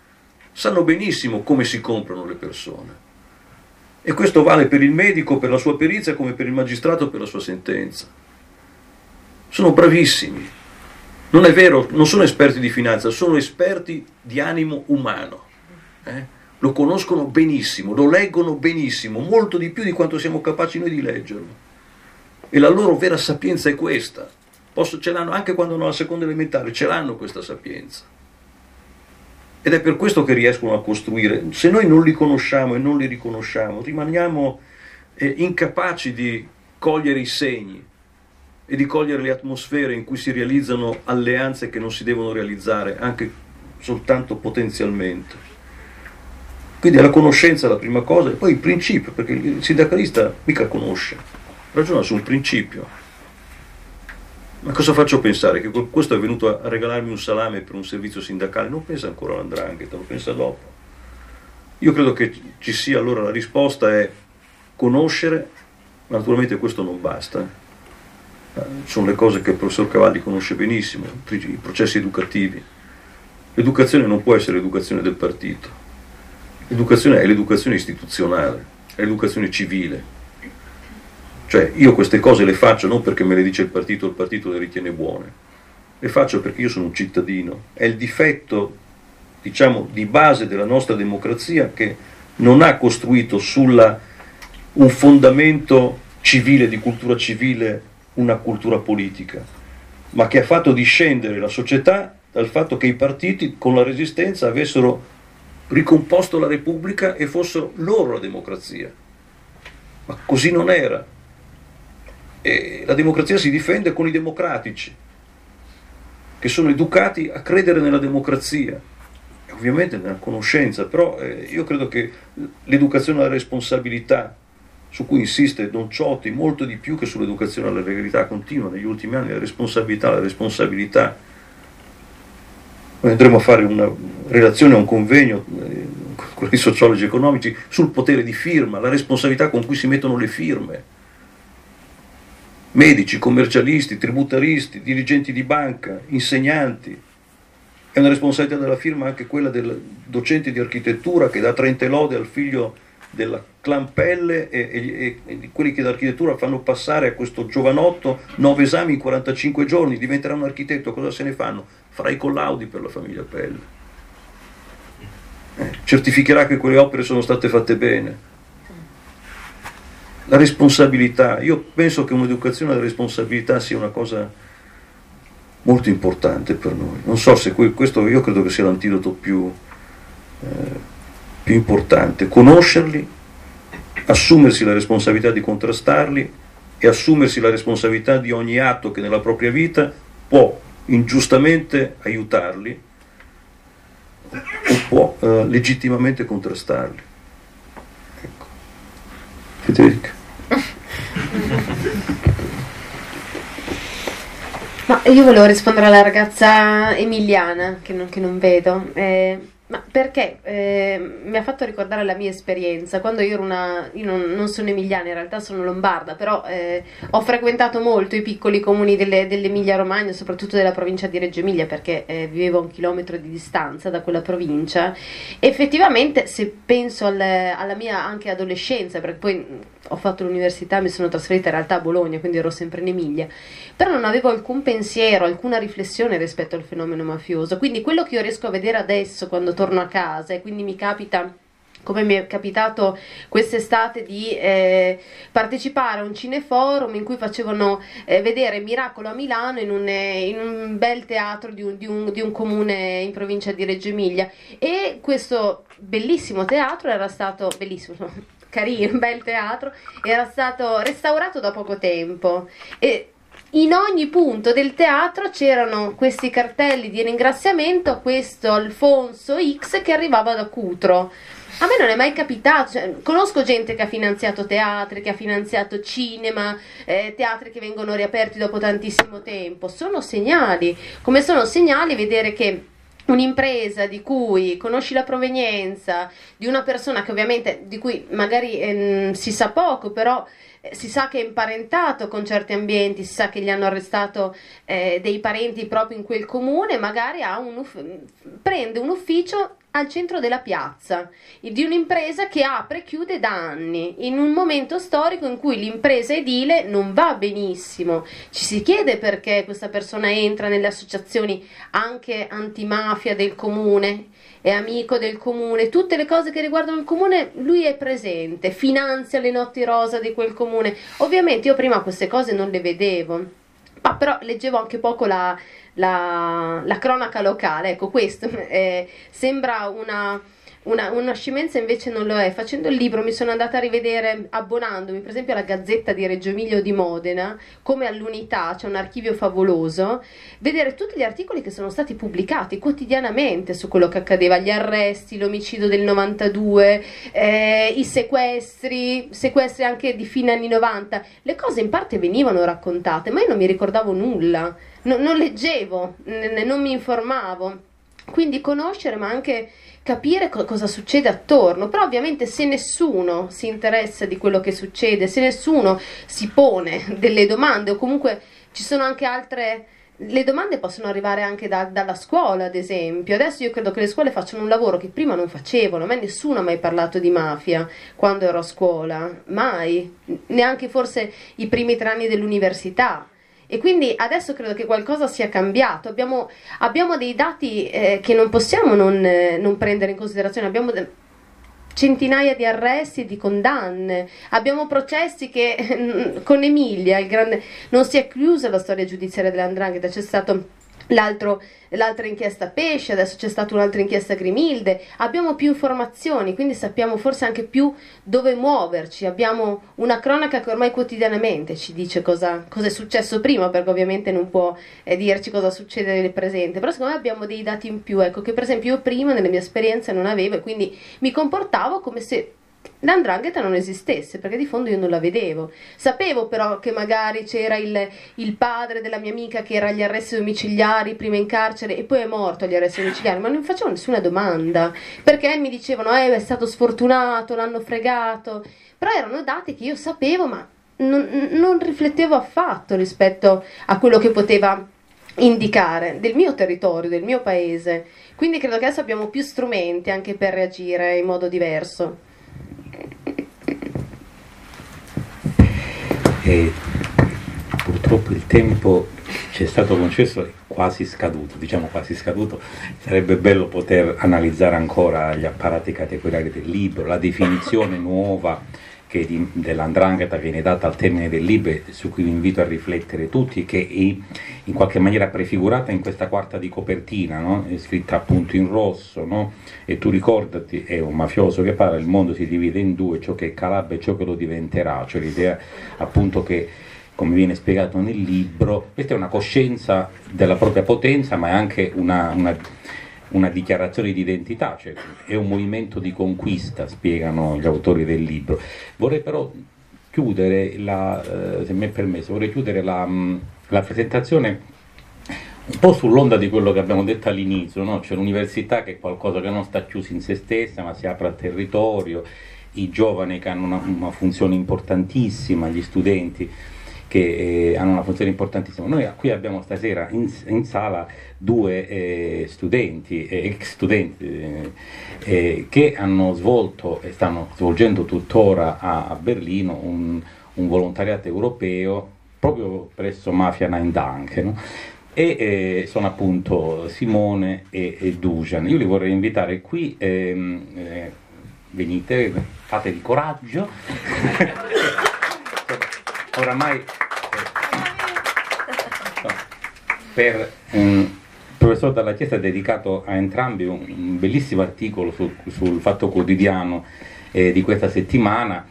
Sanno benissimo come si comprano le persone. E questo vale per il medico, per la sua perizia, come per il magistrato, per la sua sentenza. Sono bravissimi. Non è vero, non sono esperti di finanza, sono esperti di animo umano. Eh? Lo conoscono benissimo, lo leggono benissimo, molto di più di quanto siamo capaci noi di leggerlo. E la loro vera sapienza è questa. Posso, ce l'hanno anche quando hanno la seconda elementare, ce l'hanno questa sapienza. Ed è per questo che riescono a costruire. Se noi non li conosciamo e non li riconosciamo, rimaniamo eh, incapaci di cogliere i segni e di cogliere le atmosfere in cui si realizzano alleanze che non si devono realizzare anche soltanto potenzialmente. Quindi la conoscenza è la prima cosa e poi il principio, perché il sindacalista mica conosce, ragiona su un principio. Ma cosa faccio pensare? Che questo è venuto a regalarmi un salame per un servizio sindacale? Non pensa ancora all'andrangheta, lo pensa dopo. Io credo che ci sia allora la risposta è conoscere, ma naturalmente questo non basta. Eh, sono le cose che il professor Cavalli conosce benissimo, i processi educativi. L'educazione non può essere l'educazione del partito, l'educazione è l'educazione istituzionale, è l'educazione civile, cioè io queste cose le faccio non perché me le dice il partito, il partito le ritiene buone, le faccio perché io sono un cittadino. È il difetto, diciamo, di base della nostra democrazia che non ha costruito sulla un fondamento civile, di cultura civile, una cultura politica, ma che ha fatto discendere la società dal fatto che i partiti con la resistenza avessero ricomposto la Repubblica e fossero loro la democrazia. Ma così non era. E la democrazia si difende con i democratici, che sono educati a credere nella democrazia, ovviamente nella conoscenza, però eh, io credo che l'educazione alla responsabilità, su cui insiste Don Ciotti molto di più che sull'educazione alla legalità continua negli ultimi anni, la responsabilità, la responsabilità. Noi andremo a fare una relazione, un convegno eh, con i sociologi economici sul potere di firma, la responsabilità con cui si mettono le firme medici, commercialisti, tributaristi, dirigenti di banca, insegnanti. È una responsabilità della firma anche quella del docente di architettura che dà 30 lode al figlio della Clampelle e, e, e, quelli che d'architettura fanno passare a questo giovanotto 9 esami in 45 giorni, diventerà un architetto, cosa se ne fanno? Farà i collaudi per la famiglia Pelle. Eh, certificherà che quelle opere sono state fatte bene la responsabilità, io penso che un'educazione alla responsabilità sia una cosa molto importante per noi. Non so se questo io credo che sia l'antidoto più, eh, più importante, conoscerli, assumersi la responsabilità di contrastarli e assumersi la responsabilità di ogni atto che nella propria vita può ingiustamente aiutarli o può eh, legittimamente contrastarli. Ecco. Federica. Ma io volevo rispondere alla ragazza emiliana che non, che non vedo. Eh, ma perché eh, mi ha fatto ricordare la mia esperienza quando io ero una. Io non, non sono emiliana, in realtà sono lombarda, però eh, ho frequentato molto i piccoli comuni delle, dell'Emilia Romagna, soprattutto della provincia di Reggio Emilia, perché eh, vivevo a un chilometro di distanza da quella provincia. effettivamente, se penso al, alla mia anche adolescenza, perché poi ho fatto l'università, mi sono trasferita in realtà a Bologna, quindi ero sempre in Emilia, però non avevo alcun pensiero, alcuna riflessione rispetto al fenomeno mafioso. Quindi quello che io riesco a vedere adesso quando torno a casa e quindi mi capita come mi è capitato quest'estate di eh, partecipare a un cineforum in cui facevano eh, vedere Miracolo a Milano in un, eh, in un bel teatro di un, di, un, di un, comune in provincia di Reggio Emilia e questo bellissimo teatro era stato bellissimo carino, bel teatro era stato restaurato da poco tempo e in ogni punto del teatro c'erano questi cartelli di ringraziamento a questo Alfonso X che arrivava da Cutro. A me non è mai capitato, cioè, conosco gente che ha finanziato teatri, che ha finanziato cinema, eh, teatri che vengono riaperti dopo tantissimo tempo. Sono segnali, come sono segnali vedere che un'impresa di cui conosci la provenienza, di una persona che ovviamente di cui magari eh, si sa poco, però eh, si sa che è imparentato con certi ambienti, si sa che gli hanno arrestato eh, dei parenti proprio in quel comune, magari un prende un ufficio al centro della piazza di un'impresa che apre e chiude da anni, in un momento storico in cui l'impresa edile non va benissimo. Ci si chiede perché questa persona entra nelle associazioni anche antimafia del comune è amico del comune, tutte le cose che riguardano il comune, lui è presente, finanzia le notti rosa di quel comune. Ovviamente io prima queste cose non le vedevo, ma però leggevo anche poco la, la, la cronaca locale, ecco questo eh, sembra una una, una scemenza invece non lo è. Facendo il libro mi sono andata a rivedere, abbonandomi per esempio alla Gazzetta di Reggio Emilio di Modena, come all'Unità, c'è un archivio favoloso, vedere tutti gli articoli che sono stati pubblicati quotidianamente su quello che accadeva, gli arresti, l'omicidio del 92, eh, i sequestri, sequestri anche di fine anni 90, le cose in parte venivano raccontate, ma io non mi ricordavo nulla, no, non leggevo, non mi informavo. Quindi conoscere, ma anche capire co- cosa succede attorno, però ovviamente se nessuno si interessa di quello che succede, se nessuno si pone delle domande o comunque ci sono anche altre... Le domande possono arrivare anche da, dalla scuola, ad esempio. Adesso io credo che le scuole facciano un lavoro che prima non facevano. A me nessuno ha mai parlato di mafia quando ero a scuola, mai. Neanche forse i primi tre anni dell'università. E quindi adesso credo che qualcosa sia cambiato. Abbiamo, abbiamo dei dati eh, che non possiamo non, eh, non, prendere in considerazione. Abbiamo centinaia di arresti e di condanne. Abbiamo processi che con Emilia, grande, non si è chiusa la storia giudiziaria dell'Andrangheta, c'è stato l'altra inchiesta Pesce, adesso c'è stata un'altra inchiesta Grimilde, abbiamo più informazioni, quindi sappiamo forse anche più dove muoverci, abbiamo una cronaca che ormai quotidianamente ci dice cosa, cosa è successo prima, perché ovviamente non può eh, dirci cosa succede nel presente, però secondo me abbiamo dei dati in più, ecco, che per esempio io prima nelle mie esperienze non avevo e quindi mi comportavo come se l'andrangheta non esistesse perché di fondo io non la vedevo. Sapevo però che magari c'era il, il, padre della mia amica che era agli arresti domiciliari, prima in carcere e poi è morto agli arresti domiciliari, ma non facevo nessuna domanda perché mi dicevano eh, è stato sfortunato, l'hanno fregato, però erano dati che io sapevo ma non, non riflettevo affatto rispetto a quello che poteva indicare del mio territorio, del mio paese. Quindi credo che adesso abbiamo più strumenti anche per reagire in modo diverso. E purtroppo il tempo ci è stato concesso è quasi scaduto, diciamo quasi scaduto, sarebbe bello poter analizzare ancora gli apparati categoriali del libro, la definizione nuova che di, dell'andrangheta viene data al termine del libro su cui vi invito a riflettere tutti, che è in qualche maniera prefigurata in questa quarta di copertina, no? scritta appunto in rosso, no? e tu ricordati, è un mafioso che parla, il mondo si divide in due, ciò che è Calabria e ciò che lo diventerà, cioè l'idea appunto che come viene spiegato nel libro, questa è una coscienza della propria potenza, ma è anche una, una una dichiarazione di identità, cioè è un movimento di conquista, spiegano gli autori del libro. Vorrei però chiudere, la, eh, se mi è permesso, vorrei chiudere la, mm, la, presentazione un po' sull'onda di quello che abbiamo detto all'inizio, no? c'è l'università che è qualcosa che non sta chiusa in se stessa, ma si apre al territorio, i giovani che hanno una, una funzione importantissima, gli studenti che eh, hanno una funzione importantissima. Noi qui abbiamo stasera in, in sala due eh, studenti, eh, ex studenti, eh, eh, che hanno svolto e stanno svolgendo tuttora a, a Berlino un, un, volontariato europeo proprio presso Mafia Nine Danke. No? e eh, sono appunto Simone e, e, Dujan. Io li vorrei invitare qui, ehm, eh, venite, fatevi coraggio. Oramai eh, per un professor Dalla Chiesa ha dedicato a entrambi un, un bellissimo articolo su, sul Fatto Quotidiano eh, di questa settimana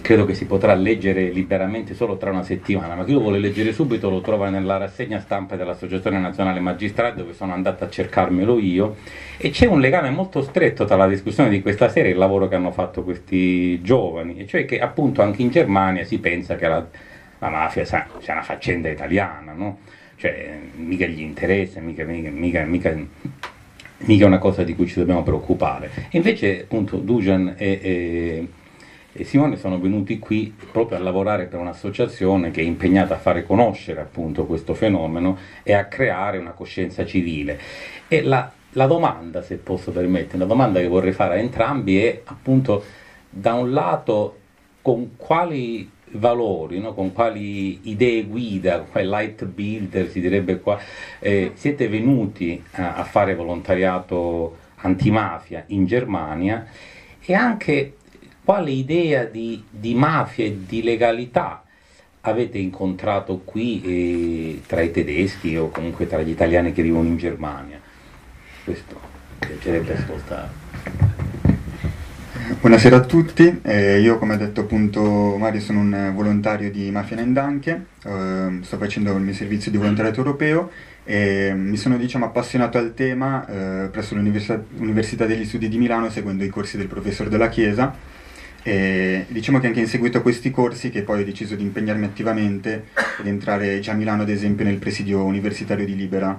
credo che si potrà leggere liberamente solo tra una settimana, ma chi lo vuole leggere subito lo trova nella rassegna stampa dell'Associazione Nazionale Magistrati dove sono andato a cercarmelo io e c'è un legame molto stretto tra la discussione di questa sera e il lavoro che hanno fatto questi giovani, e cioè che appunto anche in Germania si pensa che la, la mafia sia una faccenda italiana, no? cioè mica gli interessa, mica, mica, mica, mica, mica una cosa di cui ci dobbiamo preoccupare. Invece appunto Dujan e, e, e, Simone sono venuti qui proprio a lavorare per un'associazione che è impegnata a fare conoscere appunto questo fenomeno e a creare una coscienza civile. E la, la domanda, se posso permettere, la domanda che vorrei fare a entrambi è appunto da un lato con quali valori, no? con quali idee guida, quali light builder si direbbe qua, eh, siete venuti a, a, fare volontariato antimafia in Germania e anche quale idea di, di mafia e di legalità avete incontrato qui eh, tra i tedeschi o comunque tra gli italiani che vivono in Germania? Questo piacerebbe ascoltare. Buonasera a tutti, eh, io come ha detto appunto Mario sono un volontario di Mafia Nendanche, eh, sto facendo il mio servizio di volontariato europeo e mi sono diciamo, appassionato al tema eh, presso l'Università degli Studi di Milano seguendo i corsi del professore della Chiesa e diciamo che anche in seguito a questi corsi che poi ho deciso di impegnarmi attivamente ed entrare già a Milano ad esempio nel presidio universitario di Libera.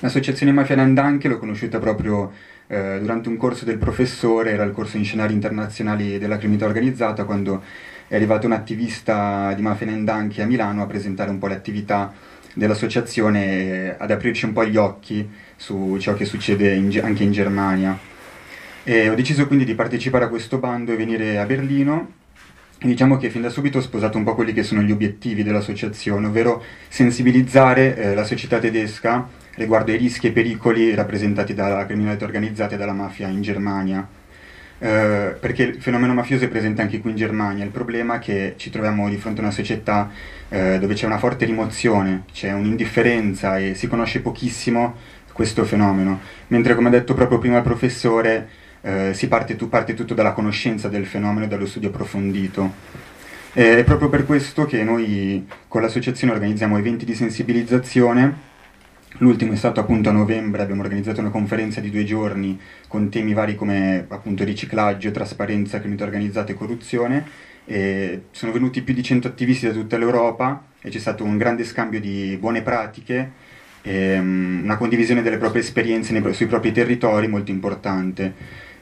L'associazione Mafia Nendanche l'ho conosciuta proprio eh, durante un corso del professore, era il corso in scenari internazionali della criminalità organizzata, quando è arrivato un attivista di Mafia Nendanchi a Milano a presentare un po' le attività dell'associazione ad aprirci un po' gli occhi su ciò che succede in, anche in Germania. E ho deciso quindi di partecipare a questo bando e venire a Berlino. Diciamo che fin da subito ho sposato un po' quelli che sono gli obiettivi dell'associazione, ovvero sensibilizzare eh, la società tedesca riguardo ai rischi e pericoli rappresentati dalla criminalità organizzata e dalla mafia in Germania. Eh, perché il fenomeno mafioso è presente anche qui in Germania, il problema è che ci troviamo di fronte a una società eh, dove c'è una forte rimozione, c'è un'indifferenza e si conosce pochissimo questo fenomeno, mentre come ha detto proprio prima il professore eh, si parte, tu, parte tutto dalla conoscenza del fenomeno e dallo studio approfondito. È proprio per questo che noi con l'associazione organizziamo eventi di sensibilizzazione L'ultimo è stato appunto a novembre, abbiamo organizzato una conferenza di due giorni con temi vari come appunto riciclaggio, trasparenza, criminalità organizzata e corruzione. E sono venuti più di 100 attivisti da tutta l'Europa e c'è stato un grande scambio di buone pratiche e um, una condivisione delle proprie esperienze sui propri territori molto importante.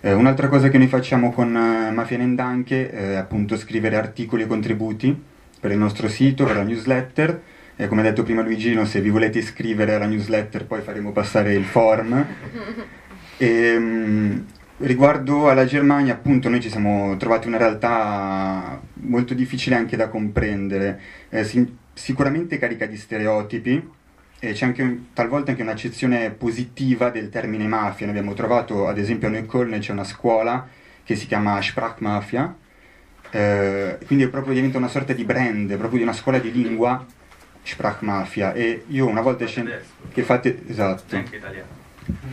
Eh, un'altra cosa che noi facciamo con uh, Mafia Nendanche è appunto scrivere articoli e contributi per il nostro sito, per la newsletter e come ha detto prima Luigino, se vi volete iscrivere alla newsletter poi faremo passare il form. E, um, riguardo alla Germania, appunto, noi ci siamo trovati una realtà molto difficile anche da comprendere, eh, si, sicuramente carica di stereotipi, e c'è anche talvolta anche un'accezione positiva del termine mafia. Noi abbiamo trovato, ad esempio, a Neukölln c'è una scuola che si chiama Sprachmafia, eh, quindi proprio diventa una sorta di brand, proprio di una scuola di lingua Sprachmafia e io una volta scendendo che fate esatto.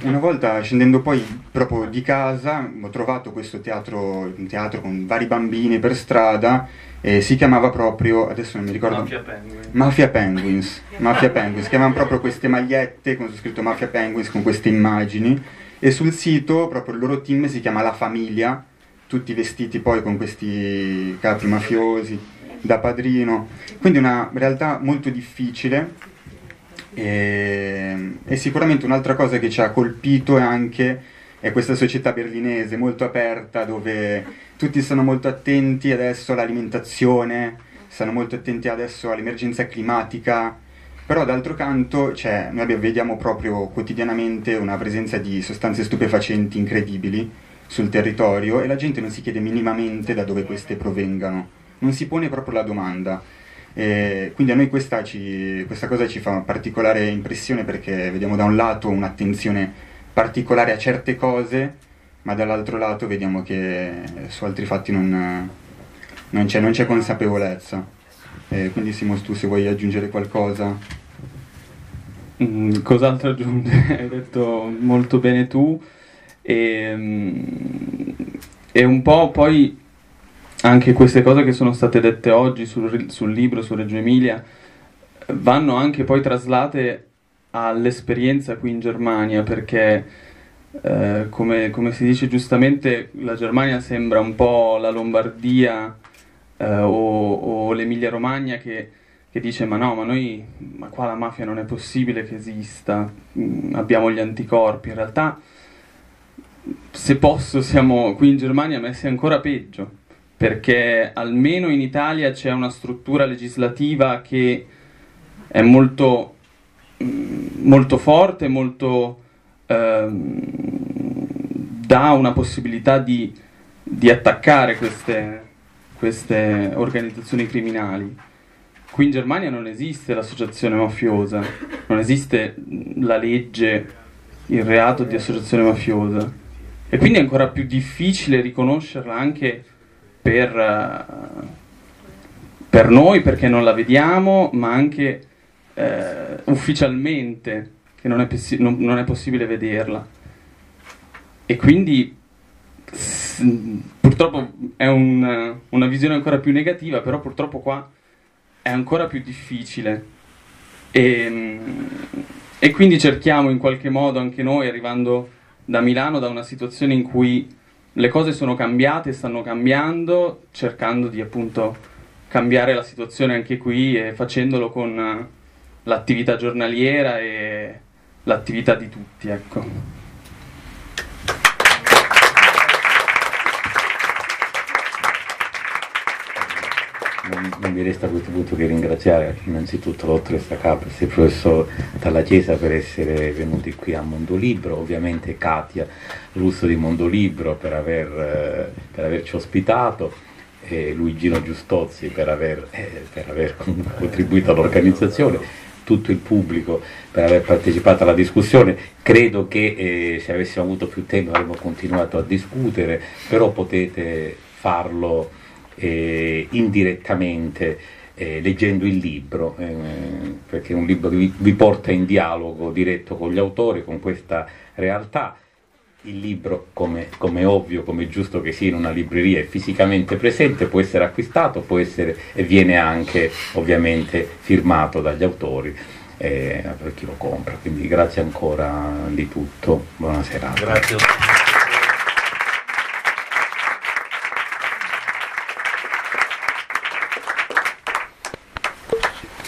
Una volta scendendo poi proprio di casa ho trovato questo teatro un teatro con vari bambini per strada e si chiamava proprio adesso non mi ricordo Mafia Penguins. Mafia Penguins. Mafia Penguins che avevano proprio queste magliette con scritto Mafia Penguins con queste immagini. E sul sito proprio il loro team si chiama La Famiglia tutti vestiti poi con questi capi mafiosi da padrino, quindi una realtà molto difficile. E, e sicuramente un'altra cosa che ci ha colpito è anche è questa società berlinese molto aperta dove tutti sono molto attenti adesso all'alimentazione, stanno molto attenti adesso all'emergenza climatica, però d'altro canto cioè, noi vediamo proprio quotidianamente una presenza di sostanze stupefacenti incredibili sul territorio e la gente non si chiede minimamente da dove queste provengano non si pone proprio la domanda. E quindi a noi questa, ci, questa cosa ci fa particolare impressione perché vediamo da un lato un'attenzione particolare a certe cose, ma dall'altro lato vediamo che su altri fatti non, non, c'è, non c'è, consapevolezza. E quindi Simos, tu se vuoi aggiungere qualcosa. Mm, cos'altro aggiungere? Hai detto molto bene tu. E, mm, e un po' poi anche queste cose che sono state dette oggi sul, sul libro su Reggio Emilia vanno anche poi traslate all'esperienza qui in Germania perché eh, come, come, si dice giustamente la Germania sembra un po' la Lombardia eh, o, o, l'Emilia Romagna che, che, dice ma no ma noi ma qua la mafia non è possibile che esista mm, abbiamo gli anticorpi. In realtà se posso siamo qui in Germania messi ancora peggio perché almeno in Italia c'è una struttura legislativa che è molto, molto forte, molto, ehm, dà una possibilità di, di attaccare queste, queste organizzazioni criminali. Qui in Germania non esiste l'associazione mafiosa, non esiste la legge, il reato di associazione mafiosa e quindi è ancora più difficile riconoscerla anche per, uh, per noi perché non la vediamo, ma anche uh, ufficialmente che non è, non, non è, possibile vederla. E quindi purtroppo è un, una visione ancora più negativa, però purtroppo qua è ancora più difficile. E, e quindi cerchiamo in qualche modo anche noi, arrivando da Milano, da una situazione in cui le cose sono cambiate, stanno cambiando, cercando di appunto cambiare la situazione anche qui e facendolo con l'attività giornaliera e l'attività di tutti, ecco. non, mi resta a questo punto che ringraziare innanzitutto la dottoressa Capres e il professor Dalla Chiesa per essere venuti qui a Mondolibro, ovviamente Katia Russo di Mondolibro per, aver, eh, per averci ospitato e Luigino Giustozzi per aver, eh, per aver contribuito all'organizzazione tutto il pubblico per aver partecipato alla discussione. Credo che eh, se avessimo avuto più tempo avremmo continuato a discutere, però potete farlo eh, indirettamente eh, leggendo il libro, eh, perché è un libro che vi, vi porta in dialogo diretto con gli autori, con questa realtà. Il libro, come, come ovvio, come giusto che sia in una libreria, è fisicamente presente, può essere acquistato, può essere e viene anche ovviamente firmato dagli autori eh, per chi lo compra. Quindi grazie ancora di tutto, buona serata. Grazie.